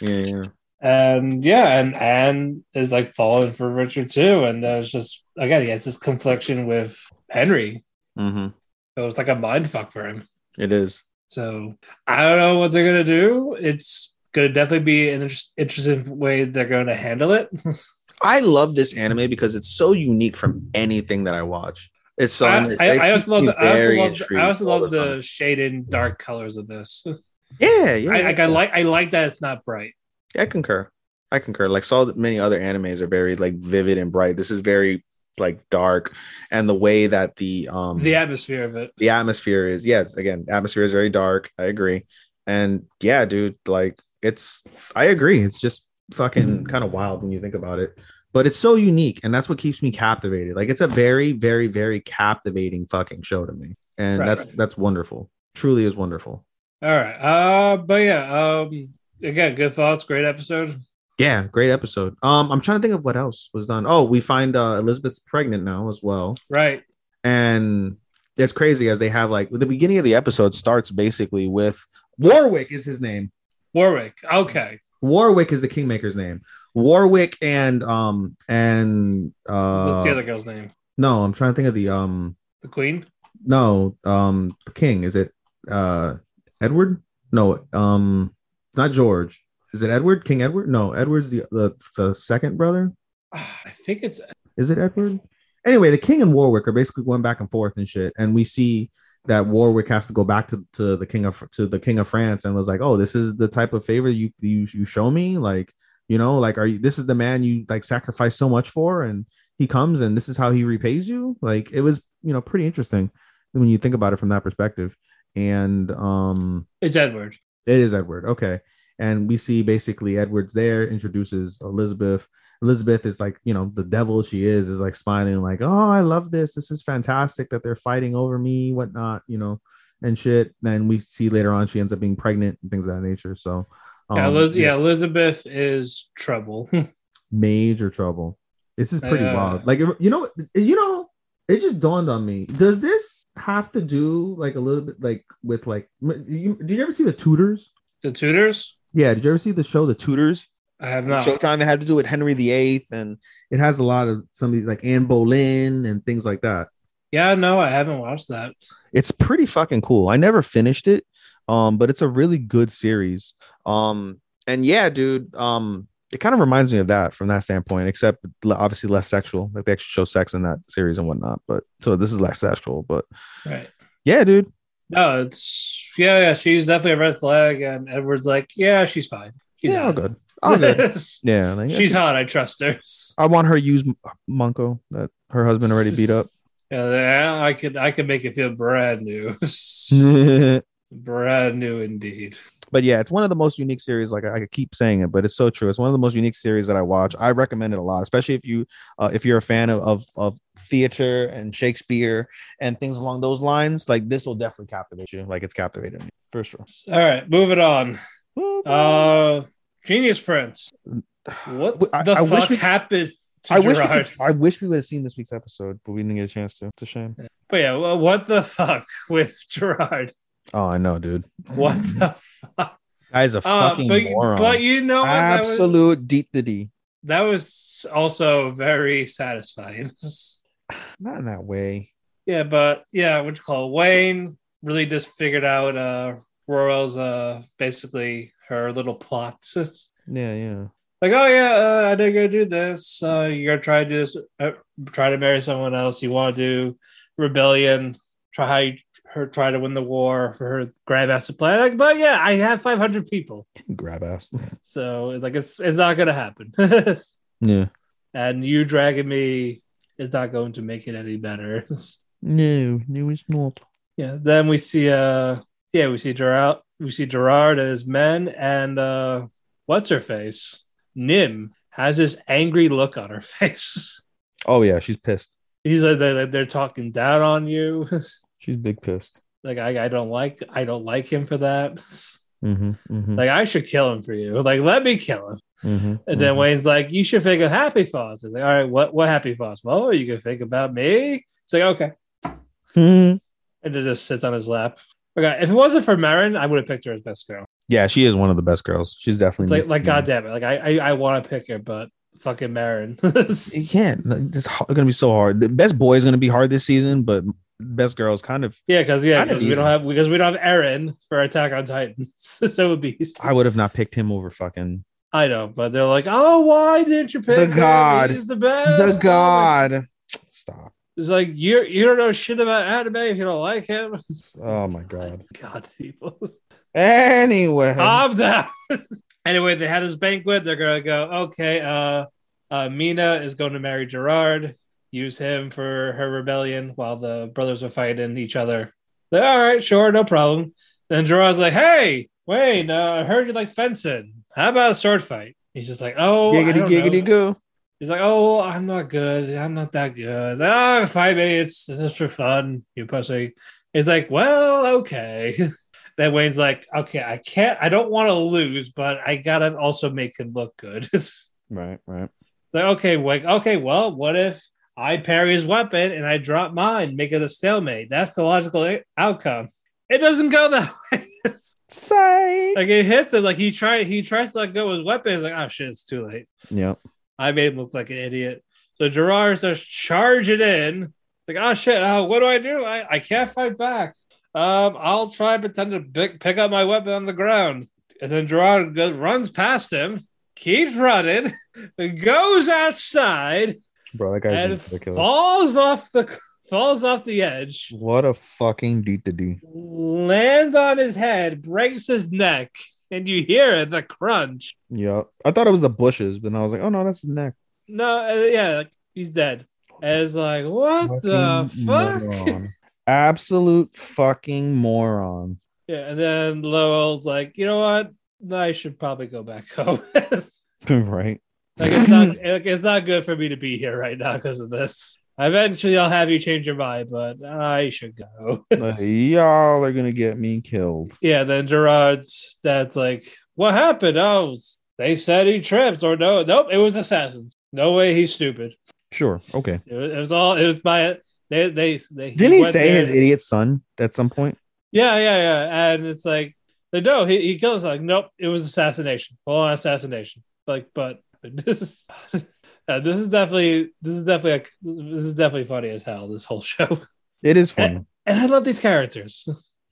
[SPEAKER 2] Yeah, yeah.
[SPEAKER 1] And yeah, and Anne is like falling for Richard too. And uh, it's just again, he has this confliction with Henry.
[SPEAKER 2] hmm
[SPEAKER 1] So it's like a mind fuck for him.
[SPEAKER 2] It is.
[SPEAKER 1] So I don't know what they're gonna do. It's gonna definitely be an inter- interesting way they're gonna handle it. *laughs*
[SPEAKER 2] I love this anime because it's so unique from anything that I watch. It's so.
[SPEAKER 1] I, I, I also love the, I also love the, I also love
[SPEAKER 2] the
[SPEAKER 1] shaded dark colors of this. *laughs*
[SPEAKER 2] Yeah, yeah.
[SPEAKER 1] I, like I like I like that it's not bright.
[SPEAKER 2] I concur. I concur. Like so many other animes are very like vivid and bright. This is very like dark, and the way that the um
[SPEAKER 1] The atmosphere of it.
[SPEAKER 2] the atmosphere is yes again atmosphere is very dark i agree and yeah dude like it's i agree it's just fucking *laughs* kind of wild when you think about it but it's so unique and that's what keeps me captivated like it's a very very very captivating fucking show to me and
[SPEAKER 1] Right,
[SPEAKER 2] that's
[SPEAKER 1] right.
[SPEAKER 2] that's wonderful truly is wonderful
[SPEAKER 1] All right. Uh but yeah, um again, good thoughts, great episode.
[SPEAKER 2] yeah great episode um i'm trying to think of what else was done oh we find uh elizabeth's pregnant now as well
[SPEAKER 1] Right.
[SPEAKER 2] and it's crazy as they have like the beginning of the episode starts basically with warwick is his name
[SPEAKER 1] Warwick. Okay.
[SPEAKER 2] Warwick is the Kingmaker's name. Warwick and um and uh
[SPEAKER 1] What's the other girl's name?
[SPEAKER 2] no, I'm trying to think of the um
[SPEAKER 1] The Queen?
[SPEAKER 2] no um the king. Is it uh Edward? No, um not George. Is it Edward? King Edward? No, Edward's the the, the second brother.
[SPEAKER 1] Ah, I think it's
[SPEAKER 2] Is it Edward? Anyway, the king and Warwick are basically going back and forth and shit, and we see that Warwick has to go back to, to the king of to the king of France and was like, "Oh, this is the type of favor you you you show me, like you know, like are you this is the man you like sacrifice so much for, and he comes and this is how he repays you." Like it was, you know, pretty interesting when you think about it from that perspective. And um,
[SPEAKER 1] it's Edward.
[SPEAKER 2] it is Edward. Okay. And we see basically Edward's there, introduces Elizabeth. Elizabeth is like, you know, the devil she is, is like smiling, like, oh, I love this. This is fantastic that they're fighting over me, whatnot, you know, and shit. Then we see later on she ends up being pregnant and things of that nature. So,
[SPEAKER 1] yeah,
[SPEAKER 2] um,
[SPEAKER 1] Eliz- yeah, Elizabeth is trouble. *laughs*
[SPEAKER 2] major trouble. This is pretty
[SPEAKER 1] Uh,
[SPEAKER 2] wild. Like, you know, you know, it just dawned on me. Does this have to do like a little bit like with like, you, did you ever see the Tudors?
[SPEAKER 1] the Tudors?
[SPEAKER 2] Yeah, did you ever see the show The Tudors?
[SPEAKER 1] I have not.
[SPEAKER 2] Showtime. It had to do with Henry VIII, and it has a lot of somebody like Anne Boleyn and things like that.
[SPEAKER 1] Yeah, no, I haven't watched that.
[SPEAKER 2] It's pretty fucking cool. I never finished it, um, but it's a really good series. Um, and yeah, dude, um, it kind of reminds me of that from that standpoint, except obviously less sexual. Like they actually show sex in that series and whatnot. But so this is less sexual. But
[SPEAKER 1] Right.
[SPEAKER 2] yeah, dude,
[SPEAKER 1] No, it's yeah, yeah. She's definitely a red flag, and Edward's like, yeah, she's fine. She's
[SPEAKER 2] yeah, all good, all good. *laughs* Yeah, like,
[SPEAKER 1] she's hot. I trust her. *laughs*
[SPEAKER 2] I want her to use Monko that her husband already beat up.
[SPEAKER 1] Yeah, I could I could make it feel brand new. *laughs* brand new indeed.
[SPEAKER 2] but yeah, it's one of the most unique series. Like I, I keep saying it, but it's so true. It's one of the most unique series that I watch. I recommend it a lot, especially if you uh, if you're a fan of, of of theater and Shakespeare and things along those lines. Like this will definitely captivate you. Like it's captivated me for sure.
[SPEAKER 1] All right, moving on. Uh Genius Prince. What
[SPEAKER 2] I-
[SPEAKER 1] the
[SPEAKER 2] I wish
[SPEAKER 1] fuck
[SPEAKER 2] we-
[SPEAKER 1] happened to
[SPEAKER 2] I wish we
[SPEAKER 1] Gerard?
[SPEAKER 2] could, I wish we would have seen this week's episode, but we didn't get a chance to. It's a shame.
[SPEAKER 1] But yeah, well, what the fuck with Gerard?
[SPEAKER 2] Oh, I know, dude.
[SPEAKER 1] What the *laughs* fuck?
[SPEAKER 2] Guy's a
[SPEAKER 1] Uh,
[SPEAKER 2] fucking
[SPEAKER 1] but,
[SPEAKER 2] moron.
[SPEAKER 1] but you know what? That was,
[SPEAKER 2] Absolute deep the D.
[SPEAKER 1] that was also very satisfying. *sighs*
[SPEAKER 2] Not in that way.
[SPEAKER 1] yeah, but yeah, what you call it? Wein really just figured out uh Royal's uh basically her little plot. *laughs*
[SPEAKER 2] Yeah, yeah.
[SPEAKER 1] like, oh yeah, uh, I didn't go do this. Uh, you're gonna try to do this, uh, try to marry someone else. You want to do rebellion, try her try to win the war for her grab ass to play. Like, but yeah, I have 500 people,
[SPEAKER 2] Grab ass. *laughs*
[SPEAKER 1] so like it's it's not gonna happen. *laughs*
[SPEAKER 2] yeah.
[SPEAKER 1] and you dragging me is not going to make it any better. *laughs*
[SPEAKER 2] No, no, it's not.
[SPEAKER 1] yeah. Then we see uh yeah we see Gerard we see Gerard and his men and uh what's her face Nim has this angry look on her face.
[SPEAKER 2] Oh yeah, she's pissed.
[SPEAKER 1] He's like they're, they're talking down on you.
[SPEAKER 2] She's big pissed.
[SPEAKER 1] like I, I don't like I don't like him for that.
[SPEAKER 2] Mm-hmm, mm-hmm,
[SPEAKER 1] Like I should kill him for you. Like let me kill him.
[SPEAKER 2] mm-hmm,
[SPEAKER 1] And then Wein's like, you should think of happy thoughts. It's like, all right, what what happy thoughts? Well, you can think about me. It's like, okay.
[SPEAKER 2] Mhm.
[SPEAKER 1] And it just sits on his lap. Okay, if it wasn't for Marin, I would have picked her as best girl.
[SPEAKER 2] Yeah, she is one of the best girls. She's
[SPEAKER 1] It's
[SPEAKER 2] definitely
[SPEAKER 1] like, like, god damn it. Like I I, I want to pick her, but fucking Marin. *laughs*
[SPEAKER 2] You can't. It's h- gonna be so hard. The best boy is gonna be hard this season, but best girl is kind of.
[SPEAKER 1] yeah, because yeah,
[SPEAKER 2] Kinda
[SPEAKER 1] 'cause we don't have because we don't have Eren for Attack on Titans. *laughs* so it would be
[SPEAKER 2] I would have not picked him over fucking
[SPEAKER 1] I know, but they're like, oh, why didn't you pick
[SPEAKER 2] The
[SPEAKER 1] him?
[SPEAKER 2] god.
[SPEAKER 1] He's the best.
[SPEAKER 2] the god. *laughs* Stop.
[SPEAKER 1] It's like you you don't know shit about anime if you don't like him. *laughs*
[SPEAKER 2] Oh my god.
[SPEAKER 1] God, people.
[SPEAKER 2] Anyway,
[SPEAKER 1] I'm down. anyway, they had this banquet. They're gonna go. Okay, uh, uh, Mina is going to marry Gerard. Use him for her rebellion while the brothers are fighting each other. Like, all right, sure, no problem. Then Gerard's like, "Hey, Wein, uh, I heard you like fencing. How about a sword fight?" He's just like, "Oh,
[SPEAKER 2] giggity giggity
[SPEAKER 1] know."
[SPEAKER 2] go.
[SPEAKER 1] He's like, "Oh, I'm not good. I'm not that good. Ah, five minutes. This is for fun. You pussy." He's like, "Well, okay." *laughs* then Wein's like, "Okay, I can't. I don't want to lose, but I gotta also make him look good." it's *laughs*
[SPEAKER 2] Right, right.
[SPEAKER 1] like, okay, Wein. Okay, well, what if I parry his weapon and I drop mine, make it a stalemate? That's the logical outcome. It doesn't go that *laughs* way.
[SPEAKER 2] Psych.
[SPEAKER 1] like it hits him. Like he try he tries to let go of his weapon. He's like, "Oh shit, it's too late."
[SPEAKER 2] Yep.
[SPEAKER 1] I made him look like an idiot. So Gerard starts charging in. Like, oh shit, uh, what do I do? I, I can't fight back. Um, I'll try and pretend to pick, pick up my weapon on the ground. And then Gerard goes, runs past him, keeps running, *laughs* goes outside,
[SPEAKER 2] Bro, that guy's
[SPEAKER 1] and
[SPEAKER 2] ridiculous.
[SPEAKER 1] falls off the falls off the edge,
[SPEAKER 2] What a fucking D to D.
[SPEAKER 1] lands on his head, breaks his neck, and you hear the crunch.
[SPEAKER 2] Yeah. I thought it was the bushes, but I was like, oh no, that's his neck.
[SPEAKER 1] No, uh, yeah, like, he's dead. And it's like, what the fuck?
[SPEAKER 2] moron. Absolute fucking moron.
[SPEAKER 1] Yeah, and then Lowell's like, you know what? I should probably go back home. *laughs* *laughs* like it's not, *clears throat* like, it's not good for me to be here right now because of this. Eventually, I'll have you change your mind, but I should go.
[SPEAKER 2] Y'all are gonna get me killed.
[SPEAKER 1] yeah, then Gerard's dad's like, what happened? Oh, they said he tripped, or no, nope, it was assassins. No way, he's stupid.
[SPEAKER 2] Sure. Okay.
[SPEAKER 1] It was, it was all. It was my. They they they.
[SPEAKER 2] Didn't he
[SPEAKER 1] went
[SPEAKER 2] say his idiot son at some point?
[SPEAKER 1] Yeah, yeah, yeah. And it's like, no, he, he us. Like, nope, it was assassination, full on assassination. Like, but *laughs* this is, *laughs* uh, this is definitely, this is definitely, a, this is definitely funny as hell. This whole show,
[SPEAKER 2] It is funny.
[SPEAKER 1] and I love these characters.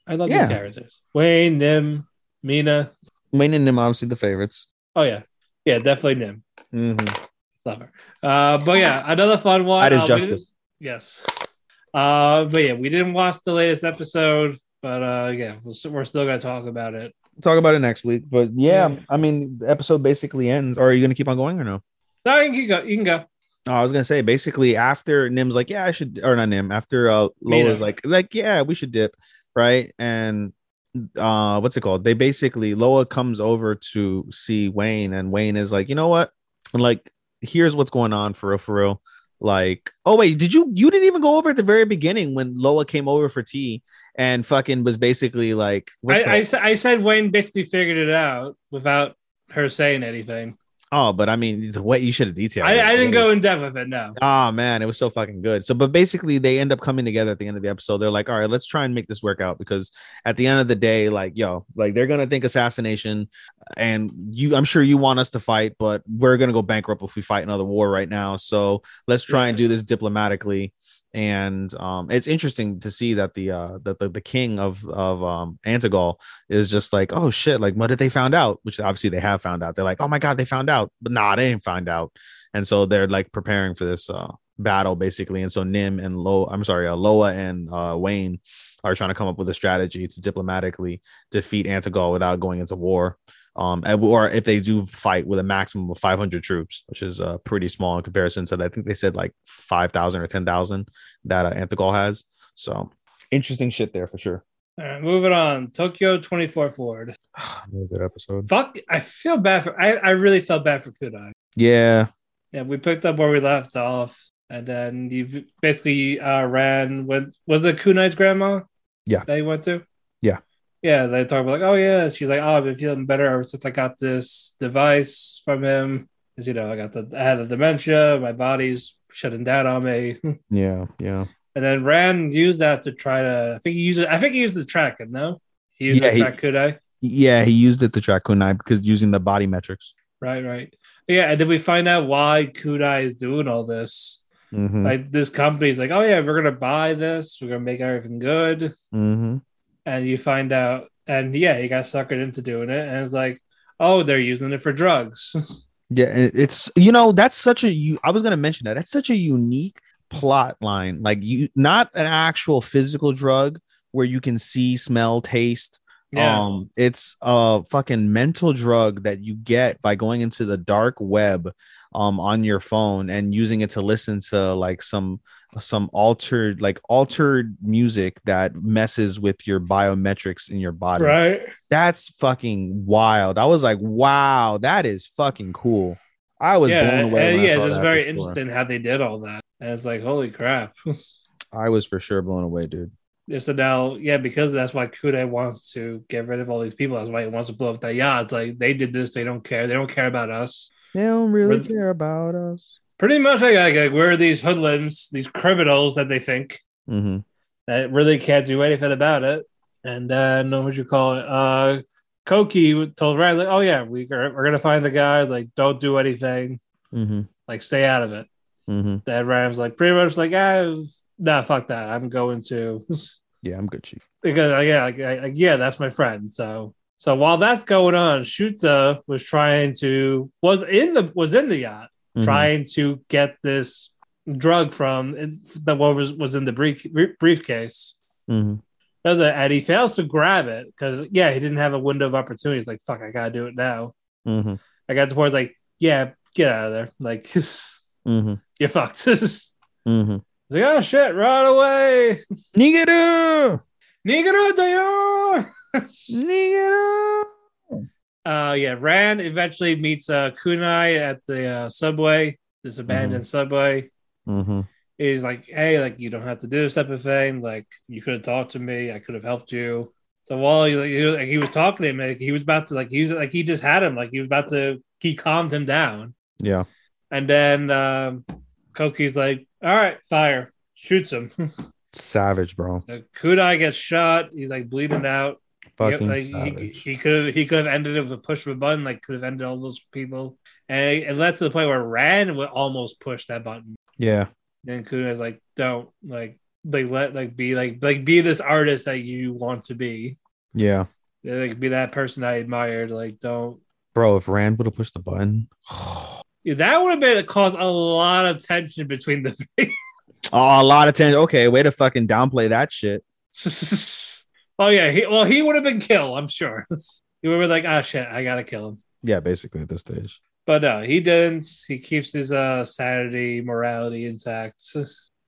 [SPEAKER 1] I love
[SPEAKER 2] Yeah.
[SPEAKER 1] these characters. Wein, Nim, Mina.
[SPEAKER 2] Wein and Nim obviously the favorites.
[SPEAKER 1] Oh yeah, yeah, definitely Nim.
[SPEAKER 2] Mm-hmm.
[SPEAKER 1] Love her. Uh, but yeah, another fun one.
[SPEAKER 2] That is
[SPEAKER 1] Uh,
[SPEAKER 2] justice.
[SPEAKER 1] Yes. Uh, but yeah, we didn't watch the latest episode, but uh, yeah, we're still gonna talk about it.
[SPEAKER 2] Talk about it next week. But yeah,
[SPEAKER 1] Yeah.
[SPEAKER 2] I mean, the episode basically ends. Or are you gonna keep on going or no?
[SPEAKER 1] No, you can go. You can go.
[SPEAKER 2] Oh, I was gonna say basically after Nim's like, yeah, I should, or not Nim, after uh. Lola's like, like, yeah, we should dip, right? And uh, what's it called? They basically Lowa comes over to see Wein, and Wein is like, you know what? Like, here's what's going on for real, for real. Like, oh wait, did you you didn't even go over at the very beginning when Lowa came over for tea and fucking was basically like,
[SPEAKER 1] I, I, I said Wein basically figured it out without her saying anything.
[SPEAKER 2] Oh, but I mean, the way you should have detailed.
[SPEAKER 1] I. I didn't
[SPEAKER 2] It
[SPEAKER 1] go in depth with it. No.
[SPEAKER 2] Oh man, it was so fucking good. So, but basically, they end up coming together at the end of the episode. They're like, all right, let's try and make this work out because at the end of the day, like, yo, like they're gonna think assassination, and you, I'm sure you want us to fight, but we're gonna go bankrupt if we fight another war right now. So let's try and do this diplomatically. And um, it's interesting to see that the uh the, the, the king of of um Antigol is just like oh shit like what did they found out? Which obviously they have found out. They're like oh my god they found out. But nah they didn't find out. And so they're like preparing for this uh battle basically. And so Nim and Lo I'm sorry uh, Lowa and uh Wein are trying to come up with a strategy to diplomatically defeat Antigol without going into war um, or if they do fight with a maximum of 500 troops, which is uh, pretty small in comparison to, that. I think they said like 5,000 or 10,000 that uh, Antigol has. So interesting shit there for sure.
[SPEAKER 1] All right, moving on. Tokyo 24th Ward. *sighs*
[SPEAKER 2] Another good episode.
[SPEAKER 1] Fuck, I feel bad for, I, I really felt bad for Kudai.
[SPEAKER 2] Yeah.
[SPEAKER 1] Yeah, we picked up where we left off. And then you basically uh, ran, went, was it Kunai's grandma?
[SPEAKER 2] Yeah.
[SPEAKER 1] That you went to?
[SPEAKER 2] Yeah
[SPEAKER 1] yeah, they talk about like, oh yeah, she's like, oh, I've been feeling better ever since I got this device from him. Because you know, I got the I had the dementia, my body's shutting down on me. *laughs*
[SPEAKER 2] yeah, yeah.
[SPEAKER 1] And then Ran used that to try to. I think he used it. I think he used the track. No, he used
[SPEAKER 2] Yeah,
[SPEAKER 1] the track. Could I?
[SPEAKER 2] Yeah, he used it to track Kunai because using the body metrics.
[SPEAKER 1] Right, right. Yeah, and then we find out why Kudai is doing all this.
[SPEAKER 2] Mm-hmm.
[SPEAKER 1] Like this company's like, oh yeah, we're gonna buy this. We're gonna make everything good.
[SPEAKER 2] mm-hmm.
[SPEAKER 1] And you find out and yeah he got suckered into doing it and it's like oh they're using it for drugs *laughs*
[SPEAKER 2] Yeah, it's you know that's such a you. I was gonna mention that that's such a unique plot line. Like you, not an actual physical drug where you can see, smell, taste.
[SPEAKER 1] yeah
[SPEAKER 2] Um, it's a fucking mental drug that you get by going into the dark web, um, on your phone and using it to listen to like some some altered like altered music that messes with your biometrics in your body.
[SPEAKER 1] right
[SPEAKER 2] That's fucking wild. I was like, wow, that is fucking cool. I was
[SPEAKER 1] yeah
[SPEAKER 2] blown away.
[SPEAKER 1] and yeah
[SPEAKER 2] saw
[SPEAKER 1] it's very interesting how they did all that and it's like holy crap *laughs*
[SPEAKER 2] I was for sure blown away, dude.
[SPEAKER 1] Yeah, so now yeah because that's why Kudai wants to get rid of all these people that's why he wants to blow up that yacht it's like they did this they don't care they don't care about us
[SPEAKER 2] They don't really
[SPEAKER 1] Really?
[SPEAKER 2] care about us.
[SPEAKER 1] pretty much like, like, like we're these hoodlums these criminals that they think
[SPEAKER 2] Mm-hmm.
[SPEAKER 1] that really can't do anything about it. And then what would you call it? Uh Koki told Ran like, "Oh yeah, we are, we're gonna find the guy. Like, don't do anything.
[SPEAKER 2] Mm-hmm.
[SPEAKER 1] Like, stay out of it."
[SPEAKER 2] Mm-hmm.
[SPEAKER 1] Then Ran's like, pretty much like, "Ah, nah, fuck that. I'm going to *laughs*
[SPEAKER 2] Yeah, I'm good, chief.
[SPEAKER 1] because uh, yeah, like, I- like, yeah, that's my friend." So so while that's going on, Shuta was trying to was in the was in the yacht
[SPEAKER 2] Mhm.
[SPEAKER 1] trying to get this drug from the what was was in the brief, briefcase.
[SPEAKER 2] Mhm.
[SPEAKER 1] does it and he fails to grab it because yeah he didn't have a window of opportunity he's like fuck i gotta do it now
[SPEAKER 2] Mhm.
[SPEAKER 1] i got to where it's like yeah get out of there like *laughs*
[SPEAKER 2] Mhm.
[SPEAKER 1] you're fucked *laughs* he's
[SPEAKER 2] Mhm.
[SPEAKER 1] like oh shit run away
[SPEAKER 2] Nigeru!
[SPEAKER 1] Nigero dayo!
[SPEAKER 2] Nigeru!
[SPEAKER 1] Uh yeah ran eventually meets uh kunai at the uh, subway this abandoned subway.
[SPEAKER 2] Mhm.
[SPEAKER 1] he's like hey like you don't have to do this type of thing. Like you could have talked to me. I could have helped you. So while he, he, was, like, he was talking to him like he was about to like he was like he just had him like he was about to he calmed him down.
[SPEAKER 2] Yeah.
[SPEAKER 1] and then um koki's like all right fire. Shoots him. *laughs*
[SPEAKER 2] Savage, bro.
[SPEAKER 1] so kudai gets shot. He's like bleeding out
[SPEAKER 2] Fucking
[SPEAKER 1] like, he, he could have he could have ended it with a push of a button like could have ended all those people and it, it led to the point where Ran would almost push that button
[SPEAKER 2] yeah.
[SPEAKER 1] then Kuna's like, don't like like let like be like like be this artist that you want to be.
[SPEAKER 2] Yeah.
[SPEAKER 1] Like be that person I admired. Like don't
[SPEAKER 2] Bro, if Ran would have pushed the button. *sighs*
[SPEAKER 1] Yeah, that would have been caused a lot of tension between the three. *laughs*
[SPEAKER 2] Oh, a lot of tension. Okay, way to fucking downplay that shit. *laughs*
[SPEAKER 1] oh yeah, he, well he would have been killed, I'm sure. *laughs* He would have been like, ah shit, I gotta kill him.
[SPEAKER 2] Yeah, basically at this stage.
[SPEAKER 1] But no, he didn't. He keeps his uh sanity, morality intact.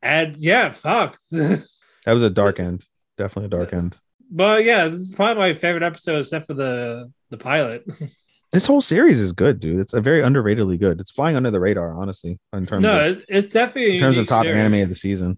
[SPEAKER 1] And yeah, fuck. *laughs*
[SPEAKER 2] That was a dark end. Definitely a dark end.
[SPEAKER 1] but yeah, this is probably my favorite episode except for the the pilot. *laughs*
[SPEAKER 2] This whole series is good, dude. It's a very underratedly good. It's flying under the radar, honestly, in terms
[SPEAKER 1] no,
[SPEAKER 2] of
[SPEAKER 1] it's definitely
[SPEAKER 2] in terms of top
[SPEAKER 1] series.
[SPEAKER 2] anime of the season.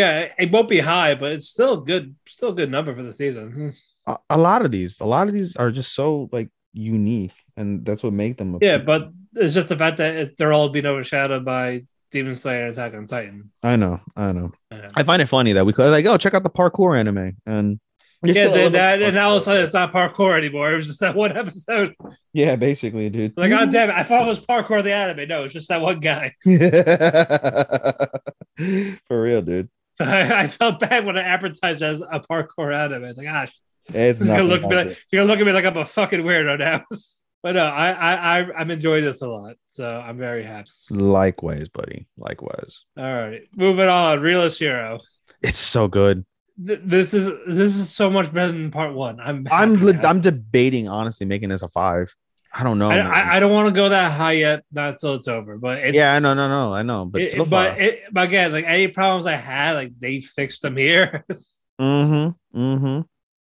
[SPEAKER 1] Yeah, it won't be high, but it's still good. Still a good number for the season. *laughs*
[SPEAKER 2] A, a lot of these, a lot of these are just so like unique, and that's what make them.
[SPEAKER 1] Yeah, but it's just the fact that it, they're all being overshadowed by Demon Slayer and Attack on Titan.
[SPEAKER 2] I know, I know.
[SPEAKER 1] I know.
[SPEAKER 2] I find it funny that we could like, oh, check out the parkour anime, and
[SPEAKER 1] yeah,
[SPEAKER 2] still
[SPEAKER 1] then that,
[SPEAKER 2] bit
[SPEAKER 1] and all of a sudden it's not parkour anymore. It was just that one episode.
[SPEAKER 2] yeah, basically, dude.
[SPEAKER 1] Like, oh damn it, I thought it was parkour the anime. No, it's just that one guy. *laughs*
[SPEAKER 2] For real, dude.
[SPEAKER 1] I, *laughs* I felt bad when I advertised as a parkour anime. It's like, ah, gosh,
[SPEAKER 2] It's
[SPEAKER 1] she's gonna look at me
[SPEAKER 2] like
[SPEAKER 1] she's gonna look at me like I'm a fucking weirdo now. *laughs* but no, I, I, I, I'm enjoying this a lot, so I'm very happy.
[SPEAKER 2] Likewise, buddy. Likewise.
[SPEAKER 1] All right, moving on. Realist Hero.
[SPEAKER 2] It's so good.
[SPEAKER 1] Th- This is this is so much better than part one. I'm
[SPEAKER 2] I'm li- I'm debating honestly making this a five. I don't know.
[SPEAKER 1] I. I, I don't want to go that high yet, not until it's over. But it's,
[SPEAKER 2] yeah, no, no, no. I know, but
[SPEAKER 1] It-
[SPEAKER 2] so
[SPEAKER 1] but, it, but again, like any problems I had, like they fixed them here. *laughs*
[SPEAKER 2] mm-hmm. Mm-hmm.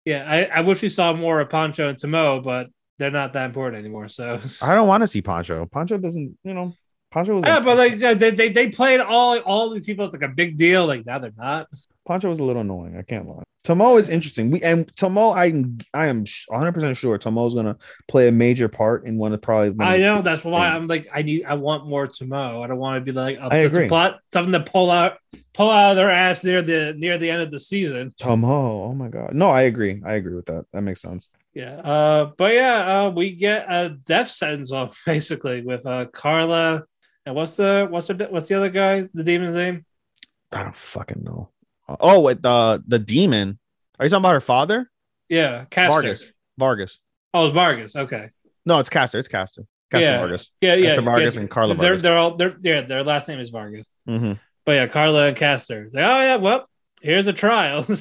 [SPEAKER 1] yeah, I, I wish we saw more of Poncho and Tomo, but they're not that important anymore. So
[SPEAKER 2] I don't want to see Poncho. Poncho doesn't, you know, Poncho was
[SPEAKER 1] yeah, but like they, they they played all all these people It's like a big deal. Like now they're not.
[SPEAKER 2] Poncho was a little annoying. I can't lie. Tomo is interesting. We and Tomo, I I am 100 percent sure Tomo is gonna play a major part in one of probably.
[SPEAKER 1] I know that's why I'm like I need I want more Tomo. I don't want to be like oh,
[SPEAKER 2] I agree.
[SPEAKER 1] plot something to pull out pull out of their ass near the near the end of the season.
[SPEAKER 2] Tomo. Oh my god. No, I agree. I agree with that. That makes sense.
[SPEAKER 1] Yeah. Uh, but yeah, uh, we get a death sentence off *laughs* basically with uh Carla and what's the what's the what's the other guy? The demon's name?
[SPEAKER 2] I don't fucking know. Oh, wait, the the demon. Are you talking about her father?
[SPEAKER 1] Yeah, Castor.
[SPEAKER 2] Vargas. Vargas.
[SPEAKER 1] Oh, it's Vargas. Okay.
[SPEAKER 2] No, it's Castor. It's Castor. Castor
[SPEAKER 1] Yeah.
[SPEAKER 2] Vargas.
[SPEAKER 1] Yeah, yeah.
[SPEAKER 2] Castor Vargas
[SPEAKER 1] yeah.
[SPEAKER 2] and Carla
[SPEAKER 1] They're
[SPEAKER 2] Vargas.
[SPEAKER 1] they're all they're yeah. Their last name is Vargas.
[SPEAKER 2] Mm-hmm.
[SPEAKER 1] But yeah, Carla and Castor. Like, oh yeah, well, here's a trial. *laughs*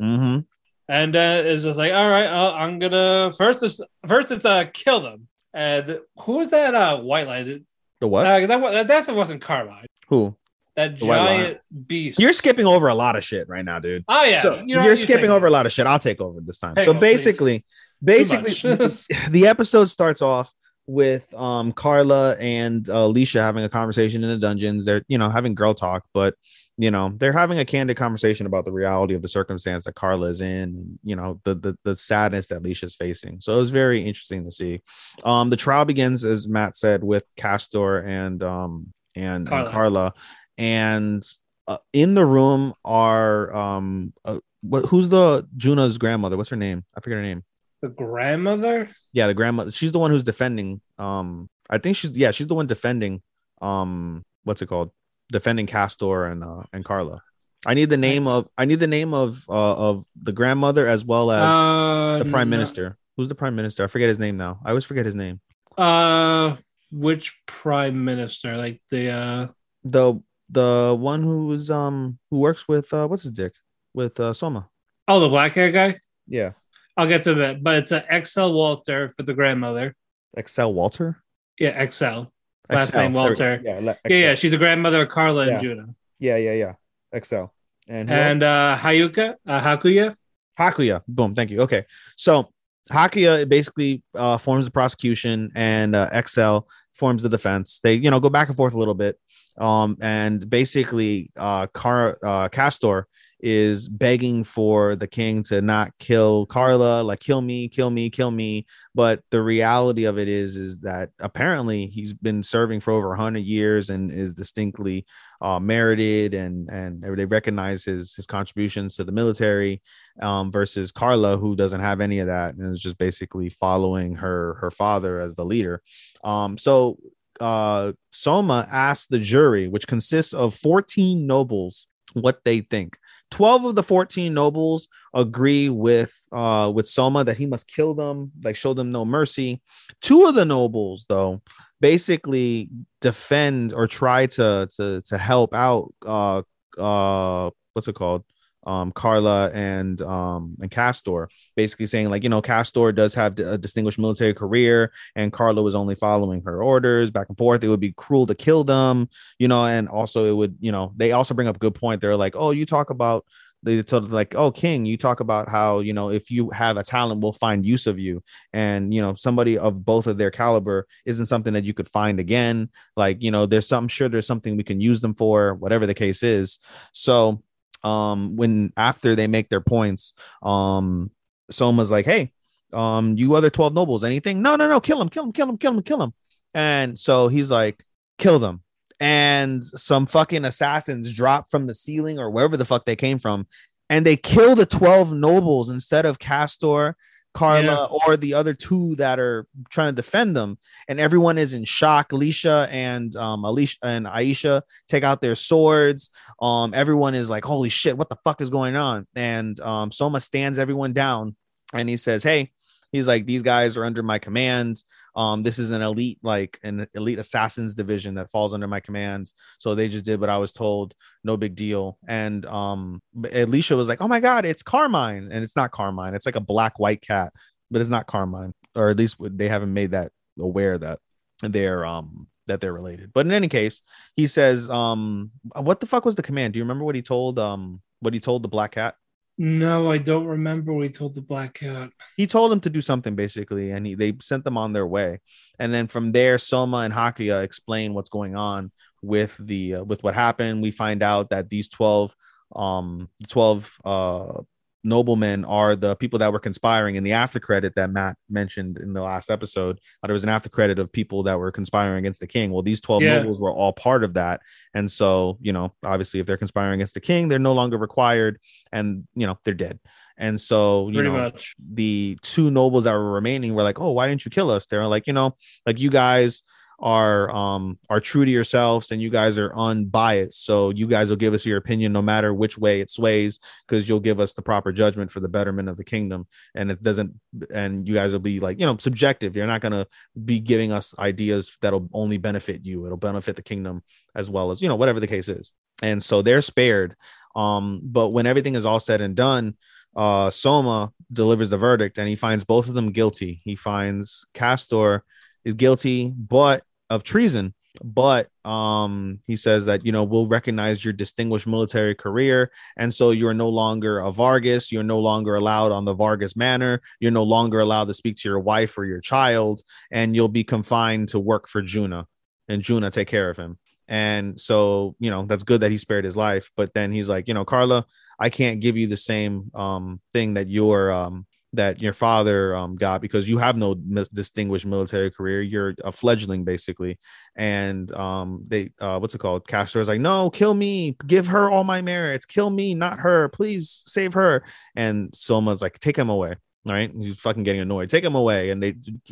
[SPEAKER 2] Mm-hmm.
[SPEAKER 1] and uh, it's just like, all right, uh, I'm gonna first. It's, first, it's uh, kill them. And who was that? Uh, white light.
[SPEAKER 2] The what?
[SPEAKER 1] Uh, that, that definitely wasn't Carbide.
[SPEAKER 2] Who?
[SPEAKER 1] That
[SPEAKER 2] The
[SPEAKER 1] giant beast.
[SPEAKER 2] You're skipping over a lot of shit right now, dude.
[SPEAKER 1] oh yeah,
[SPEAKER 2] So,
[SPEAKER 1] you know,
[SPEAKER 2] you're skipping over a lot of shit. I'll take over this time.
[SPEAKER 1] Take
[SPEAKER 2] so
[SPEAKER 1] over,
[SPEAKER 2] basically,
[SPEAKER 1] Too
[SPEAKER 2] basically, *laughs* *laughs* the episode starts off with um Carla and uh, Alicia having a conversation in the dungeons. They're you know having girl talk, but you know they're having a candid conversation about the reality of the circumstance that Carla is in, and you know the the, the sadness that Alicia's facing. So it was very interesting to see. Um, the trial begins as Matt said with Castor and um and and
[SPEAKER 1] Carla.
[SPEAKER 2] Carla, and uh, in the room are um uh, what, who's the Juna's grandmother? What's her name? I forget her name.
[SPEAKER 1] the grandmother.
[SPEAKER 2] Yeah, the grandmother. She's the one who's defending. Um, I think she's yeah, she's the one defending. Um, what's it called? Defending Castor and uh and Carla. I need the name of I need the name of uh of the grandmother as well as
[SPEAKER 1] Uh,
[SPEAKER 2] the prime
[SPEAKER 1] no-
[SPEAKER 2] minister. Who's the prime minister? I forget his name now. I always forget his name.
[SPEAKER 1] Uh, which prime minister? Like the uh.
[SPEAKER 2] The the one who's um who works with uh what's his dick with uh Soma.
[SPEAKER 1] Oh, the black hair guy.
[SPEAKER 2] Yeah,
[SPEAKER 1] I'll get to that, but it's a Excel Walter for the grandmother.
[SPEAKER 2] Excel Walter.
[SPEAKER 1] Yeah, Excel. Last
[SPEAKER 2] Excel.
[SPEAKER 1] name
[SPEAKER 2] There we go.
[SPEAKER 1] Walter.
[SPEAKER 2] Yeah, le-
[SPEAKER 1] Yeah, yeah, she's a grandmother of Carla
[SPEAKER 2] Yeah.
[SPEAKER 1] and Juna.
[SPEAKER 2] yeah, yeah, yeah. Excel. And?
[SPEAKER 1] And uh Hayuka, uh, Hakuya.
[SPEAKER 2] Hakuya. Boom. Thank you. Okay. So Hakuya basically uh, forms the prosecution and uh, Excel forms the defense. They, you know, go back and forth a little bit. Um, and basically, uh, Car- uh, Castor is begging for the king to not kill Carla, like kill me, kill me, kill me. But the reality of it is, is that apparently he's been serving for over hundred years and is distinctly uh, merited, and and they recognize his his contributions to the military. Um, versus Carla, who doesn't have any of that and is just basically following her her father as the leader. Um, so uh, Soma asked the jury, which consists of 14 nobles, what they think. 12 of the 14 nobles agree with uh with Soma that he must kill them, like show them no mercy. Two of the nobles, though, basically defend or try to to to help out uh uh what's it called? Um Carla and um and Castor, basically saying like you know Castor does have a distinguished military career and Carla was only following her orders back and forth. It would be cruel to kill them, you know, and also it would, you know, they also bring up a good point. They're like, oh, you talk about they told like, oh, King, you talk about how you know if you have a talent, we'll find use of you, and you know somebody of both of their caliber isn't something that you could find again. Like you know, there's some sure there's something we can use them for, whatever the case is. So um when after they make their points, um Soma's like, hey, um, you other 12 nobles, anything? No, no, no, kill him, kill him, kill him, kill him, kill him. And so he's like, kill them. And some fucking assassins drop from the ceiling or wherever the fuck they came from, and they kill the 12 nobles instead of Castor Carla
[SPEAKER 1] Yeah.
[SPEAKER 2] or the other two that are trying to defend them, and everyone is in shock. Alicia and um Alicia and Aisha take out their swords. Um, everyone is like, "Holy shit, what the fuck is going on?" And um, Soma stands everyone down, and he says, "Hey." He's like, these guys are under my command. Um, this is an elite, like an elite assassins division that falls under my commands. So they just did what I was told. No big deal. And um, Alicia was like, oh my god, it's Carmine, and it's not Carmine. It's like a black white cat, but it's not Carmine, or at least they haven't made that aware that they're um that they're related. But in any case, he says, um, what the fuck was the command? Do you remember what he told um what he told the black cat?
[SPEAKER 1] No, I don't remember what he told the black cat.
[SPEAKER 2] he told him to do something basically and he, they sent them on their way and then from there soma and hakuya explain what's going on with the uh, with what happened we find out that these 12 um 12 uh noblemen are the people that were conspiring in the after credit that matt mentioned in the last episode uh, there was an after credit of people that were conspiring against the king well these 12
[SPEAKER 1] Yeah.
[SPEAKER 2] nobles were all part of that and so you know obviously if they're conspiring against the king they're no longer required and you know they're dead and so you
[SPEAKER 1] Pretty
[SPEAKER 2] know
[SPEAKER 1] much.
[SPEAKER 2] the two nobles that were remaining were like, "Oh, why didn't you kill us?" They're like, you know, like you guys are um are true to yourselves and you guys are unbiased. So you guys will give us your opinion no matter which way it sways because you'll give us the proper judgment for the betterment of the kingdom. And it doesn't and you guys will be like you know subjective. You're not going to be giving us ideas that'll only benefit you. It'll benefit the kingdom as well as you know whatever the case is. And so they're spared. Um but when everything is all said and done uh Soma delivers the verdict and he finds both of them guilty. He finds Castor is guilty but of treason, but um he says that you know we'll recognize your distinguished military career. And so you're no longer a Vargas, you're no longer allowed on the Vargas manor, you're no longer allowed to speak to your wife or your child. And you'll be confined to work for Juna. And Juna take care of him. And so, you know, that's good that he spared his life, but then he's like, you know, Carla, I can't give you the same um, thing that your um, that your father um, got because you have no distinguished military career. You're a fledgling basically, and um, they uh, what's it called? Castor is like, no, kill me, give her all my merits, kill me, not her, please save her. And Soma's like, take him away. All right, he's fucking getting annoyed. Take him away, and they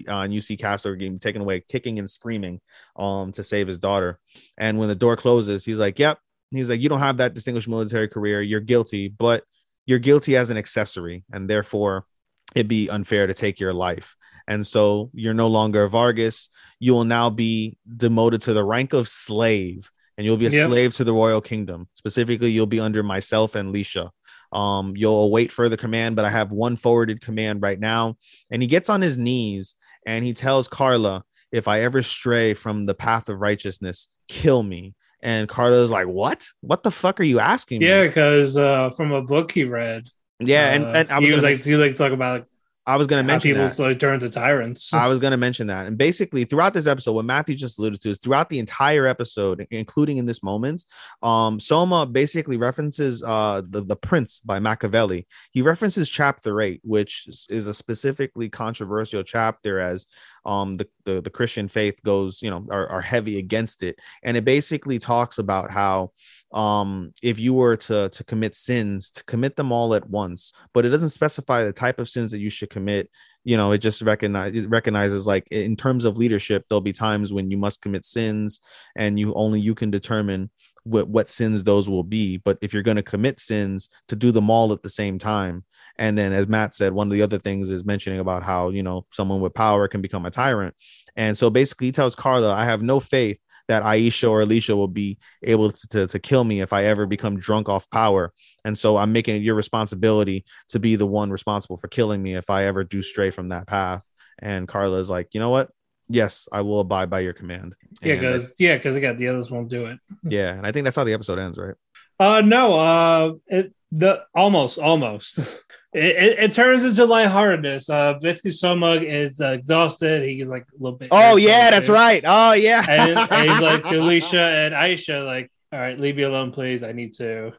[SPEAKER 2] uh, and you see Castor getting taken away, kicking and screaming, um, to save his daughter. And when the door closes, he's like, "Yep, he's like, you don't have that distinguished military career. You're guilty, but you're guilty as an accessory, and therefore it'd be unfair to take your life. And so you're no longer a Vargas. You will now be demoted to the rank of slave, and you'll be a
[SPEAKER 1] Yep.
[SPEAKER 2] slave to the royal kingdom. Specifically, you'll be under myself and Liscia. Um, you'll await further command, but I have one forwarded command right now. And he gets on his knees and he tells Carla, if I ever stray from the path of righteousness, kill me. And Carla's like, What? What the fuck are you asking me?
[SPEAKER 1] Yeah, because uh, from a book he read,
[SPEAKER 2] Yeah, and,
[SPEAKER 1] uh,
[SPEAKER 2] and I was
[SPEAKER 1] he was
[SPEAKER 2] gonna,
[SPEAKER 1] like he like talk about like,
[SPEAKER 2] I was gonna mention
[SPEAKER 1] people
[SPEAKER 2] that.
[SPEAKER 1] like turn to tyrants.
[SPEAKER 2] I was going to mention that. And basically, throughout this episode, what Matthew just alluded to is throughout the entire episode, including in this moment, um, Soma basically references uh, the, the Prince by Machiavelli. He references chapter eight, which is a specifically controversial chapter as um, the, the, the Christian faith goes, you know, are, are heavy against it. And it basically talks about how um, if you were to, to commit sins, to commit them all at once, but it doesn't specify the type of sins that you should commit you know it just recognize it recognizes like in terms of leadership there'll be times when you must commit sins and you only you can determine what what sins those will be but if you're going to commit sins to do them all at the same time and then as matt said one of the other things is mentioning about how you know someone with power can become a tyrant and so basically he tells carla i have no faith that Aisha or Alicia will be able to, to, to kill me if I ever become drunk off power. And so I'm making it your responsibility to be the one responsible for killing me if I ever do stray from that path. And Carla's like, you know what? Yes, I will abide by your command.
[SPEAKER 1] yeah, because yeah, because again, the others won't do it. *laughs*
[SPEAKER 2] yeah, and I think that's how the episode ends, right?
[SPEAKER 1] Uh no, uh it the almost almost. *laughs* It, it, it turns into lightheartedness. Uh basically Soma is uh, exhausted. He's like a little bit
[SPEAKER 2] Oh yeah, that's right. Oh yeah.
[SPEAKER 1] And, and he's like to *laughs* Alicia and Aisha, like, all right, leave me alone, please. I need to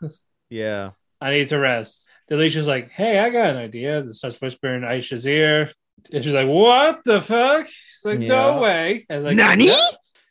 [SPEAKER 2] yeah.
[SPEAKER 1] I need to rest. Delicia's like, hey, I got an idea. This starts whispering in Aisha's ear. And she's like, what the fuck? She's like,
[SPEAKER 2] Yeah.
[SPEAKER 1] no way. And like,
[SPEAKER 2] Nani?
[SPEAKER 1] "Yeah."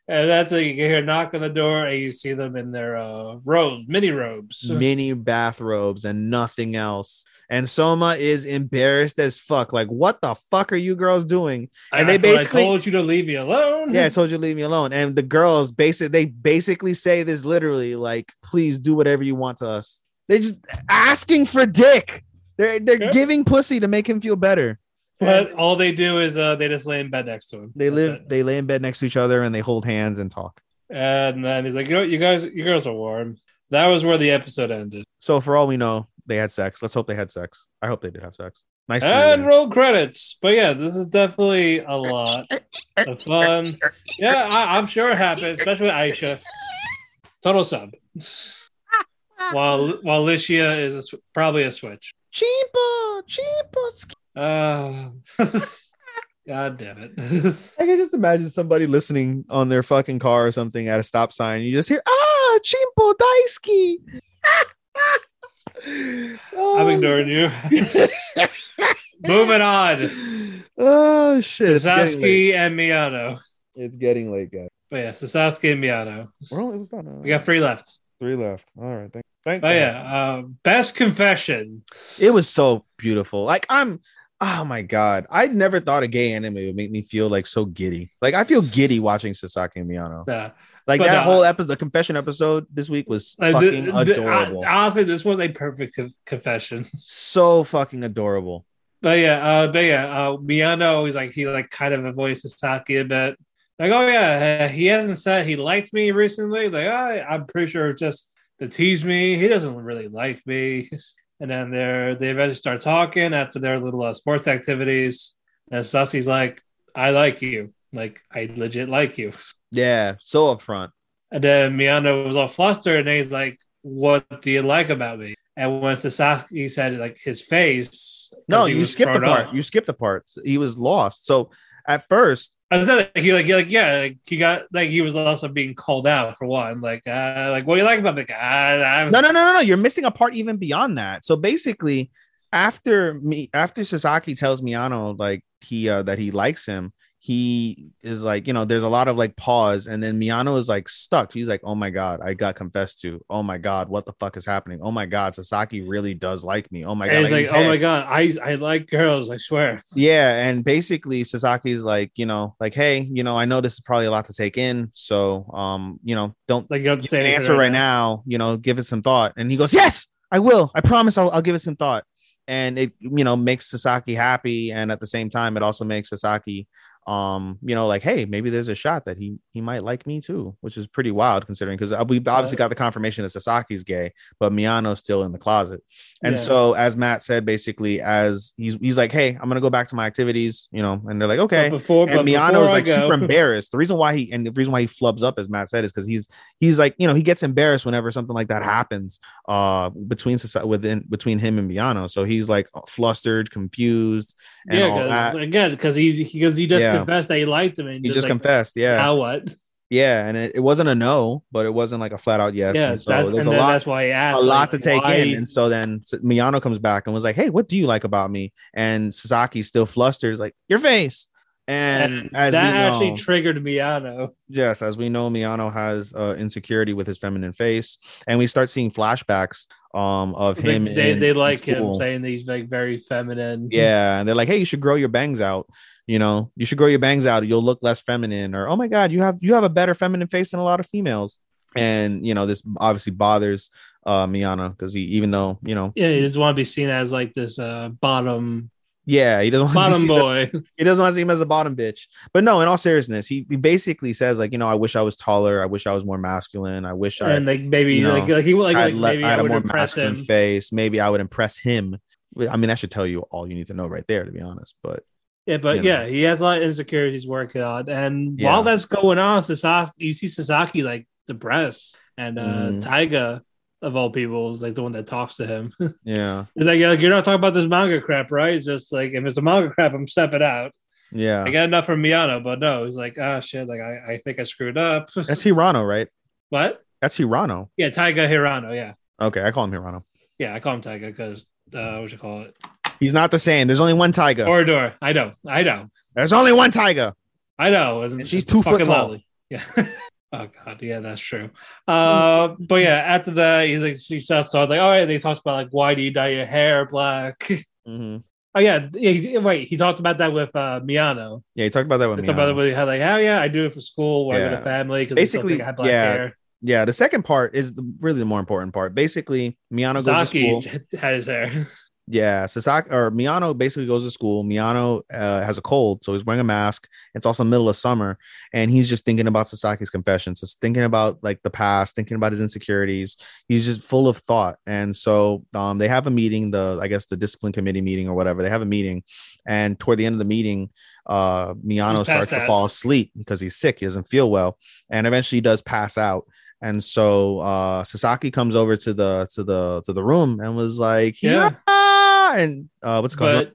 [SPEAKER 1] And that's like you can hear a knock on the door, and you see them in their uh, robes, mini robes. *laughs*
[SPEAKER 2] mini bathrobes and nothing else. And Soma is embarrassed as fuck. Like, what the fuck are you girls doing? And they
[SPEAKER 1] I thought
[SPEAKER 2] basically-
[SPEAKER 1] I told you to leave me alone.
[SPEAKER 2] Yeah, I *laughs* told you to leave me alone. And the girls basically they basically say this literally, like, please do whatever you want to us. They just asking for dick. They're they're
[SPEAKER 1] Yeah.
[SPEAKER 2] giving pussy to make him feel better.
[SPEAKER 1] But *laughs* all they do is uh, they just lay in bed next to him.
[SPEAKER 2] They
[SPEAKER 1] That's
[SPEAKER 2] live,
[SPEAKER 1] it.
[SPEAKER 2] they lay in bed next to each other and they hold hands and talk.
[SPEAKER 1] and then he's like, "You know, you guys, you girls are warm." That was where the episode ended.
[SPEAKER 2] So for all we know, they had sex. Let's hope they had sex. I hope they did have sex. Nice.
[SPEAKER 1] And roll credits. But yeah, this is definitely a lot of fun. Yeah, I, I'm sure it happened, especially with Aisha. Total sub. *laughs* while while Liscia is a, probably a switch.
[SPEAKER 2] Cheapo, cheapo.
[SPEAKER 1] Uh, *laughs* God damn it. *laughs*
[SPEAKER 2] I can just imagine somebody listening on their fucking car or something at a stop sign. You just hear, ah, Chimpo Daisuke. *laughs*
[SPEAKER 1] I'm ignoring you. Moving on.
[SPEAKER 2] Oh shit! It's getting.
[SPEAKER 1] Sasaki and Miyano.
[SPEAKER 2] It's getting late, guys.
[SPEAKER 1] But yeah, so Sasaki and Miyano.
[SPEAKER 2] Well, it was done.
[SPEAKER 1] We got three left.
[SPEAKER 2] three left. All right, thank. Thank.
[SPEAKER 1] Oh,
[SPEAKER 2] God.
[SPEAKER 1] yeah, uh, best confession.
[SPEAKER 2] it was so beautiful. Like I'm. Oh my god! I never thought a gay anime would make me feel like so giddy. Like I feel giddy watching Sasaki and Miyano.
[SPEAKER 1] Uh,
[SPEAKER 2] Like
[SPEAKER 1] But,
[SPEAKER 2] that
[SPEAKER 1] uh,
[SPEAKER 2] whole episode, the confession episode this week was
[SPEAKER 1] like,
[SPEAKER 2] fucking
[SPEAKER 1] the- the-
[SPEAKER 2] adorable.
[SPEAKER 1] uh, honestly, this was a perfect co- confession.
[SPEAKER 2] so fucking adorable.
[SPEAKER 1] But yeah, uh, but yeah, uh, Miyano is like he like kind of avoids Sasaki a bit. Like, oh yeah, uh, he hasn't said he liked me recently. Like, I, I'm pretty sure it's just to tease me. He doesn't really like me. *laughs* And then they're they eventually start talking after their little uh, sports activities. And Sasaki's like, I like you. Like, I legit like you. *laughs*
[SPEAKER 2] Yeah, so upfront.
[SPEAKER 1] And then Miyano was all flustered, and he's like, "What do you like about me?" And when Sasaki said like his face,
[SPEAKER 2] No, you skipped the part.
[SPEAKER 1] off.
[SPEAKER 2] You skipped the part. He was lost. So at first,
[SPEAKER 1] I said that he like he like yeah, like he got like he was also being called out for one. Like uh, like what do you like about? Like, I, I
[SPEAKER 2] no, no, no, no, no. You're missing a part even beyond that. So basically, after me, after Sasaki tells Miyano like he uh, that he likes him, he is like, you know, there's a lot of like pause, and then Miyano is like stuck. He's like, oh my god, I got confessed to. Oh my god, what the fuck is happening? Oh my god, Sasaki really does like me. Oh my god,
[SPEAKER 1] And he's like, oh my god, I I like girls. I swear.
[SPEAKER 2] Yeah, and basically Sasaki's like, you know, like, hey, you know, I know this is probably a lot to take in, so um, you know, don't
[SPEAKER 1] Like you don't have to say
[SPEAKER 2] an answer right now. You know, give it some thought. And he goes, yes, I will. I promise, I'll, I'll give it some thought. And it, you know, makes Sasaki happy, and at the same time, it also makes Sasaki, um, you know, like, hey, maybe there's a shot that he he might like me too, which is pretty wild considering because we obviously got the confirmation that Sasaki's gay, but Miyano's still in the closet. And
[SPEAKER 1] Yeah.
[SPEAKER 2] so, as Matt said, basically, as he's he's like, hey, I'm gonna go back to my activities, you know, and they're like, okay.
[SPEAKER 1] But before,
[SPEAKER 2] and
[SPEAKER 1] but
[SPEAKER 2] Miyano
[SPEAKER 1] before
[SPEAKER 2] is like
[SPEAKER 1] go-
[SPEAKER 2] super embarrassed. The reason why he and the reason why he flubs up, as Matt said, is because he's he's like you know he gets embarrassed whenever something like that happens uh between within between him and Miyano. So he's like flustered, confused, and
[SPEAKER 1] yeah,
[SPEAKER 2] all that.
[SPEAKER 1] again, because he because he just
[SPEAKER 2] Yeah.
[SPEAKER 1] Confessed that he liked him, and
[SPEAKER 2] He just
[SPEAKER 1] like,
[SPEAKER 2] confessed, yeah,
[SPEAKER 1] Now what?
[SPEAKER 2] yeah, and it, it wasn't a no, but it wasn't like a flat out yes.
[SPEAKER 1] yeah,
[SPEAKER 2] and so
[SPEAKER 1] that's,
[SPEAKER 2] there's a lot
[SPEAKER 1] that's why he asked
[SPEAKER 2] a lot to take
[SPEAKER 1] why-
[SPEAKER 2] in. And so then Miyano comes back and was like, Hey, what do you like about me? And Sasaki still flusters, like, Your face. And,
[SPEAKER 1] And
[SPEAKER 2] as
[SPEAKER 1] that
[SPEAKER 2] we know,
[SPEAKER 1] actually triggered Miyano.
[SPEAKER 2] yes, as we know, Miyano has uh, insecurity with his feminine face, and we start seeing flashbacks um of
[SPEAKER 1] They,
[SPEAKER 2] him.
[SPEAKER 1] they, they like him saying that he's like very feminine.
[SPEAKER 2] Yeah, and they're like, "Hey, you should grow your bangs out. You know, you should grow your bangs out. You'll look less feminine." Or, "Oh my God, you have you have a better feminine face than a lot of females." And you know, this obviously bothers uh Miyano because he, even though you know,
[SPEAKER 1] yeah. He doesn't want to be seen as like this uh, bottom
[SPEAKER 2] yeah, he doesn't want
[SPEAKER 1] bottom boy. *laughs*
[SPEAKER 2] he doesn't want to see him as a bottom bitch. But no, in all seriousness, he, he basically says like, you know, I wish I was taller. I wish I was more masculine. I wish I
[SPEAKER 1] and like maybe
[SPEAKER 2] you know,
[SPEAKER 1] like, like he like,
[SPEAKER 2] I'd
[SPEAKER 1] like maybe
[SPEAKER 2] I
[SPEAKER 1] I
[SPEAKER 2] had a more masculine
[SPEAKER 1] him.
[SPEAKER 2] face. Maybe I would impress him. I mean, that should tell you all you need to know right there, to be honest. But
[SPEAKER 1] Yeah, but
[SPEAKER 2] you know.
[SPEAKER 1] yeah, he has a lot of insecurities working on. And
[SPEAKER 2] Yeah.
[SPEAKER 1] while that's going on, Sasaki, you see Sasaki like depressed, and uh
[SPEAKER 2] Mhm.
[SPEAKER 1] Taiga of all people is like the one that talks to him. *laughs*
[SPEAKER 2] yeah,
[SPEAKER 1] He's like, yeah, you're not talking about this manga crap, right? It's just like if it's a manga crap, I'm stepping out.
[SPEAKER 2] yeah.
[SPEAKER 1] I got enough from Miyano, but no, he's like, ah, shit, like I, I think I screwed up. *laughs*
[SPEAKER 2] That's Hirano, right?
[SPEAKER 1] what?
[SPEAKER 2] That's Hirano.
[SPEAKER 1] Yeah, Taiga Hirano. Yeah,
[SPEAKER 2] Okay, I call him Hirano.
[SPEAKER 1] yeah, I call him Taiga because uh, what you call it?
[SPEAKER 2] He's not the same. There's only one tiger.
[SPEAKER 1] Orador. I know, I know,
[SPEAKER 2] There's only one tiger.
[SPEAKER 1] I know.
[SPEAKER 2] And she's two foot tall.
[SPEAKER 1] lovely. Yeah. *laughs* Oh god, yeah, that's true. Uh, but yeah, after that, he's like, she starts talking like, all right. They talked about like, why do you dye your hair black? *laughs*
[SPEAKER 2] Mm-hmm.
[SPEAKER 1] Oh yeah, he- Wait, he talked about that with uh, Miyano.
[SPEAKER 2] Yeah, he talked about that with
[SPEAKER 1] He
[SPEAKER 2] me.
[SPEAKER 1] talked about it how like, oh yeah, I do it for school, with
[SPEAKER 2] Yeah.
[SPEAKER 1] a family because
[SPEAKER 2] Basically,
[SPEAKER 1] I had black
[SPEAKER 2] yeah,
[SPEAKER 1] hair.
[SPEAKER 2] Yeah, the second part is really the more important part. Basically, Miyano goes to school.
[SPEAKER 1] Had his hair. *laughs*
[SPEAKER 2] Yeah, Sasaki or Miyano basically goes to school. Miyano uh, has a cold, so he's wearing a mask. It's also middle of summer, and he's just thinking about Sasaki's confessions, just thinking about like the past, thinking about his insecurities. He's just full of thought, and so um, they have a meeting. The I guess the discipline committee meeting or whatever. They have a meeting, and toward the end of the meeting, uh, Miyano starts
[SPEAKER 1] passed
[SPEAKER 2] to fall asleep because he's sick. He doesn't feel well, and eventually he does pass out. And so uh, Sasaki comes over to the to the to the room and was like,
[SPEAKER 1] Yeah.
[SPEAKER 2] "Yeah," and uh, what's
[SPEAKER 1] going
[SPEAKER 2] on?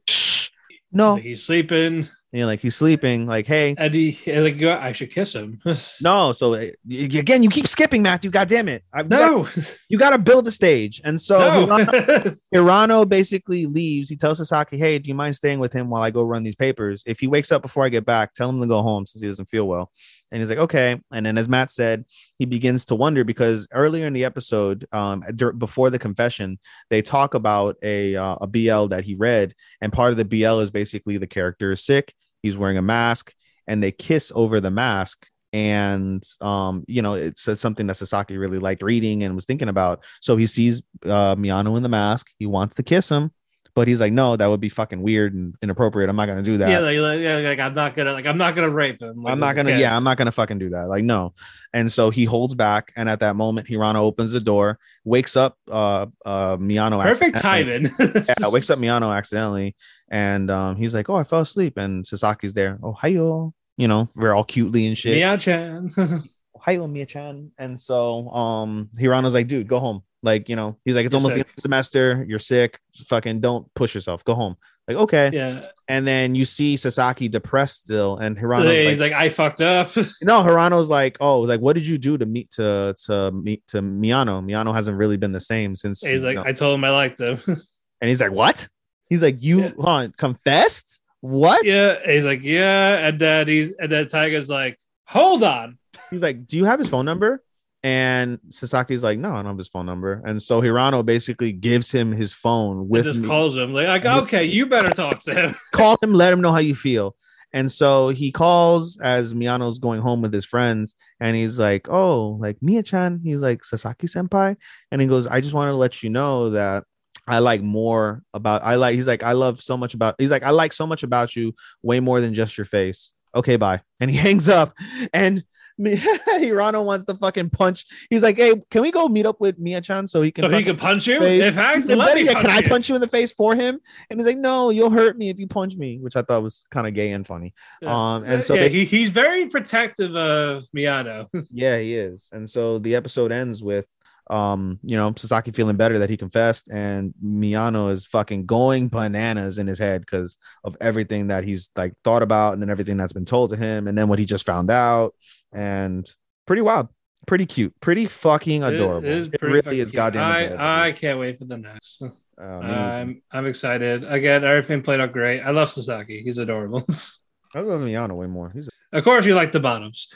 [SPEAKER 2] No,
[SPEAKER 1] Like, he's sleeping,
[SPEAKER 2] and like he's sleeping. Like, hey,
[SPEAKER 1] he's like, "Yo, I should kiss him. *laughs*
[SPEAKER 2] no. So uh, again, you keep skipping, Matthew. God damn it! I, you gotta-
[SPEAKER 1] no,
[SPEAKER 2] you got to build the stage. And so
[SPEAKER 1] no.
[SPEAKER 2] Hirano, *laughs* Hirano basically leaves. He tells Sasaki, "Hey, do you mind staying with him while I go run these papers? If he wakes up before I get back, tell him to go home since he doesn't feel well." And he's like, "Okay." And then, as Matt said, he begins to wonder because earlier in the episode, um, before the confession, they talk about a uh, a BL that he read, and part of the BL is basically the character is sick, he's wearing a mask, and they kiss over the mask. And um, you know, it's uh, something that Sasaki really liked reading and was thinking about. So he sees uh Miyano in the mask. He wants to kiss him, but he's like, no, that would be fucking weird and inappropriate. I'm not gonna do that.
[SPEAKER 1] yeah, like, like, yeah, like I'm not gonna like I'm not gonna rape him. like,
[SPEAKER 2] I'm not gonna, yeah. I'm not gonna fucking do that. Like, no. And so he holds back, and at that moment, Hirano opens the door, wakes up uh uh Miyano.
[SPEAKER 1] Perfect timing. *laughs*
[SPEAKER 2] Yeah, wakes up Miyano accidentally, and um he's like, Oh, I fell asleep, and Sasaki's there. Oh, hiyo, you know, we're all cutely and shit.
[SPEAKER 1] Meow Chan. *laughs*
[SPEAKER 2] Hiyo Mia-chan. And so um Hirano's like, dude, go home. Like, you know, he's like, it's
[SPEAKER 1] You're
[SPEAKER 2] almost the end of the semester, you're sick, fucking don't push yourself, go home. Like, okay.
[SPEAKER 1] yeah,
[SPEAKER 2] And then you see Sasaki depressed still, and Hirano,
[SPEAKER 1] he's
[SPEAKER 2] like,
[SPEAKER 1] like, I fucked up. *laughs*
[SPEAKER 2] no, Hirano's like, oh, like what did you do to meet to to meet to Miyano? Miyano hasn't really been the same since.
[SPEAKER 1] he's like,
[SPEAKER 2] know.
[SPEAKER 1] I told him I liked him. *laughs*
[SPEAKER 2] and he's like, what? He's like, you
[SPEAKER 1] Yeah.
[SPEAKER 2] on, confessed? What?
[SPEAKER 1] yeah, he's like, yeah, and then he's and then Tiger's like, hold on.
[SPEAKER 2] He's like, do you have his phone number? And Sasaki's like, no, I don't have his phone number. And so Hirano basically gives him his phone
[SPEAKER 1] With just
[SPEAKER 2] me.
[SPEAKER 1] calls him like, like, okay, you better talk to him. *laughs*
[SPEAKER 2] call him, let him know how you feel. And so he calls as Miyano's going home with his friends, and he's like, "Oh, like Mia-chan." He's like Sasaki senpai, and he goes, "I just want to let you know that I like more about. I like. He's like, I love so much about. He's like, I like so much about you, way more than just your face. Okay, bye." And he *laughs* hangs up, and *laughs* Hirano wants to fucking punch. He's like, "Hey, can we go meet up with Mia-chan so he can
[SPEAKER 1] So he can punch you.
[SPEAKER 2] face.
[SPEAKER 1] In fact,
[SPEAKER 2] and
[SPEAKER 1] let me punch
[SPEAKER 2] can I punch you in the face for him? And he's like, no, you'll hurt me if you punch me, which I thought was kind of gay and funny.
[SPEAKER 1] Yeah.
[SPEAKER 2] Um, and so
[SPEAKER 1] yeah,
[SPEAKER 2] they-
[SPEAKER 1] he, he's very protective of Miyano. *laughs*
[SPEAKER 2] yeah, he is. And so the episode ends with um, you know, Sasaki feeling better that he confessed, and Miyano is fucking going bananas in his head because of everything that he's like thought about, and then everything that's been told to him, and then what he just found out, and pretty wild, pretty cute, pretty fucking adorable.
[SPEAKER 1] It is
[SPEAKER 2] It
[SPEAKER 1] pretty
[SPEAKER 2] really is
[SPEAKER 1] cute.
[SPEAKER 2] goddamn adorable.
[SPEAKER 1] I, I can't wait for the next. *laughs*
[SPEAKER 2] Uh.
[SPEAKER 1] I'm I'm excited. Again, everything played out great. I love Sasaki. He's adorable. *laughs*
[SPEAKER 2] I love Miyano way more. He's a-
[SPEAKER 1] of course, you like the bottoms.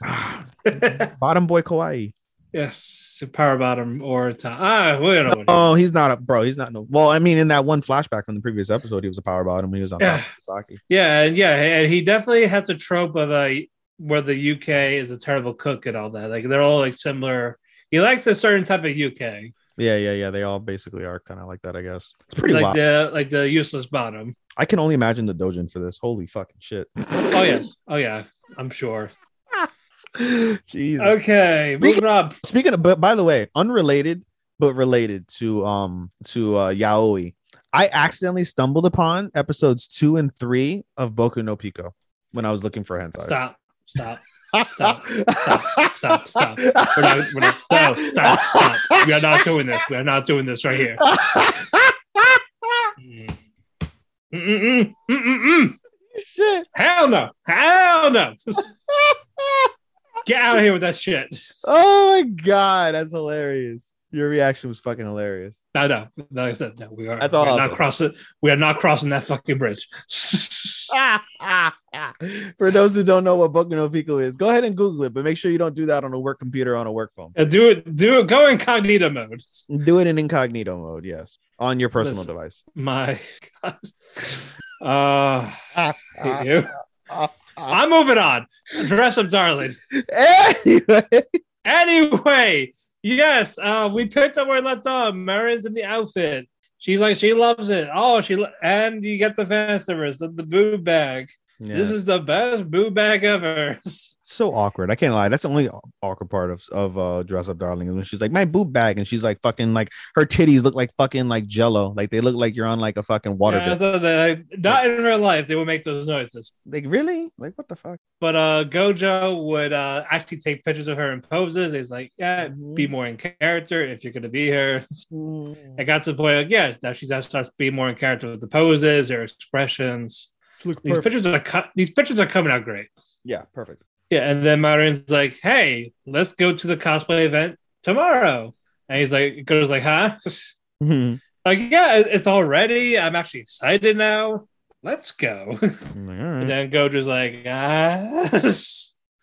[SPEAKER 1] *laughs*
[SPEAKER 2] bottom boy kawaii.
[SPEAKER 1] Yes, power bottom or top. Ah, we don't know.
[SPEAKER 2] Oh, he's not a bro. He's not no. Well, I mean, in that one flashback from the previous episode, he was a power bottom when he was on
[SPEAKER 1] Yeah.
[SPEAKER 2] top of Sasaki.
[SPEAKER 1] yeah, and yeah, and he definitely has the trope of a where the uke is a terrible cook and all that. Like they're all like similar. He likes a certain type of uke,
[SPEAKER 2] Yeah, yeah, yeah. They all basically are kind of like that, I guess. It's pretty
[SPEAKER 1] like
[SPEAKER 2] wild.
[SPEAKER 1] the like the useless bottom.
[SPEAKER 2] I can only imagine the dojin for this. Holy fucking shit.
[SPEAKER 1] Oh yeah, *laughs* oh yeah, I'm sure. *laughs*
[SPEAKER 2] Jesus.
[SPEAKER 1] Okay,
[SPEAKER 2] Speaking-
[SPEAKER 1] moving up.
[SPEAKER 2] Speaking of, but by the way, unrelated but related to um to uh yaoi. I accidentally stumbled upon episodes two and three of Boku no Pico when I was looking for hentai.
[SPEAKER 1] Stop, stop, *laughs* stop, stop, stop, stop. We're not, we're not, no, stop, stop. We are not doing this. We are not doing this right here. *laughs* Mm. Mm-mm-mm, mm-mm-mm.
[SPEAKER 2] Shit.
[SPEAKER 1] Hell no. Hell no. Get out of here with that shit.
[SPEAKER 2] Oh my god, that's hilarious. Your reaction was fucking hilarious.
[SPEAKER 1] No, no. Like I said, no, we are,
[SPEAKER 2] That's all
[SPEAKER 1] we are
[SPEAKER 2] I'll
[SPEAKER 1] not crossing. We are not crossing that fucking bridge. *laughs*
[SPEAKER 2] For those who don't know what Boku no Pico is, go ahead and Google it, but make sure you don't do that on a work computer on a work phone.
[SPEAKER 1] Uh, do it. Do it. Go incognito mode.
[SPEAKER 2] Do it in incognito mode, yes, on your personal
[SPEAKER 1] Listen.
[SPEAKER 2] device.
[SPEAKER 1] My *laughs* God. Uh, hate you. *laughs* I'm moving on. Dress up, darling.
[SPEAKER 2] anyway,
[SPEAKER 1] Anyway, yes, uh, we picked up where we left off. Marin's in the outfit. She's like, she loves it. Oh, she lo- and you get the fan service of the boob bag. This is the best boob bag ever. *laughs*
[SPEAKER 2] so awkward. I can't lie. That's the only awkward part of of uh dress up darling is when she's like my boob bag and she's like fucking like her titties look like fucking like jello. Like they look like you're on like a fucking water.
[SPEAKER 1] Yeah, so they- not in real life, they would make those noises.
[SPEAKER 2] Like really? Like what the fuck?
[SPEAKER 1] But uh Gojo would uh actually take pictures of her in poses. He's like, yeah,
[SPEAKER 2] Mm-hmm.
[SPEAKER 1] be more in character if you're gonna be here. *laughs* It got to the point like, yeah, now she's starts to be more in character with the poses, her expressions. These pictures are cut. These pictures are coming out great.
[SPEAKER 2] Yeah, perfect.
[SPEAKER 1] Yeah, and then Marin's like, "Hey, let's go to the cosplay event tomorrow." And he's like, "Goes like, huh?"
[SPEAKER 2] I'm *laughs*
[SPEAKER 1] like, yeah, it's all ready. I'm actually excited now. Let's go.
[SPEAKER 2] like,
[SPEAKER 1] and
[SPEAKER 2] all right. *laughs*
[SPEAKER 1] then Gojo's like, ah.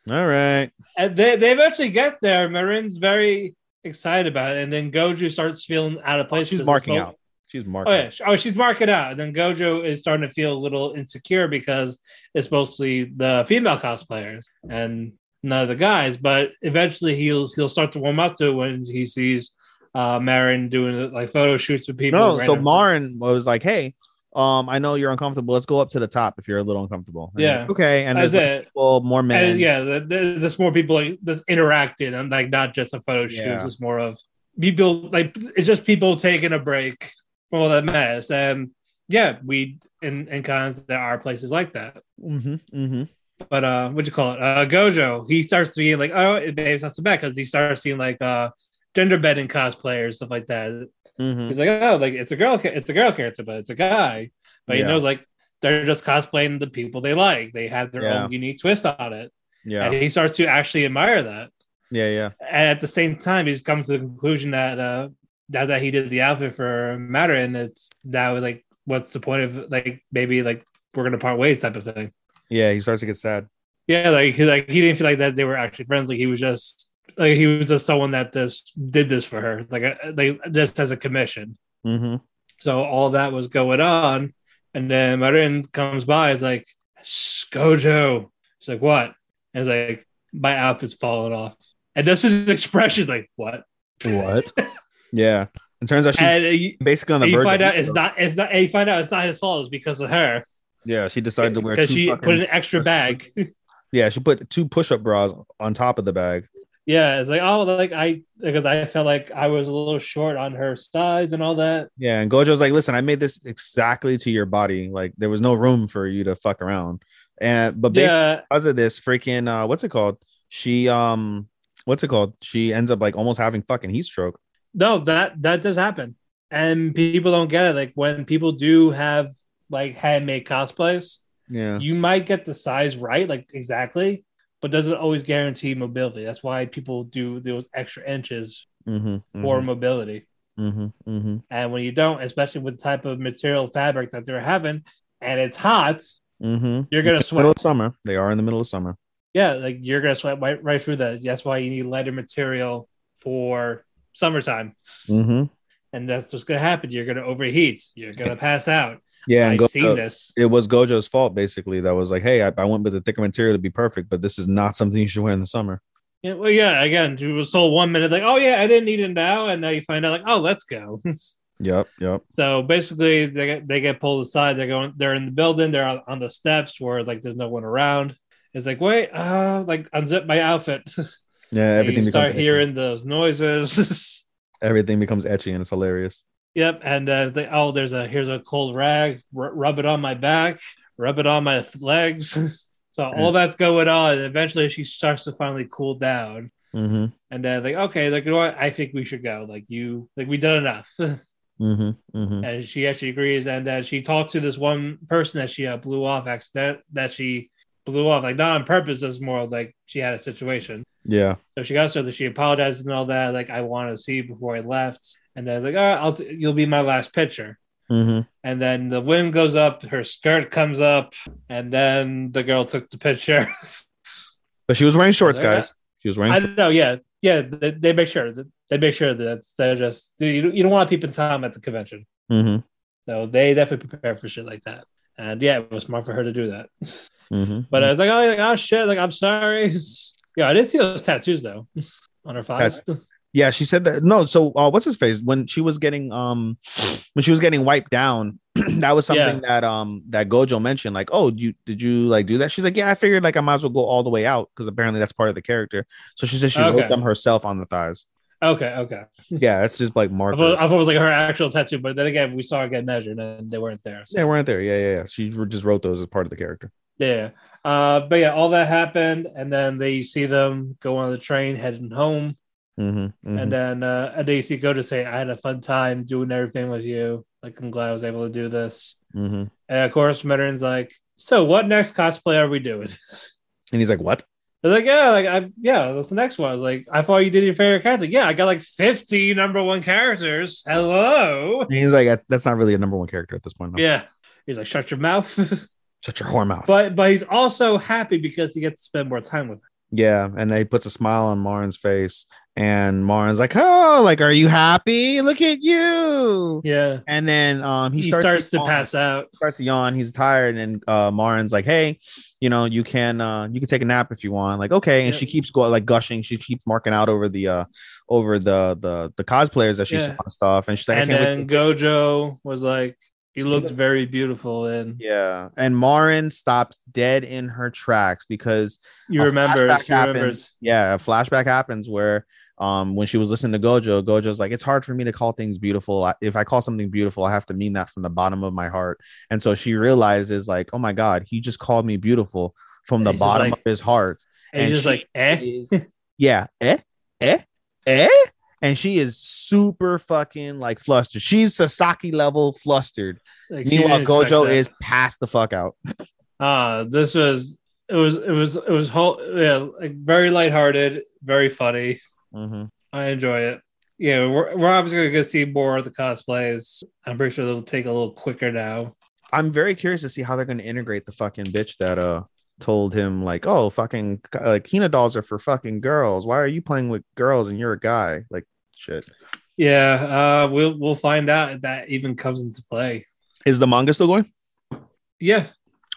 [SPEAKER 2] All right.
[SPEAKER 1] and they they eventually get there. Marin's very excited about it, and then Gojo starts feeling out of place.
[SPEAKER 2] She's marking out. She's
[SPEAKER 1] Oh
[SPEAKER 2] marking.
[SPEAKER 1] yeah, oh she's marking out, and then Gojo is starting to feel a little insecure because it's mostly the female cosplayers and none of the guys. But eventually, he'll he'll start to warm up to it when he sees uh Marin doing like photo shoots with people.
[SPEAKER 2] No, so Marin was like, "Hey, um, I know you're uncomfortable. Let's go up to the top if you're a little uncomfortable." And
[SPEAKER 1] Yeah.
[SPEAKER 2] like, okay. And
[SPEAKER 1] That's
[SPEAKER 2] there's less
[SPEAKER 1] it.
[SPEAKER 2] people, more men.
[SPEAKER 1] And yeah, the, the, there's more people like just interacting and like not just a photo shoot.
[SPEAKER 2] Yeah.
[SPEAKER 1] It's more of people like it's just people taking a break all that mess. And yeah, we in in cons there are places like that.
[SPEAKER 2] Mm-hmm, mm-hmm.
[SPEAKER 1] But uh, what do you call it? Uh, Gojo. He starts seeing like, oh, it maybe it's not so bad because he starts seeing like uh gender bending cosplayers stuff like that.
[SPEAKER 2] Mm-hmm.
[SPEAKER 1] He's like, oh, like it's a girl, it's a girl character, but it's a guy. But
[SPEAKER 2] Yeah.
[SPEAKER 1] he knows like they're just cosplaying the people they like. They have their
[SPEAKER 2] Yeah.
[SPEAKER 1] own unique twist on it,
[SPEAKER 2] Yeah,
[SPEAKER 1] and he starts to actually admire that.
[SPEAKER 2] yeah, yeah.
[SPEAKER 1] And at the same time, he's come to the conclusion that uh that, that he did the outfit for Matter, and it's now like, what's the point of like maybe like we're gonna part ways type of thing.
[SPEAKER 2] Yeah, he starts to get sad.
[SPEAKER 1] Yeah, like he like he didn't feel like that they were actually friendly. He was just like he was just someone that just did this for her, like uh, like just as a commission.
[SPEAKER 2] Mm-hmm.
[SPEAKER 1] So all that was going on, and then Marin comes by. Is like Gojo. He's like, what? And he's like, my outfit's falling off. And that's his expression, like what?
[SPEAKER 2] What? *laughs* yeah. It turns out she's basically on the verge.
[SPEAKER 1] find out it's not it's not. And you find out it's not his fault. It's because of her
[SPEAKER 2] Yeah, she decided to wear
[SPEAKER 1] because she put an extra bag. *laughs*
[SPEAKER 2] yeah, she put two push-up bras on top of the bag.
[SPEAKER 1] yeah, it's like oh, like I because I felt like I was a little short on her size and all that.
[SPEAKER 2] Yeah, and Gojo's like, "Listen, I made this exactly to your body. Like there was no room for you to fuck around." And but basically
[SPEAKER 1] Yeah,
[SPEAKER 2] because of this, freaking uh, what's it called? She um, what's it called? She ends up like almost having fucking heat stroke.
[SPEAKER 1] No, that that does happen, and people don't get it. Like when people do have like handmade cosplays,
[SPEAKER 2] Yeah,
[SPEAKER 1] you might get the size right, like exactly, but doesn't always guarantee mobility. That's why people do those extra inches
[SPEAKER 2] mm-hmm,
[SPEAKER 1] for mobility.
[SPEAKER 2] mm-hmm, mm-hmm,
[SPEAKER 1] And when you don't, especially with the type of material fabric that they're having, and it's hot,
[SPEAKER 2] mm-hmm.
[SPEAKER 1] you're gonna sweat.
[SPEAKER 2] Middle of summer. They are in the middle of summer.
[SPEAKER 1] Yeah, like you're gonna sweat right, right through that. That's why you need lighter material for summertime.
[SPEAKER 2] Mm-hmm.
[SPEAKER 1] And that's what's gonna happen. You're gonna overheat. You're gonna pass out.
[SPEAKER 2] Yeah, and
[SPEAKER 1] I've
[SPEAKER 2] Gojo,
[SPEAKER 1] seen this.
[SPEAKER 2] it was Gojo's fault basically. That was like, hey, I, I went with the thicker material to be perfect, but this is not something you should wear in the summer.
[SPEAKER 1] Yeah, well, yeah. Again, she was told one minute like, "Oh yeah, I didn't need it now," and now you find out like, "Oh, let's go." *laughs*
[SPEAKER 2] Yep, yep.
[SPEAKER 1] so basically, they get they get pulled aside. They're going. They're in the building. They're on, on the steps where like there's no one around. It's like, wait, uh, like unzip my outfit. *laughs*
[SPEAKER 2] Yeah, everything
[SPEAKER 1] you
[SPEAKER 2] becomes
[SPEAKER 1] start
[SPEAKER 2] ecchi.
[SPEAKER 1] hearing those noises. *laughs*
[SPEAKER 2] everything becomes ecchi and it's hilarious.
[SPEAKER 1] Yep, and uh, they, oh, there's a here's a cold rag. R- rub it on my back. Rub it on my legs. *laughs* so all that's going on. And eventually, she starts to finally cool down.
[SPEAKER 2] Mm-hmm.
[SPEAKER 1] And then like, okay, like you know what? I think we should go. Like you, like we done enough. *laughs*
[SPEAKER 2] Mm-hmm. Mm-hmm.
[SPEAKER 1] and she actually agrees. And then she talked to this one person that she uh, blew off accident. That she blew off, like not on purpose. It's more like she had a situation.
[SPEAKER 2] Yeah.
[SPEAKER 1] So she got so that she apologized and all that. Like I want to see before I left. And then I was like, oh, I'll t- you'll be my last picture.
[SPEAKER 2] hmm
[SPEAKER 1] And then the wind goes up, her skirt comes up, and then the girl took the picture. *laughs*
[SPEAKER 2] But she was wearing shorts, guys. She was wearing.
[SPEAKER 1] I don't know. Yeah, yeah. They, they make sure that they make sure that they're just you, don't- you don't want people Tom at the convention,
[SPEAKER 2] Mhm,
[SPEAKER 1] so they definitely prepare for shit like that. And yeah, it was smart for her to do that.
[SPEAKER 2] mhm.
[SPEAKER 1] But I was like, oh, like, oh shit, like I'm sorry. *laughs* Yeah, I did see those tattoos though *laughs* on her thighs.
[SPEAKER 2] Yeah, she said that. No, so uh, what's his face when she was getting um when she was getting wiped down, *clears throat* that was something that um that Gojo mentioned. Like, oh, you did you like do that? She's like, yeah, I figured like I might as well go all the way out because apparently that's part of the character. So she said she
[SPEAKER 1] Okay.
[SPEAKER 2] wrote them herself on the thighs.
[SPEAKER 1] Okay, okay.
[SPEAKER 2] Yeah, it's just like
[SPEAKER 1] I thought, I thought it was like her actual tattoo, but then again, we saw her get measured and they weren't there. So.
[SPEAKER 2] They weren't there. Yeah, yeah, yeah. She just wrote those as part of the character.
[SPEAKER 1] Yeah. Uh, but yeah, all that happened, and then they see them go on the train heading home,
[SPEAKER 2] Mm-hmm,
[SPEAKER 1] and then uh, and they see go to say, "I had a fun time doing everything with you. Like I'm glad I was able to do this."
[SPEAKER 2] hmm
[SPEAKER 1] And of course, Marin's like, "So what next cosplay are we doing?" *laughs*
[SPEAKER 2] And he's like, "What?"
[SPEAKER 1] They're like, "Yeah, like I yeah, that's the next one." I was like, "I thought you did your favorite character." Yeah, I got like 50 number one characters. Hello.
[SPEAKER 2] And he's like, "That's not really a number one character at this point." No.
[SPEAKER 1] Yeah. He's like, "Shut your mouth." *laughs*
[SPEAKER 2] Shut your whore mouth.
[SPEAKER 1] but but he's also happy because he gets to spend more time with her.
[SPEAKER 2] Yeah, and then he puts a smile on Marin's face, and Marin's like, "Oh, like, are you happy? Look at you!"
[SPEAKER 1] Yeah.
[SPEAKER 2] And then um, he,
[SPEAKER 1] He,
[SPEAKER 2] starts,
[SPEAKER 1] starts, to
[SPEAKER 2] yawn.
[SPEAKER 1] pass out.
[SPEAKER 2] Starts to yawn. He's tired, and uh, Marin's like, "Hey, you know, you can uh, you can take a nap if you want." Like, okay, and
[SPEAKER 1] Yeah.
[SPEAKER 2] she keeps going like gushing. She keeps marking out over the uh over the the the cosplayers that she
[SPEAKER 1] Yeah.
[SPEAKER 2] saw and stuff, and she's like,
[SPEAKER 1] and
[SPEAKER 2] "I can't
[SPEAKER 1] then Gojo was like, he looked very beautiful. And
[SPEAKER 2] Yeah, and Marin stops dead in her tracks because
[SPEAKER 1] you remember, she
[SPEAKER 2] happens.
[SPEAKER 1] remembers.
[SPEAKER 2] yeah, a flashback happens where um when she was listening to Gojo, Gojo's like, it's hard for me to call things beautiful. I- If I call something beautiful, I have to mean that from the bottom of my heart. And so she realizes, like, oh my god, he just called me beautiful from
[SPEAKER 1] And
[SPEAKER 2] the bottom
[SPEAKER 1] like-
[SPEAKER 2] of his heart.
[SPEAKER 1] And, he's just like, eh?
[SPEAKER 2] is- yeah, eh, eh, eh. And she is super fucking like flustered. She's Sasaki level flustered.
[SPEAKER 1] Like,
[SPEAKER 2] Meanwhile, Gojo is passed the fuck out.
[SPEAKER 1] Ah, this was it was it was it was whole yeah like very lighthearted, very funny.
[SPEAKER 2] Mhm.
[SPEAKER 1] I enjoy it. Yeah, we're, we're obviously gonna go see more of the cosplays. I'm pretty sure they'll take a little quicker now.
[SPEAKER 2] I'm very curious to see how they're going to integrate the fucking bitch that uh told him like, oh, fucking like Hina dolls are for fucking girls. Why are you playing with girls and you're a guy? Like shit.
[SPEAKER 1] Yeah, uh, we'll we'll find out if that even comes into play.
[SPEAKER 2] Is the manga still going?
[SPEAKER 1] Yeah,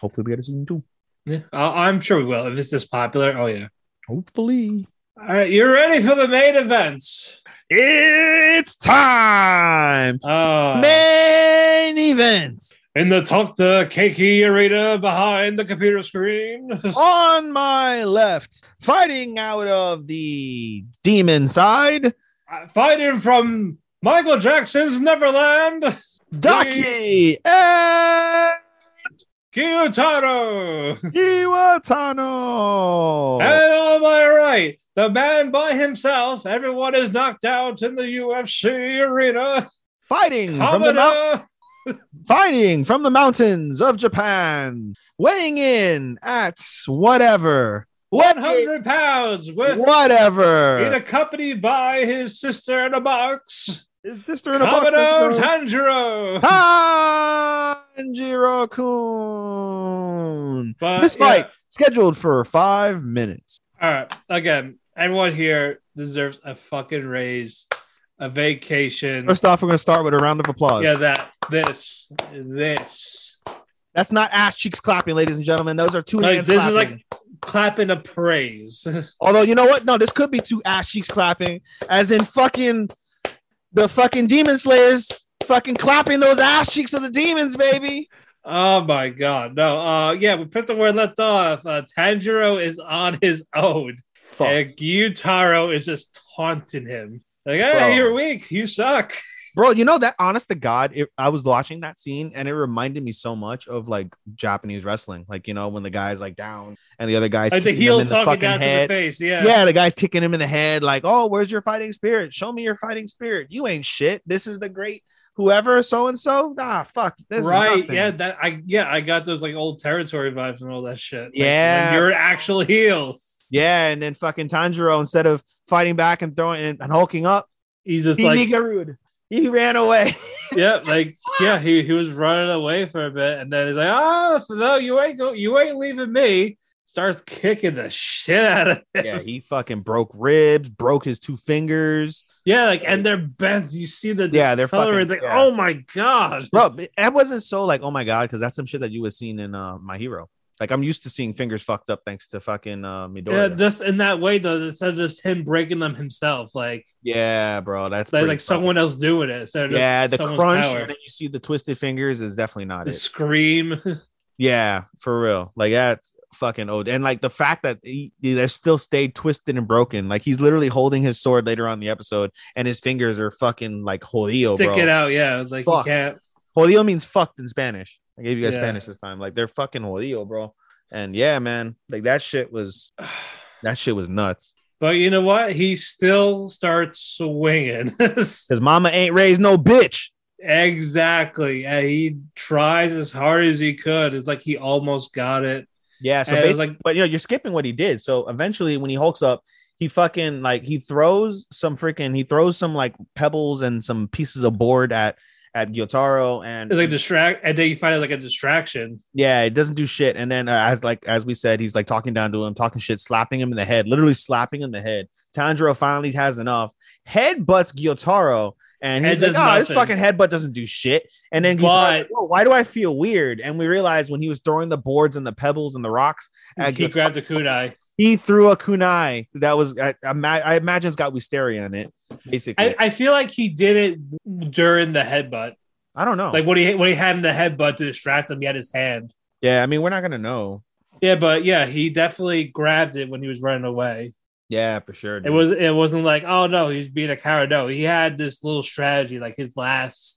[SPEAKER 2] Hopefully we get a season two.
[SPEAKER 1] yeah, I, I'm sure we will if it's this popular. Oh yeah.
[SPEAKER 2] Hopefully.
[SPEAKER 1] All right, you're ready for the main events.
[SPEAKER 2] It's time.
[SPEAKER 1] Uh,
[SPEAKER 2] Main event.
[SPEAKER 1] in the Talk to Keki arena behind the computer screen. *laughs*
[SPEAKER 2] On my left, fighting out of the demon side,
[SPEAKER 1] Fighting from Michael Jackson's Neverland, *laughs*
[SPEAKER 2] Daki and
[SPEAKER 1] Gyutaro.
[SPEAKER 2] Iwatano.
[SPEAKER 1] And on my right, the man by himself. Everyone is knocked out in the UFC arena.
[SPEAKER 2] Fighting from the mount- fighting from the mountains of Japan, weighing in at whatever,
[SPEAKER 1] 100 pounds with being
[SPEAKER 2] whatever.
[SPEAKER 1] accompanied by his sister in a box,
[SPEAKER 2] His sister in a box.
[SPEAKER 1] Kamado
[SPEAKER 2] let's.
[SPEAKER 1] Tanjiro.
[SPEAKER 2] Tanjiro Kun.
[SPEAKER 1] But,
[SPEAKER 2] This
[SPEAKER 1] yeah.
[SPEAKER 2] fight scheduled for five minutes.
[SPEAKER 1] All right. Again, everyone here deserves a fucking raise, a vacation.
[SPEAKER 2] First off, we're going to start with a round of applause.
[SPEAKER 1] Yeah, that, this, this.
[SPEAKER 2] That's not ass cheeks clapping, ladies and gentlemen. Those are two
[SPEAKER 1] Like,
[SPEAKER 2] hands
[SPEAKER 1] this is
[SPEAKER 2] clapping.
[SPEAKER 1] like clapping of praise. *laughs*
[SPEAKER 2] Although you know what? No, this could be two ass cheeks clapping, as in fucking the fucking demon slayers fucking clapping those ass cheeks of the demons, baby.
[SPEAKER 1] oh my god. No, uh yeah, we put the word left off. Uh Tanjiro is on his own.
[SPEAKER 2] Fuck.
[SPEAKER 1] And Gyutaro is just taunting him. Like, hey,
[SPEAKER 2] Bro.
[SPEAKER 1] you're weak. You suck.
[SPEAKER 2] Bro, you know that honest to God, it, I was watching that scene and it reminded me so much of like Japanese wrestling. Like, you know, when the guy's like down and the other guy's
[SPEAKER 1] Like the heels
[SPEAKER 2] in the
[SPEAKER 1] talking
[SPEAKER 2] fucking
[SPEAKER 1] down to the face. Yeah.
[SPEAKER 2] Yeah, the guy's kicking him in the head, like, oh, where's your fighting spirit? Show me your fighting spirit. You ain't shit. This is the great whoever, so and so. Nah, fuck. This
[SPEAKER 1] right. Yeah. That I yeah, I got those like old territory vibes and all that shit. Like,
[SPEAKER 2] Yeah.
[SPEAKER 1] when you're actual heels.
[SPEAKER 2] Yeah, and then fucking Tanjiro, instead of fighting back and throwing and, and hulking up,
[SPEAKER 1] He's just
[SPEAKER 2] he
[SPEAKER 1] like
[SPEAKER 2] Nigarud. He ran away. *laughs*
[SPEAKER 1] yeah, like yeah, he, he was running away for a bit, and then he's like, "Oh no, you ain't go, you ain't leaving me." Starts kicking the shit out of him.
[SPEAKER 2] yeah, he fucking broke ribs, broke his two fingers.
[SPEAKER 1] Yeah, like and they're bent. You see the
[SPEAKER 2] Yeah, they're fucking-
[SPEAKER 1] like,
[SPEAKER 2] yeah.
[SPEAKER 1] oh my god,
[SPEAKER 2] Bro, that wasn't so like, oh my god, because that's some shit that you was seeing in uh my hero. Like I'm used to seeing fingers fucked up thanks to fucking uh
[SPEAKER 1] Yeah,
[SPEAKER 2] Midoriya.
[SPEAKER 1] just in that way though, instead of just him breaking them himself, like
[SPEAKER 2] Yeah, bro, that's
[SPEAKER 1] like, like someone else doing it. So
[SPEAKER 2] Yeah, the crunch
[SPEAKER 1] power.
[SPEAKER 2] and then you see the twisted fingers is definitely not
[SPEAKER 1] the
[SPEAKER 2] it.
[SPEAKER 1] scream. *laughs*
[SPEAKER 2] Yeah, for real. Like that's fucking old. And like the fact that he, they're still stayed twisted and broken. Like he's literally holding his sword later on in the episode, and his fingers are fucking like jodido,
[SPEAKER 1] Stick
[SPEAKER 2] bro.
[SPEAKER 1] it out, yeah. Like you can't.
[SPEAKER 2] Jodido means fucked in Spanish. I gave you guys
[SPEAKER 1] Yeah.
[SPEAKER 2] Spanish this time. Like they're fucking jodido, bro. And yeah, man, like that shit was *sighs* that shit was nuts.
[SPEAKER 1] But you know what? He still starts swinging. *laughs*
[SPEAKER 2] Cause mama ain't raised no bitch.
[SPEAKER 1] exactly. And he tries as hard as he could. It's like he almost got it.
[SPEAKER 2] Yeah, so
[SPEAKER 1] And it was
[SPEAKER 2] basically,
[SPEAKER 1] like-
[SPEAKER 2] but you know, you're skipping what he did. So eventually, when he hulks up, he fucking like he throws some freaking he throws some like pebbles and some pieces of board at at Gyotaro, and
[SPEAKER 1] It's like distract, and then you find it like a distraction.
[SPEAKER 2] yeah, it doesn't do shit. And then uh, as like as we said, he's like talking down to him, talking shit, slapping him in the head, literally slapping him in the head. Tanjiro finally has enough, headbutts Gyotaro. And he's
[SPEAKER 1] It
[SPEAKER 2] like, oh, this fucking headbutt doesn't do shit. And then Gyutaro's
[SPEAKER 1] But-
[SPEAKER 2] like, why do I feel weird? And we realized when he was throwing the boards and the pebbles and the rocks, at
[SPEAKER 1] he
[SPEAKER 2] Gyotaro,
[SPEAKER 1] grabbed the kunai.
[SPEAKER 2] he threw a kunai that was I, I, I imagine it's got wisteria in it basically
[SPEAKER 1] I,
[SPEAKER 2] I,
[SPEAKER 1] I feel like he did it during the headbutt.
[SPEAKER 2] I don't know
[SPEAKER 1] Like what he when he had in the headbutt to distract him, he had his hand.
[SPEAKER 2] yeah i mean we're not gonna know
[SPEAKER 1] Yeah, but yeah, he definitely grabbed it when he was running away.
[SPEAKER 2] yeah for sure
[SPEAKER 1] It was it wasn't like, oh no, he's being a coward. No, he had this little strategy, like his last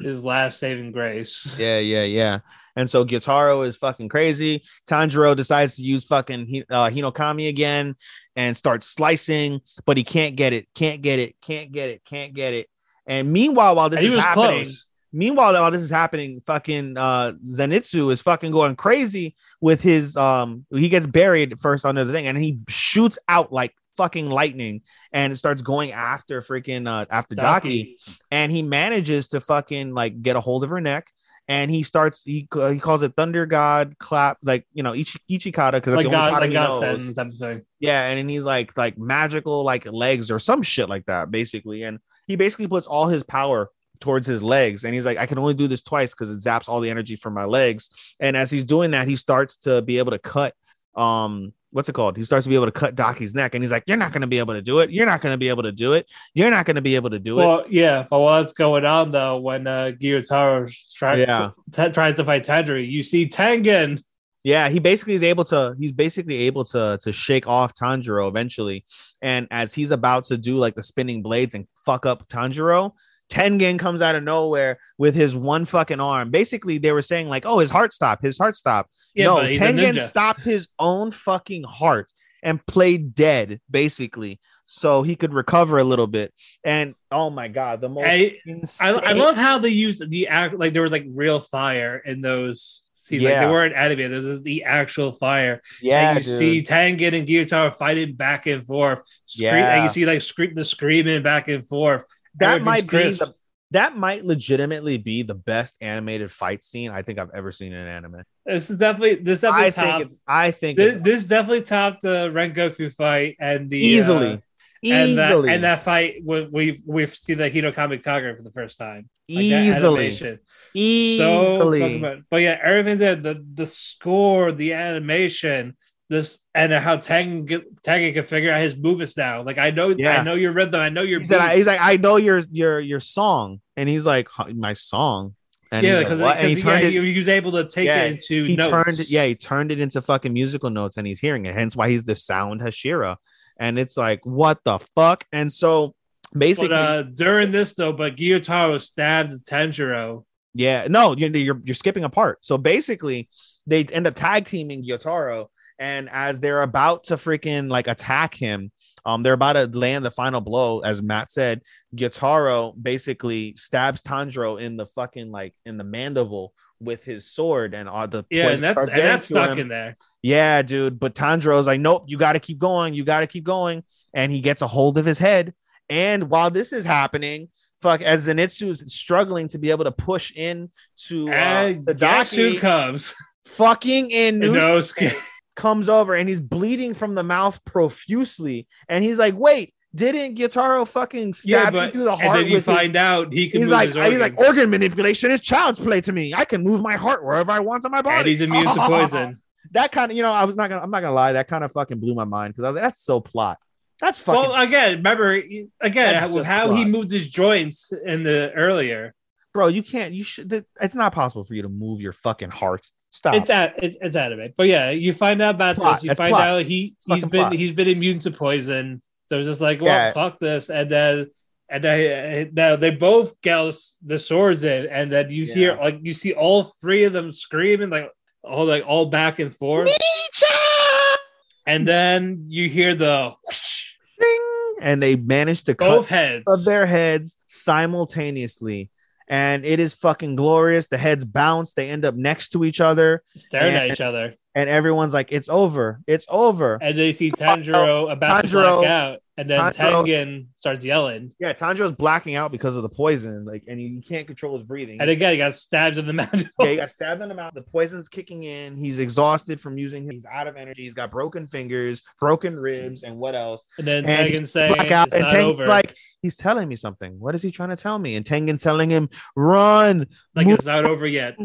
[SPEAKER 1] his last saving grace.
[SPEAKER 2] yeah yeah yeah and so Gyutaro is fucking crazy tanjiro decides to use fucking uh, hinokami again and starts slicing but he can't get it can't get it can't get it can't get it and meanwhile while this
[SPEAKER 1] And
[SPEAKER 2] is happening
[SPEAKER 1] close.
[SPEAKER 2] Meanwhile, while this is happening, fucking uh Zenitsu is fucking going crazy with his um he gets buried first under the thing and he shoots out like fucking lightning and it starts going after freaking uh after Daki, and he manages to fucking like get a hold of her neck and he starts he, he calls it thunder god clap like you know Ichi, ichikata because that's
[SPEAKER 1] like
[SPEAKER 2] the only
[SPEAKER 1] God,
[SPEAKER 2] kata
[SPEAKER 1] like
[SPEAKER 2] he
[SPEAKER 1] God
[SPEAKER 2] knows.
[SPEAKER 1] sentence type of thing.
[SPEAKER 2] Yeah, and then he's like like magical like legs or some shit like that, basically. And he basically puts all his power towards his legs, and he's like, I can only do this twice because it zaps all the energy from my legs. And as he's doing that, he starts to be able to cut um what's it called? He starts to be able to cut Daki's neck, and he's like, You're not gonna be able to do it. You're not gonna be able to do it. You're not gonna be able to do it.
[SPEAKER 1] Well, yeah, but what's going on though when uh, Gyutaro try,
[SPEAKER 2] Yeah.
[SPEAKER 1] t- tries to fight Tanjiro, you see Tengen.
[SPEAKER 2] Yeah, he basically is able to. He's basically able to to shake off Tanjiro eventually, and as he's about to do like the spinning blades and fuck up Tanjiro, Tengen comes out of nowhere with his one fucking arm. Basically, they were saying like, "Oh, his heart stopped. His heart stopped."
[SPEAKER 1] Yeah,
[SPEAKER 2] no,
[SPEAKER 1] but he's a
[SPEAKER 2] Tengen stopped his own fucking heart and played dead, basically, so he could recover a little bit. And oh my god, the most
[SPEAKER 1] I. I, I love how they used the act like there was like real fire in those scenes. Like
[SPEAKER 2] Yeah.
[SPEAKER 1] they weren't animated. This is the actual fire.
[SPEAKER 2] yeah,
[SPEAKER 1] and you
[SPEAKER 2] dude.
[SPEAKER 1] see Tengen and Gyutaro fighting back and forth. Scream,
[SPEAKER 2] Yeah.
[SPEAKER 1] and you see like scream the screaming back and forth.
[SPEAKER 2] That might be the that might legitimately be the best animated fight scene I think I've ever seen in an anime.
[SPEAKER 1] This is definitely this definitely
[SPEAKER 2] I think
[SPEAKER 1] topped
[SPEAKER 2] it's I think
[SPEAKER 1] this, this definitely topped the Rengoku fight and the
[SPEAKER 2] easily,
[SPEAKER 1] uh, and that
[SPEAKER 2] easily,
[SPEAKER 1] and that fight we we've we've seen the Hinokami Kagura for the first time. Like that
[SPEAKER 2] easily.
[SPEAKER 1] So
[SPEAKER 2] easily.
[SPEAKER 1] but yeah, everything there, the the score, the animation, this and how Tang Tang can figure out his movements now. Like I know,
[SPEAKER 2] Yeah.
[SPEAKER 1] I know your rhythm, I know your.
[SPEAKER 2] he said, he's like, I know your your your song, and he's like, my song, and
[SPEAKER 1] yeah, because
[SPEAKER 2] like, he turned
[SPEAKER 1] yeah,
[SPEAKER 2] it.
[SPEAKER 1] he, was able to take
[SPEAKER 2] Yeah,
[SPEAKER 1] it into
[SPEAKER 2] he
[SPEAKER 1] notes.
[SPEAKER 2] turned yeah, he turned it into fucking musical notes, and he's hearing it. Hence why he's the sound Hashira, and it's like, what the fuck? And so basically,
[SPEAKER 1] But uh, during this though, but Gyutaro stabbed Tanjiro.
[SPEAKER 2] Yeah, no, you're, you're you're skipping a part. So basically, they end up tag teaming Gyotaro, and as they're about to freaking like attack him, um, they're about to land the final blow. As Matt said, Gyotaro basically stabs Tanjiro in the fucking like in the mandible with his sword, and all the
[SPEAKER 1] Yeah, and that's and that's stuck
[SPEAKER 2] him.
[SPEAKER 1] in there.
[SPEAKER 2] Yeah, dude. But Tanjiro's like, nope, you got to keep going. You got to keep going. And he gets a hold of his head. And while this is happening, fuck as Zenitsu is struggling to be able to push in to uh, Tadashi,
[SPEAKER 1] comes?
[SPEAKER 2] fucking Inosuke *laughs*
[SPEAKER 1] Inosuke.
[SPEAKER 2] Comes over and he's bleeding from the mouth profusely and he's like wait didn't Gyutaro fucking
[SPEAKER 1] Yeah,
[SPEAKER 2] stab you through the heart?
[SPEAKER 1] and then you
[SPEAKER 2] with his-
[SPEAKER 1] find out he can
[SPEAKER 2] He's
[SPEAKER 1] move
[SPEAKER 2] like,
[SPEAKER 1] his
[SPEAKER 2] he's like organ manipulation is child's play to me. I can move my heart wherever I want on my body.
[SPEAKER 1] and he's immune to poison. *laughs*
[SPEAKER 2] that kind of, you know, I was not gonna, I'm not gonna lie, that kind of fucking blew my mind because I was like, that's so plot. That's fucking,
[SPEAKER 1] Well, again, remember again
[SPEAKER 2] just
[SPEAKER 1] how he moved his joints in the earlier.
[SPEAKER 2] bro. You can't, you should. It's not possible for you to move your fucking heart. Stop.
[SPEAKER 1] It's at it's, it's anime, but yeah, you find out about
[SPEAKER 2] Plot.
[SPEAKER 1] this. You
[SPEAKER 2] That's
[SPEAKER 1] find
[SPEAKER 2] plot.
[SPEAKER 1] out he
[SPEAKER 2] It's
[SPEAKER 1] he's been
[SPEAKER 2] plot.
[SPEAKER 1] he's been immune to poison. So it's just like, well,
[SPEAKER 2] Yeah.
[SPEAKER 1] fuck this, and then and then now they both get the swords in, and then you hear like you see all three of them screaming like all like all back and forth, and then you hear the whoosh,
[SPEAKER 2] and they managed to cut
[SPEAKER 1] both heads.
[SPEAKER 2] of their heads simultaneously. And it is fucking glorious. The heads bounce. They end up next to each other.
[SPEAKER 1] staring at each other,
[SPEAKER 2] And everyone's like, it's over. It's over.
[SPEAKER 1] and they see Tanjiro oh, about to black out, and then
[SPEAKER 2] Tanjiro-
[SPEAKER 1] Tengen starts yelling,
[SPEAKER 2] Yeah, Tanjiro's blacking out because of the poison. Like, and he can't control his breathing.
[SPEAKER 1] and again he got stabbed in the *laughs* mouth.
[SPEAKER 2] Yeah, he got stabbed in the mouth. The poison's kicking in. He's exhausted from using. He's out of energy. He's got broken fingers, broken ribs, and what else?
[SPEAKER 1] And then
[SPEAKER 2] And
[SPEAKER 1] Tengen saying
[SPEAKER 2] out. And Tengen's like, he's telling me something. What is he trying to tell me? And Tengen's telling him, run.
[SPEAKER 1] like
[SPEAKER 2] move.
[SPEAKER 1] it's not over yet.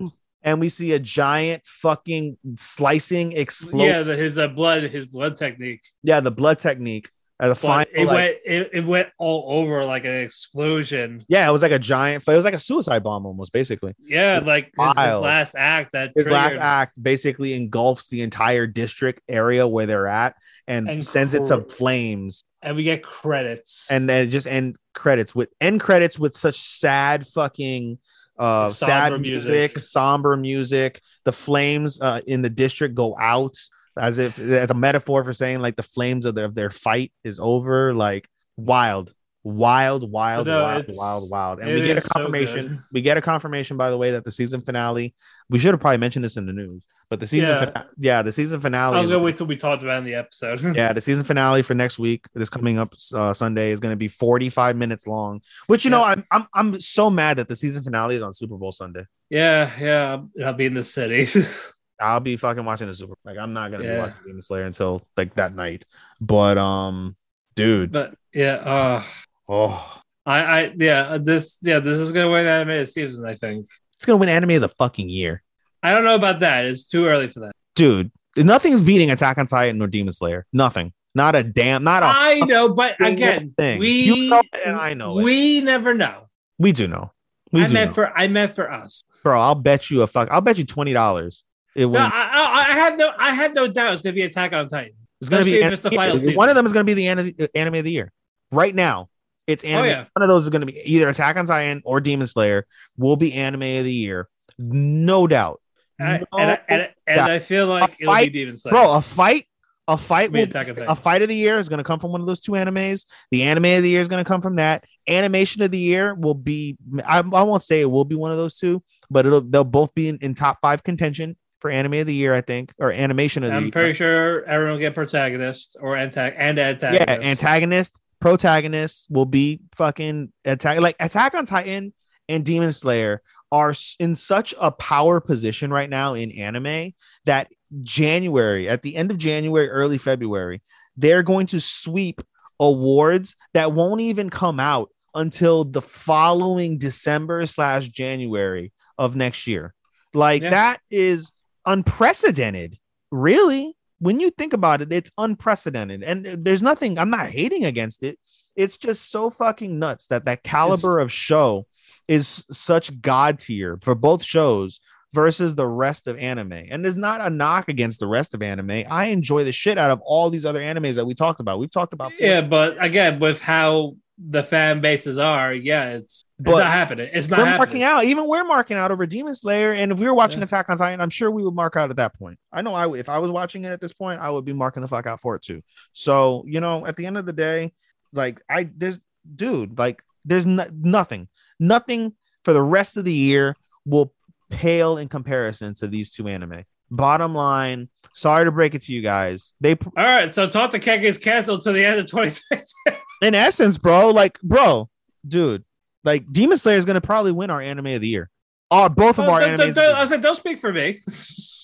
[SPEAKER 2] And we see a giant fucking slicing explode.
[SPEAKER 1] Yeah, the, his uh, blood, his blood technique.
[SPEAKER 2] Yeah, the blood technique. The
[SPEAKER 1] But
[SPEAKER 2] final,
[SPEAKER 1] it
[SPEAKER 2] like-
[SPEAKER 1] went, it, it went all over like an explosion.
[SPEAKER 2] yeah, it was like a giant. It was like a suicide bomb almost, basically.
[SPEAKER 1] Yeah, like his, his last act that
[SPEAKER 2] His last act basically engulfs the entire district area where they're at and,
[SPEAKER 1] And
[SPEAKER 2] sends it to flames.
[SPEAKER 1] and we get credits.
[SPEAKER 2] and then just end credits with end credits with such sad fucking uh
[SPEAKER 1] Somber
[SPEAKER 2] sad
[SPEAKER 1] music.
[SPEAKER 2] music. somber music the flames uh in the district go out as if as a metaphor for saying like the flames of their, of their fight is over like wild wild wild
[SPEAKER 1] No,
[SPEAKER 2] wild wild wild and we get a
[SPEAKER 1] is so
[SPEAKER 2] confirmation we get a confirmation by the way that the season finale we should have probably mentioned this in the news but the season
[SPEAKER 1] Yeah.
[SPEAKER 2] fina- yeah the season finale
[SPEAKER 1] I was gonna wait till we talked about in the episode. *laughs*
[SPEAKER 2] yeah, the season finale for next week, this coming up uh, Sunday, is going to be 45 minutes long. Which you know, I'm I'm I'm so mad that the season finale is on Super Bowl Sunday.
[SPEAKER 1] yeah, yeah. I'll- be in the city. *laughs*
[SPEAKER 2] I'll be fucking watching the Super. Like I'm not gonna be watching Demon Slayer until like that night. But um, dude,
[SPEAKER 1] but yeah, uh,
[SPEAKER 2] oh,
[SPEAKER 1] I, I, yeah, this, yeah, this is gonna win Anime animated season. I think.
[SPEAKER 2] it's gonna win anime of the fucking year,
[SPEAKER 1] I don't know about that. It's too early for that.
[SPEAKER 2] dude. Nothing's beating Attack on Titan or Demon Slayer. Nothing. Not a damn. Not a.
[SPEAKER 1] I know, but again,
[SPEAKER 2] thing.
[SPEAKER 1] we
[SPEAKER 2] You know it and I know it.
[SPEAKER 1] we never know.
[SPEAKER 2] we do know. We
[SPEAKER 1] I
[SPEAKER 2] do
[SPEAKER 1] meant
[SPEAKER 2] know.
[SPEAKER 1] for I meant for us.
[SPEAKER 2] bro. I'll bet you a fuck. I'll bet you twenty dollars. It
[SPEAKER 1] No. I, I, I had no I had no doubt it's gonna be Attack on Titan.
[SPEAKER 2] It's going to be
[SPEAKER 1] Especially if the final season.
[SPEAKER 2] one of them is going to be the anime, anime of the year. Right now, it's oh, anime.
[SPEAKER 1] Oh, yeah.
[SPEAKER 2] One of those is going to be either Attack on Titan or Demon Slayer. Will be anime of the year, no doubt.
[SPEAKER 1] I,
[SPEAKER 2] No
[SPEAKER 1] and I, and, and. I feel like
[SPEAKER 2] A
[SPEAKER 1] it'll be
[SPEAKER 2] fight-
[SPEAKER 1] Demon Slayer.
[SPEAKER 2] Bro, a fight, a fight, will,
[SPEAKER 1] Attack on Titan.
[SPEAKER 2] a fight of the year is going to come from one of those two animes. The anime of the year is going to come from that. Animation of the year will be. I, I won't say it will be one of those two, but it'll they'll both be in, in top five contention for anime of the year, I think, or animation of the year.
[SPEAKER 1] I'm pretty sure everyone will get protagonist or antag and antagonist.
[SPEAKER 2] Yeah, antagonist, protagonist will be fucking attack. Like Attack on Titan and Demon Slayer are in such a power position right now in anime that January, at the end of January, early February, they're going to sweep awards that won't even come out until the following December slash January of next year. Like
[SPEAKER 1] Yeah.
[SPEAKER 2] that is unprecedented, really. When you think about it, it's unprecedented, and there's nothing. I'm not hating against it. It's just so fucking nuts that that caliber of show is such god tier for both shows versus the rest of anime. And there's not a knock against the rest of anime. I enjoy the shit out of all these other animes that we talked about. We've talked about
[SPEAKER 1] Yeah, but again, with how the fan bases are, yeah, it's it's
[SPEAKER 2] But
[SPEAKER 1] not happening. It's not
[SPEAKER 2] we're
[SPEAKER 1] happening.
[SPEAKER 2] marking out. Even we're marking out over Demon Slayer. And if we were watching
[SPEAKER 1] Yeah.
[SPEAKER 2] Attack on Titan, I'm sure we would mark out at that point. I know I if I was watching it at this point, I would be marking the fuck out for it too. So you know, at the end of the day, like I there's dude, like there's no, nothing, nothing for the rest of the year will pale in comparison to these two anime. Bottom line, sorry to break it to you guys. They
[SPEAKER 1] All right, so Talk to Kek is canceled to the end of 2020.
[SPEAKER 2] in essence, bro, like, bro, dude, Like Demon Slayer is gonna probably win our anime of the year. Oh, both of
[SPEAKER 1] Uh,
[SPEAKER 2] our
[SPEAKER 1] don't-
[SPEAKER 2] animes.
[SPEAKER 1] don't- I said, don't speak for me.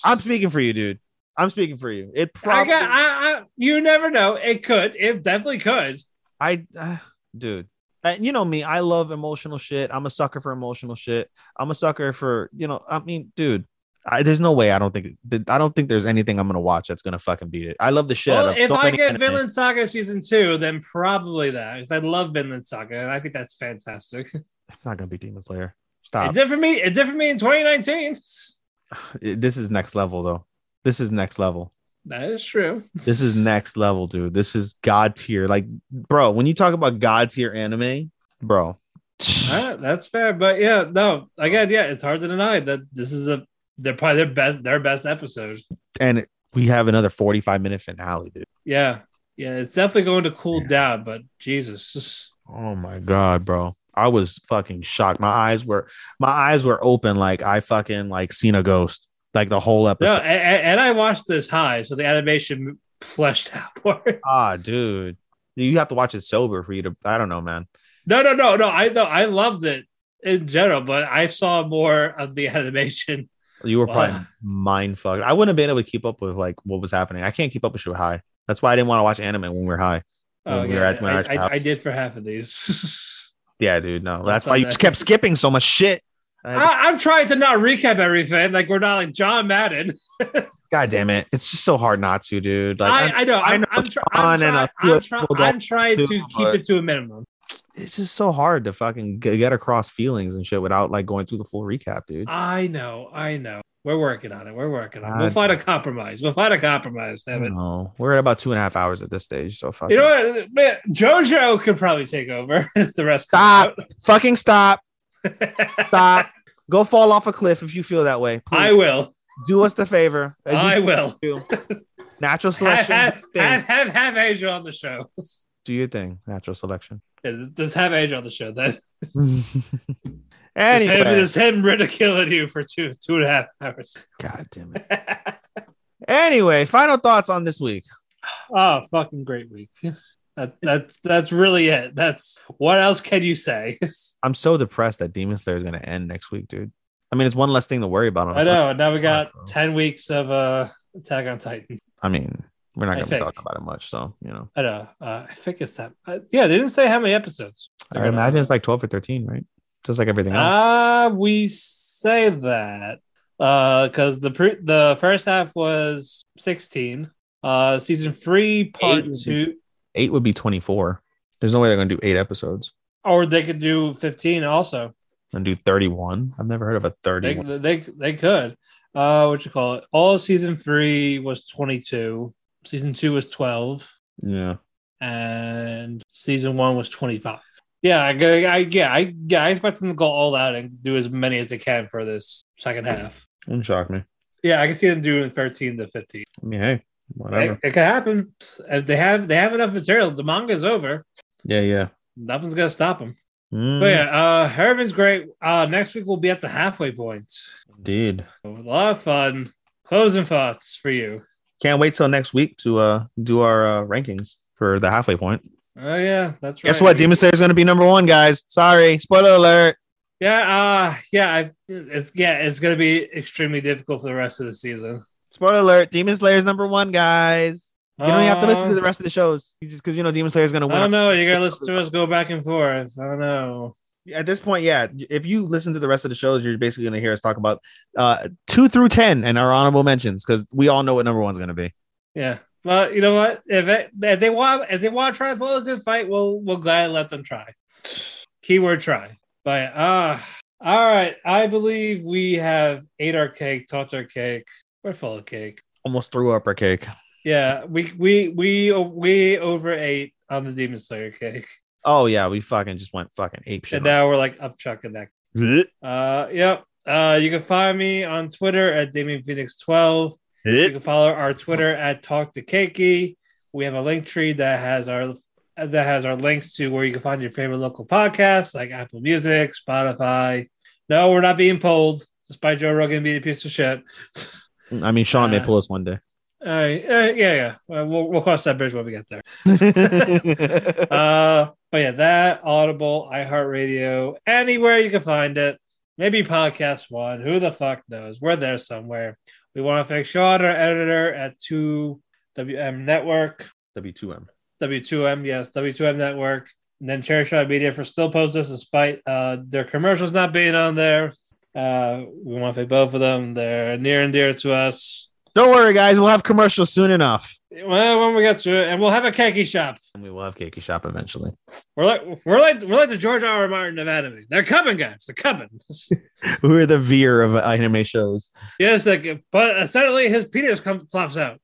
[SPEAKER 2] I'm speaking for you, dude. I'm speaking for you. It
[SPEAKER 1] I
[SPEAKER 2] probably.
[SPEAKER 1] got, I, I, you never know. It could. It definitely could.
[SPEAKER 2] I, uh, dude, uh, you know me. I love emotional shit. I'm a sucker for emotional shit. I'm a sucker for you know. I mean, dude, I, there's no way. I don't think. I don't think there's anything I'm gonna watch that's gonna fucking beat it. I love the shit.
[SPEAKER 1] Well,
[SPEAKER 2] out of
[SPEAKER 1] if
[SPEAKER 2] so
[SPEAKER 1] I get
[SPEAKER 2] anime.
[SPEAKER 1] Vinland Saga season two, then probably that because I love Vinland Saga I think that's fantastic. *laughs*
[SPEAKER 2] it's not gonna be Demon Slayer.
[SPEAKER 1] It
[SPEAKER 2] Stop.
[SPEAKER 1] did for me. It did for me in 2019. *sighs*
[SPEAKER 2] This is next level, though. This is next level.
[SPEAKER 1] That is true.
[SPEAKER 2] This is next level, dude. This is god tier. Like, bro, when you talk about god tier anime, bro.
[SPEAKER 1] That's fair, but yeah, no. Again, yeah, it's hard to deny that this is a they're probably their best their best episode.
[SPEAKER 2] And we have another 45 minute finale, dude.
[SPEAKER 1] Yeah, yeah, it's definitely going to cool down, but Jesus, just-
[SPEAKER 2] Oh my god, bro. I was fucking shocked. My eyes were my eyes were open like I fucking like seen a ghost. Like the whole
[SPEAKER 1] no,
[SPEAKER 2] episode.
[SPEAKER 1] and, and I watched this high, so the animation fleshed *laughs* out more.
[SPEAKER 2] ah, dude. You have to watch it sober for you to I don't know, man.
[SPEAKER 1] No, no, no, no. I know I loved it in general, but I saw more of the *laughs* animation.
[SPEAKER 2] You were probably
[SPEAKER 1] Wow.
[SPEAKER 2] mind fucked. I wouldn't have been able to keep up with like what was happening. I can't keep up with shit high. That's why I didn't want to watch anime when we were high. When
[SPEAKER 1] Oh
[SPEAKER 2] we were
[SPEAKER 1] yeah,
[SPEAKER 2] at- when we were at
[SPEAKER 1] I, I. I did for half of these. *laughs*
[SPEAKER 2] Yeah, dude. No, that's
[SPEAKER 1] That's
[SPEAKER 2] why you
[SPEAKER 1] that.
[SPEAKER 2] kept skipping so much shit. I-
[SPEAKER 1] I'm trying to not recap everything, like we're not like John Madden. *laughs*
[SPEAKER 2] God damn it! It's just so hard not to, dude. Like, I'm-
[SPEAKER 1] I, I know.
[SPEAKER 2] I
[SPEAKER 1] I'm,
[SPEAKER 2] know
[SPEAKER 1] I'm, I'm,
[SPEAKER 2] and
[SPEAKER 1] try- I'm, try- I'm trying to
[SPEAKER 2] too,
[SPEAKER 1] keep it to a minimum.
[SPEAKER 2] it's just so hard to fucking get across feelings and shit without like going through the full recap, dude.
[SPEAKER 1] I know. I know. We're working on it. We're working on it. We'll find a compromise. We'll find a compromise. Damn it.
[SPEAKER 2] know. We're at about two and a half hours at this stage, so fuck.
[SPEAKER 1] You know what? Man, JoJo could probably take over *laughs* if the rest
[SPEAKER 2] Stop. Fucking stop. *laughs* Stop. Go fall off a cliff if you feel that way. Please
[SPEAKER 1] I will.
[SPEAKER 2] do us the favor. *laughs*
[SPEAKER 1] I will. *laughs*
[SPEAKER 2] Natural selection.
[SPEAKER 1] have, have, have, have Asia on the show.
[SPEAKER 2] Do your thing. Natural selection.
[SPEAKER 1] Yeah, just, just have Asia on the show. That
[SPEAKER 2] anyway,
[SPEAKER 1] just, him, just him ridiculing you for two two and a half hours.
[SPEAKER 2] God damn it. Anyway, final thoughts on this week.
[SPEAKER 1] oh, fucking great week. That, that's that's really it. That's what else can you say? *laughs*
[SPEAKER 2] I'm so depressed that Demon Slayer is going to end next week, dude. I mean, it's one less thing to worry about. On a
[SPEAKER 1] I know. Now we got ten weeks of uh Attack on Titan.
[SPEAKER 2] I mean, we're not going to talk about it much, so you know.
[SPEAKER 1] I know. Uh, I think it's that. Uh, yeah, they didn't say how many episodes.
[SPEAKER 2] I imagine it's like 12 or 13, right? Just like everything else.
[SPEAKER 1] Ah, we say that because the pre- the first half was sixteen. Uh, season three, part
[SPEAKER 2] Eight
[SPEAKER 1] two,
[SPEAKER 2] eight would be 24. There's no way they're going to do eight episodes
[SPEAKER 1] or they could do fifteen also.
[SPEAKER 2] and do 31. I've never heard of a
[SPEAKER 1] They they they could. Uh, what you call it? All season three was twenty two. Season two was twelve,
[SPEAKER 2] yeah.
[SPEAKER 1] and season one was twenty five. Yeah, I, I, yeah, I, yeah, I expect them to go all out and do as many as they can for this second half.
[SPEAKER 2] Wouldn't shock me.
[SPEAKER 1] Yeah, I can see them doing thirteen to fifteen.
[SPEAKER 2] I mean, hey, whatever.
[SPEAKER 1] It, it could happen if they have they have enough material. The manga's over.
[SPEAKER 2] Yeah, yeah.
[SPEAKER 1] Nothing's gonna stop them.
[SPEAKER 2] Mm,
[SPEAKER 1] But yeah, uh, Herman's great. Uh, next week we'll be at the halfway point.
[SPEAKER 2] Indeed.
[SPEAKER 1] A lot of fun. Closing thoughts for you.
[SPEAKER 2] Can't wait till next week to uh do our uh, rankings for the halfway point.
[SPEAKER 1] Oh yeah, that's right.
[SPEAKER 2] Guess what? Demon Slayer is going to be number one, guys. Sorry, spoiler alert.
[SPEAKER 1] Yeah, uh, yeah, I, it's yeah, it's gonna be extremely difficult for the rest of the season.
[SPEAKER 2] Spoiler alert. Demon Slayer is number one, guys. You don't even have to listen to the
[SPEAKER 1] Uh,
[SPEAKER 2] rest of the shows. You just because you know Demon Slayer is going to win.
[SPEAKER 1] I don't know. You gotta listen to us go back and forth. I don't know.
[SPEAKER 2] At this point, yeah. If you listen to the rest of the shows, you're basically going to hear us talk about uh two through ten and our honorable mentions because we all know what number one's going to be.
[SPEAKER 1] Yeah. Well, you know what? If it, if they want if they want to try to pull a good fight, we'll we'll gladly let them try. Keyword try. But uh all right. I believe we have ate our cake, talked our cake. We're full of cake.
[SPEAKER 2] Almost threw up our cake.
[SPEAKER 1] Yeah, we we we we overate on the Demon Slayer cake.
[SPEAKER 2] Oh yeah, we fucking just went fucking ape shit.
[SPEAKER 1] And now we're like up chucking that. *laughs* Uh yep. Uh you can find me on Twitter at Damien Phoenix 12. You can follow our Twitter at Talk to Keki. We have a link tree that has our that has our links to where you can find your favorite local podcasts like Apple Music, Spotify. No, we're not being pulled, despite Joe Rogan being a piece of shit. *laughs*
[SPEAKER 2] I mean, Sean may
[SPEAKER 1] Uh,
[SPEAKER 2] pull us one day.
[SPEAKER 1] Uh, uh, yeah, yeah. Well, we'll we'll cross that bridge when we get there. *laughs* Uh, But yeah, that Audible, iHeartRadio, anywhere you can find it. Maybe Podcast One. Who the fuck knows? We're there somewhere. We want to thank Sean, our editor at 2WM Network.
[SPEAKER 2] W2M.
[SPEAKER 1] W2M, yes, W2M Network. And then Cherry Shot Media for still posting us despite uh, their commercials not being on there. Uh, we want to thank both of them. They're near and dear to us.
[SPEAKER 2] Don't worry, guys. We'll have commercials soon enough.
[SPEAKER 1] Well, when we get to it, and we'll have a Keki shop.
[SPEAKER 2] And we will have Keki Shop eventually.
[SPEAKER 1] We're like we're like we're like the George R. R. Martin of anime. They're coming, guys. They're coming. *laughs*
[SPEAKER 2] We're the veer of anime shows.
[SPEAKER 1] yes, like, but suddenly his penis comes flops out.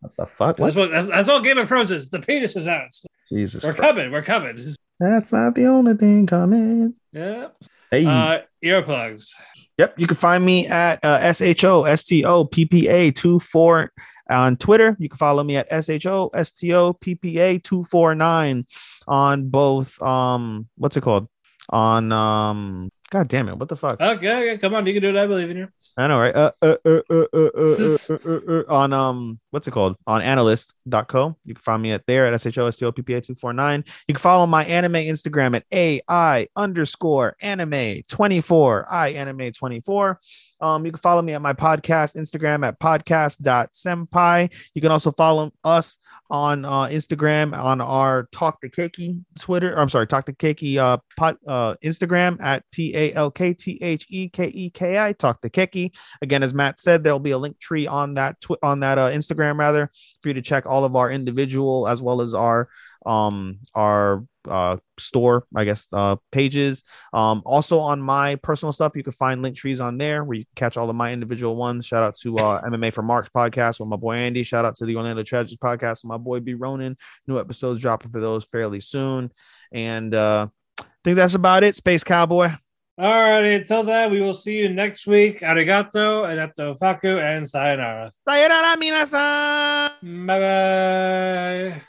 [SPEAKER 2] What the fuck?
[SPEAKER 1] That's
[SPEAKER 2] What?
[SPEAKER 1] what that's, that's all Game of Thrones is. The penis is out.
[SPEAKER 2] Jesus
[SPEAKER 1] We're
[SPEAKER 2] Christ.
[SPEAKER 1] coming. We're coming.
[SPEAKER 2] That's not the only thing coming.
[SPEAKER 1] Yeah.
[SPEAKER 2] Hey.
[SPEAKER 1] Uh, earplugs.
[SPEAKER 2] Yep, you can find me at uh, S H O S T O P P A 24 on Twitter. You can follow me at S H O S T O P P A 249 on both um what's it called? On um god damn it, what the fuck?
[SPEAKER 1] Okay, okay, come on, you can do it. I believe in you.
[SPEAKER 2] I know, right? Uh, uh, uh, uh, uh, uh, uh, uh, uh, uh, on um, what's it called? On AniList.co. You can find me at there at SHOSTOPPA 249. You can follow my anime Instagram at AI underscore anime 24. I anime 24. Um, you can follow me at my podcast Instagram at podcast.senpai. You can also follow us on uh, Instagram on our Talk the Keki Twitter. Or, I'm sorry, Talk the Keki uh, uh, Instagram at T A L K T H E K E K I. Talk the Keki. Again, as Matt said, there'll be a link tree on that tw- on that uh, Instagram rather for you to check all of our individual as well as our um our uh store i guess uh pages. Um also on my personal stuff you can find link trees on there where you can catch all of my individual ones. Shout out to uh mma for marks podcast with my boy andy. Shout out to the orlando tragedy podcast with my boy b. Ronan. New episodes dropping for those fairly soon. And uh i think that's about it. Space cowboy
[SPEAKER 1] Alrighty, until then, we will see you next week. Arigato, anato faku, and sayonara.
[SPEAKER 2] sayonara minasan
[SPEAKER 1] Bye bye.